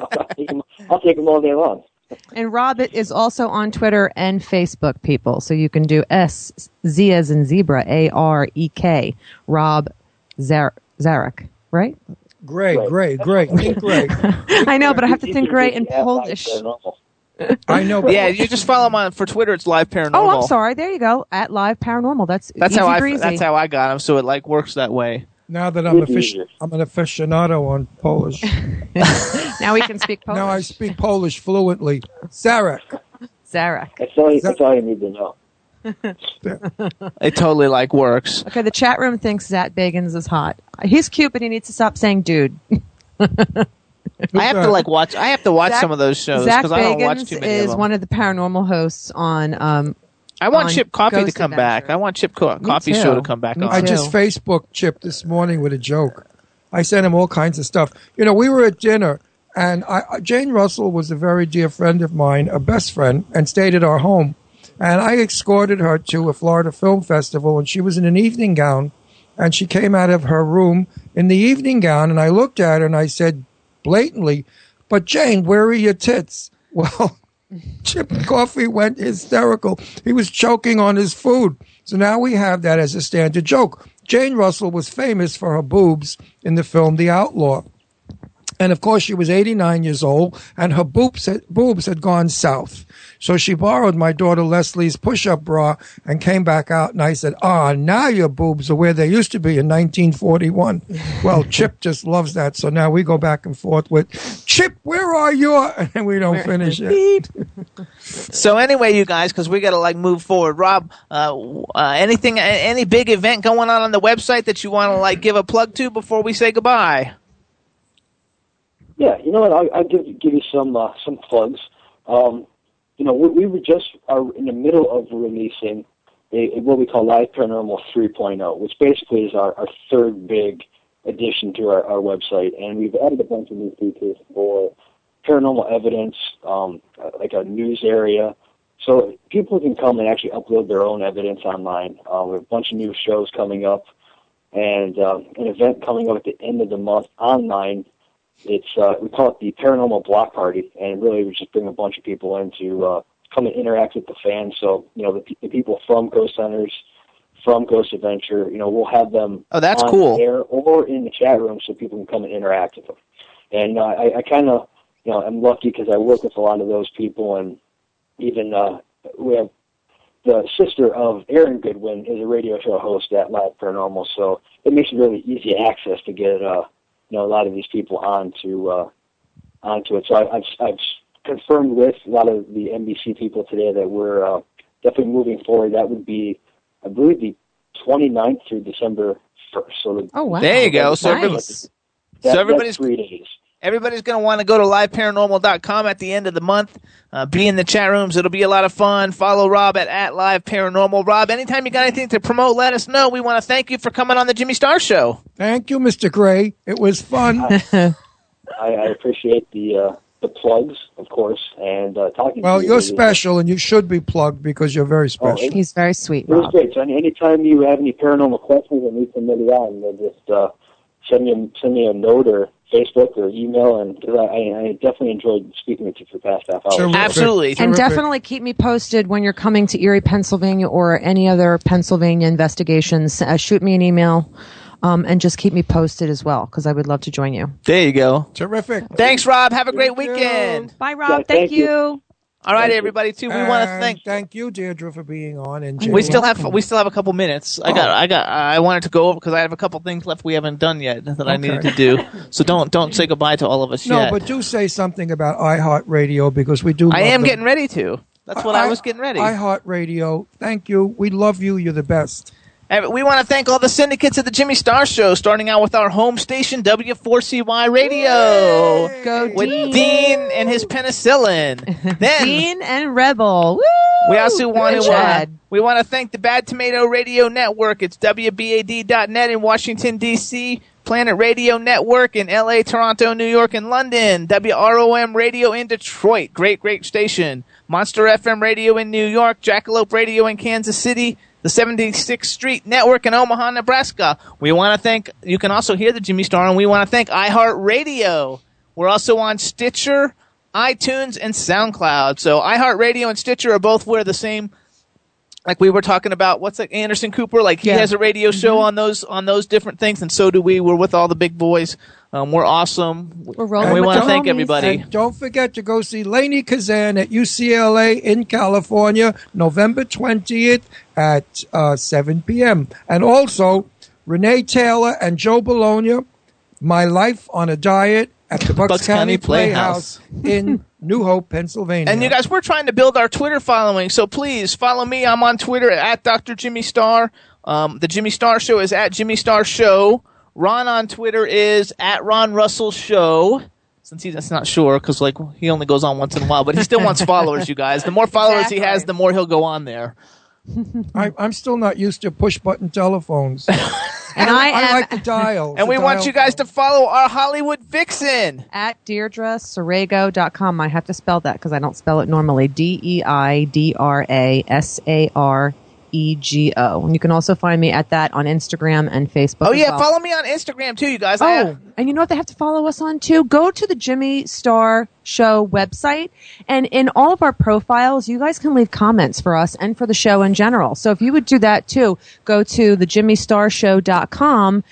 I'll, I'll take them all day long. And Robert is also on Twitter and Facebook, people. So you can do S Z as in zebra, A R E K, Rob Zar- Zarek, right? Great, Right. great, great. Think great. I know, but I have to think can great in the at Live Polish. I know. but Yeah, you just follow him on for Twitter. It's live paranormal. Oh, I'm sorry. There you go. At Live Paranormal. That's That's easy how I. breezy. That's how I got him. So it like works that way. Now that I'm a Good fish, music. I'm an aficionado on Polish. now we can speak Polish. now I speak Polish fluently. Sarek. Zarek. That's all. That's all you need to know. It totally like works. Okay, the chat room thinks Zach Bagans is hot. He's cute, but he needs to stop saying dude. I have to like watch. I have to watch Zach- some of those shows Zach because I don't watch Bagans too many is of them. one of the paranormal hosts on. Um, I want Chip Coffey to Ghost come back. I want Chip Co- Coffey too. Show to come back Me on. I too. just Facebook Chip this morning with a joke. I sent him all kinds of stuff. You know, we were at dinner, and I, I- Jane Russell was a very dear friend of mine, a best friend, and stayed at our home. And I escorted her to a Florida Film Festival, and she was in an evening gown. And she came out of her room in the evening gown, and I looked at her and I said blatantly, But Jane, where are your tits? Well, Chip Coffey went hysterical. He was choking on his food. So now we have that as a standard joke. Jane Russell was famous for her boobs in the film The Outlaw. And of course, she was 89 years old, and her boobs had, boobs had gone south. So she borrowed my daughter Leslie's push-up bra and came back out. And I said, "Ah, now your boobs are where they used to be in 1941." well, Chip just loves that. So now we go back and forth with, "Chip, where are you?" And we don't finish it. So anyway, you guys, because we got to like move forward. Rob, uh, uh, anything, any big event going on on the website that you want to like give a plug to before we say goodbye? Yeah, you know what? I'll, I'll give give you some uh, some plugs. Um, you know, we, we were just are in the middle of releasing a, a, what we call Live Paranormal 3.0, which basically is our, our third big addition to our, our website, and we've added a bunch of new features for paranormal evidence, um, uh, like a news area. So people can come and actually upload their own evidence online. Uh, we have a bunch of new shows coming up, and um, an event coming up at the end of the month online it's uh, we call it the paranormal block party, and really we just bring a bunch of people in to uh, come and interact with the fans. So you know the, the people from Ghost Hunters, from Ghost Adventure, you know we'll have them. Oh, that's on cool. Air or in the chat room, so people can come and interact with them. And uh, I, I kind of you know I'm lucky because I work with a lot of those people, and even uh, we have the sister of Aaron Goodwin is a radio show host at Live Paranormal, so it makes it really easy access to get uh, you know a lot of these people onto uh, onto it. So I, I've I've confirmed with a lot of the NBC people today that we're uh, definitely moving forward. That would be, I believe, the 29th through December 1st. So the, Oh wow! There you go. So everybody- That- so everybody's that's three days. Everybody's going to want to go to liveparanormal.com at the end of the month. Uh, be in the chat rooms. It'll be a lot of fun. Follow Rob at, at Live Paranormal. Rob, anytime you got anything to promote, let us know. We want to thank you for coming on the Jimmy Star Show. Thank you, Mr. Gray. It was fun. I, I appreciate the uh, the plugs, of course, and uh, talking. well, to you you're is- special, and you should be plugged because you're very Oh, special. He's very sweet, It was great. So any anytime you have any paranormal questions or need somebody on, they'll just uh, send me a, send me a note or Facebook or email, and cause I, I I definitely enjoyed speaking with you for the past half hour. Terrific. Absolutely. And Terrific. definitely keep me posted when you're coming to Erie, Pennsylvania, or any other Pennsylvania investigations. Uh, shoot me an email, um, and just keep me posted as well because I would love to join you. There you go. Terrific. Thanks, Rob. Have a great Thank you. weekend. Bye, Rob. Yeah, thank, thank you. you. All right, everybody, too. We want to thank. Thank you, Deirdre, for being on. And We still have we still have a couple minutes. I got oh. I got I wanted to go over because I have a couple things left we haven't done yet that I Okay. needed to do. So don't don't say goodbye to all of us No, yet. but do say something about iHeartRadio because we do. I am them. getting ready to. That's what I, was getting ready. iHeartRadio. Thank you. We love you. You're the best. And we want to thank all the syndicates of the Jimmy Star Show, starting out with our home station, W4CY Radio, Go with Dean. Dean and his penicillin. Then Dean and Rebel. Woo! we also want to uh, we want to thank the Bad Tomato Radio Network. It's WBAD.net in Washington D.C. Planet Radio Network in L.A., Toronto, New York, and London. WROM Radio in Detroit. Great, great station. Monster FM Radio in New York. Jackalope Radio in Kansas City. The 76th Street Network in Omaha, Nebraska. We want to thank, you can also hear the Jimmy Star, and we want to thank iHeartRadio. We're also on Stitcher, iTunes, and SoundCloud. So iHeartRadio and Stitcher are both where the same like we were talking about what's like Anderson Cooper like he Yeah. has a radio show on those on those different things and so do we we're with all the big boys um, we're awesome We're rolling and we want to thank everybody And don't forget to go see Lainie Kazan at UCLA in California, November 20th at uh, 7 p.m. And also, Renee Taylor and Joe Bologna, My Life on a Diet at the Bucks, Bucks County County Playhouse. In New Hope, Pennsylvania. and you guys we're trying to build our Twitter following so please follow me. I'm on Twitter at Dr. Jimmy Star um, the Jimmy Star Show is at Jimmy Star Show. Ron on Twitter is at Ron Russell Show. Since he's not sure because like he only goes on once in a while but he still wants followers you guys. The more followers he has the more he'll go on there I, I'm still not used to push button telephones. And I, I am like the dial. and we want you guys to follow our Hollywood Vixen at DeirdreSarego.com. I have to spell that because I don't spell it normally. D E I D R A S A R E G O. And you can also find me at that on Instagram and Facebook. Oh yeah, well. follow me on Instagram too, you guys. Oh, and you know what they have to follow us on too? Go to the Jimmy Star Show website, and in all of our profiles, you guys can leave comments for us and for the show in general. So if you would do that too, go to the JimmyStarShow.com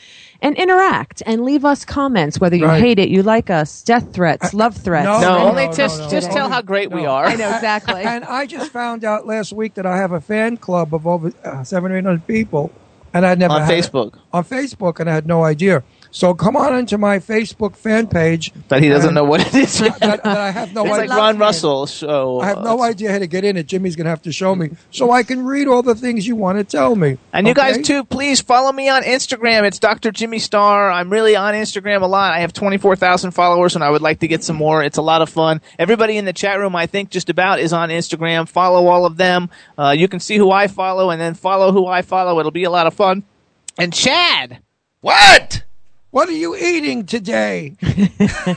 and interact and leave us comments whether you Right. hate it, you like us, death threats, love threats. no, No, no, only no, just no, no. just tell how great we are. I know exactly. And I just found out last week that I have a fan club of over uh, seven or eight hundred people, and I never On had- Facebook. On Facebook, and I had no idea. So come on into my Facebook fan page. But he doesn't and- know what it is. that, that I have no it's idea. like Ron Russell show. I have no idea how to get in it. Jimmy's going to have to show me so I can read all the things you want to tell me. And you guys too, please follow me on Instagram. It's Dr. Jimmy Star. I'm really on Instagram a lot. I have 24,000 followers and I would like to get some more. It's a lot of fun. Everybody in the chat room, I think just about is on Instagram. Follow all of them. Uh, you can see who I follow and then follow who I follow. It'll be a lot of fun. And Chad. What? What are you eating today?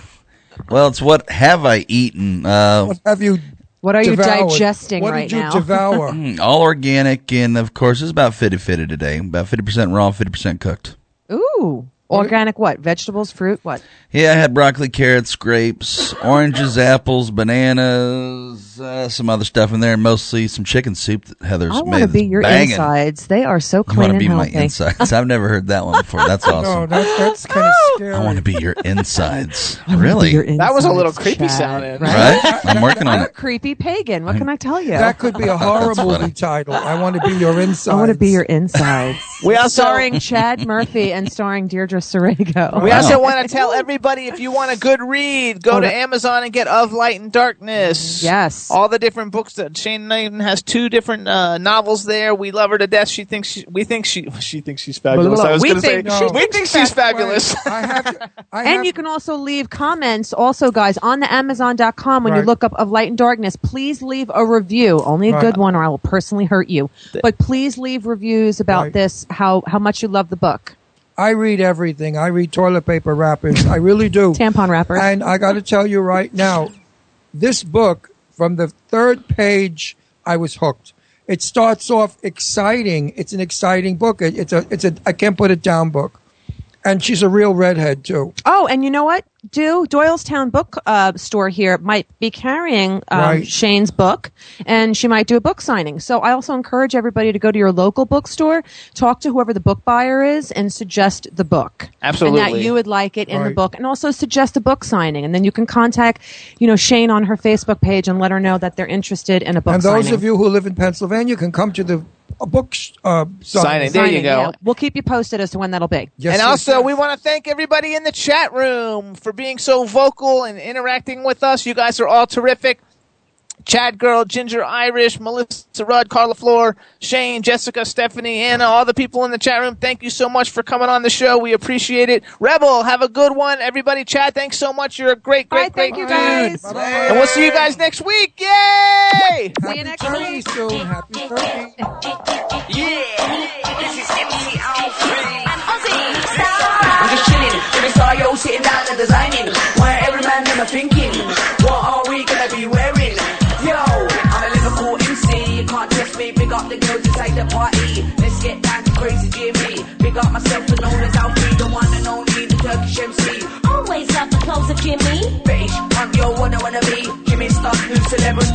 Well, it's what have I eaten? Uh, What have you? What are you devoured? digesting what right did you now? devour? mm, all organic, and of course, it's about 50 50 today. About 50% raw, 50% cooked. Ooh, organic what? Vegetables, fruit, what? Yeah, I had broccoli, carrots, grapes, oranges, apples, bananas, uh, some other stuff in there, mostly some chicken soup that Heather's I want made. to be your banging. insides. They are so You clean want to and be my insides? I've never heard that one before. That's No, awesome. that, that's kind of scary. I want to be your insides. I wanna be really? your That was a little creepy Chad, sounding. Right? Right? I'm working on You're a it. creepy pagan. What can I tell you? That could be a horror That's movie title. I want to be your insides. I want to be your insides. We are starring Chad Murphy and starring Deirdre Sorego. We Wow. also want to tell everybody if you want a good read, go Oh, to that- Amazon and get Of Light and Darkness. Yes. All the different books that Shane Knighton has two different uh, novels there. We love her to death. She thinks she, we think she she thinks she's fabulous. I was We going to say think she we thinks think she's fabulous. I have. I And have you can also leave comments, also, guys, on the Amazon.com when you Right. look up of Light and Darkness. Please leave a review, only a Right. good one, or I will personally hurt you. But please leave reviews about Right. this, how how much you love the book. I read everything. I read toilet paper wrappers. I really do. Tampon wrappers. And I got to tell you right now, this book, from the third page, I was hooked. It starts off exciting. It's an exciting book. It, it's a, it's a, I can't put it down book. And she's a real redhead too. Oh, and you know what? Do Doylestown Book uh, Store here might be carrying um, Right. Shane's book, and she might do a book signing. So I also encourage everybody to go to your local bookstore, talk to whoever the book buyer is, and suggest the book. and Absolutely. that you would like it in the book, and also suggest a book signing. And then you can contact, you know, Shane on her Facebook page and let her know that they're interested in a book and those signing. of you who live in Pennsylvania can come to the uh, book uh, Signing. signing. There you go. yeah. We'll keep you posted as to when that'll be. Yes, and yes, also, yes. we want to thank everybody in the chat room for being so vocal and interacting with us. You guys are all terrific. Chad Girl, Ginger Irish, Melissa Rudd, Carla Floor, Shane, Jessica, Stephanie, Anna, all the people in the chat room. Thank you so much for coming on the show. We appreciate it. Rebel, have a good one. Everybody, Chad, thanks so much. You're a great, All great, right, thank great you dude. guys. And we'll see you guys next week. Yay! See you next Happy week. soon. Happy 30. Yeah, this is MC Alfred. Just chilling, with a star, yo, sitting down and designing. Why every man a thinking, what are we gonna be wearing? Yo, I'm a Liverpool MC, you can't trust me. Big up the girls inside the party. Let's get down to crazy Jimmy. Big up myself and known as Alfie, the one and only, the Turkish MC. Always love the clothes of Jimmy. Bitch, I'm your one I wanna be. Jimmy Star, new celebrity.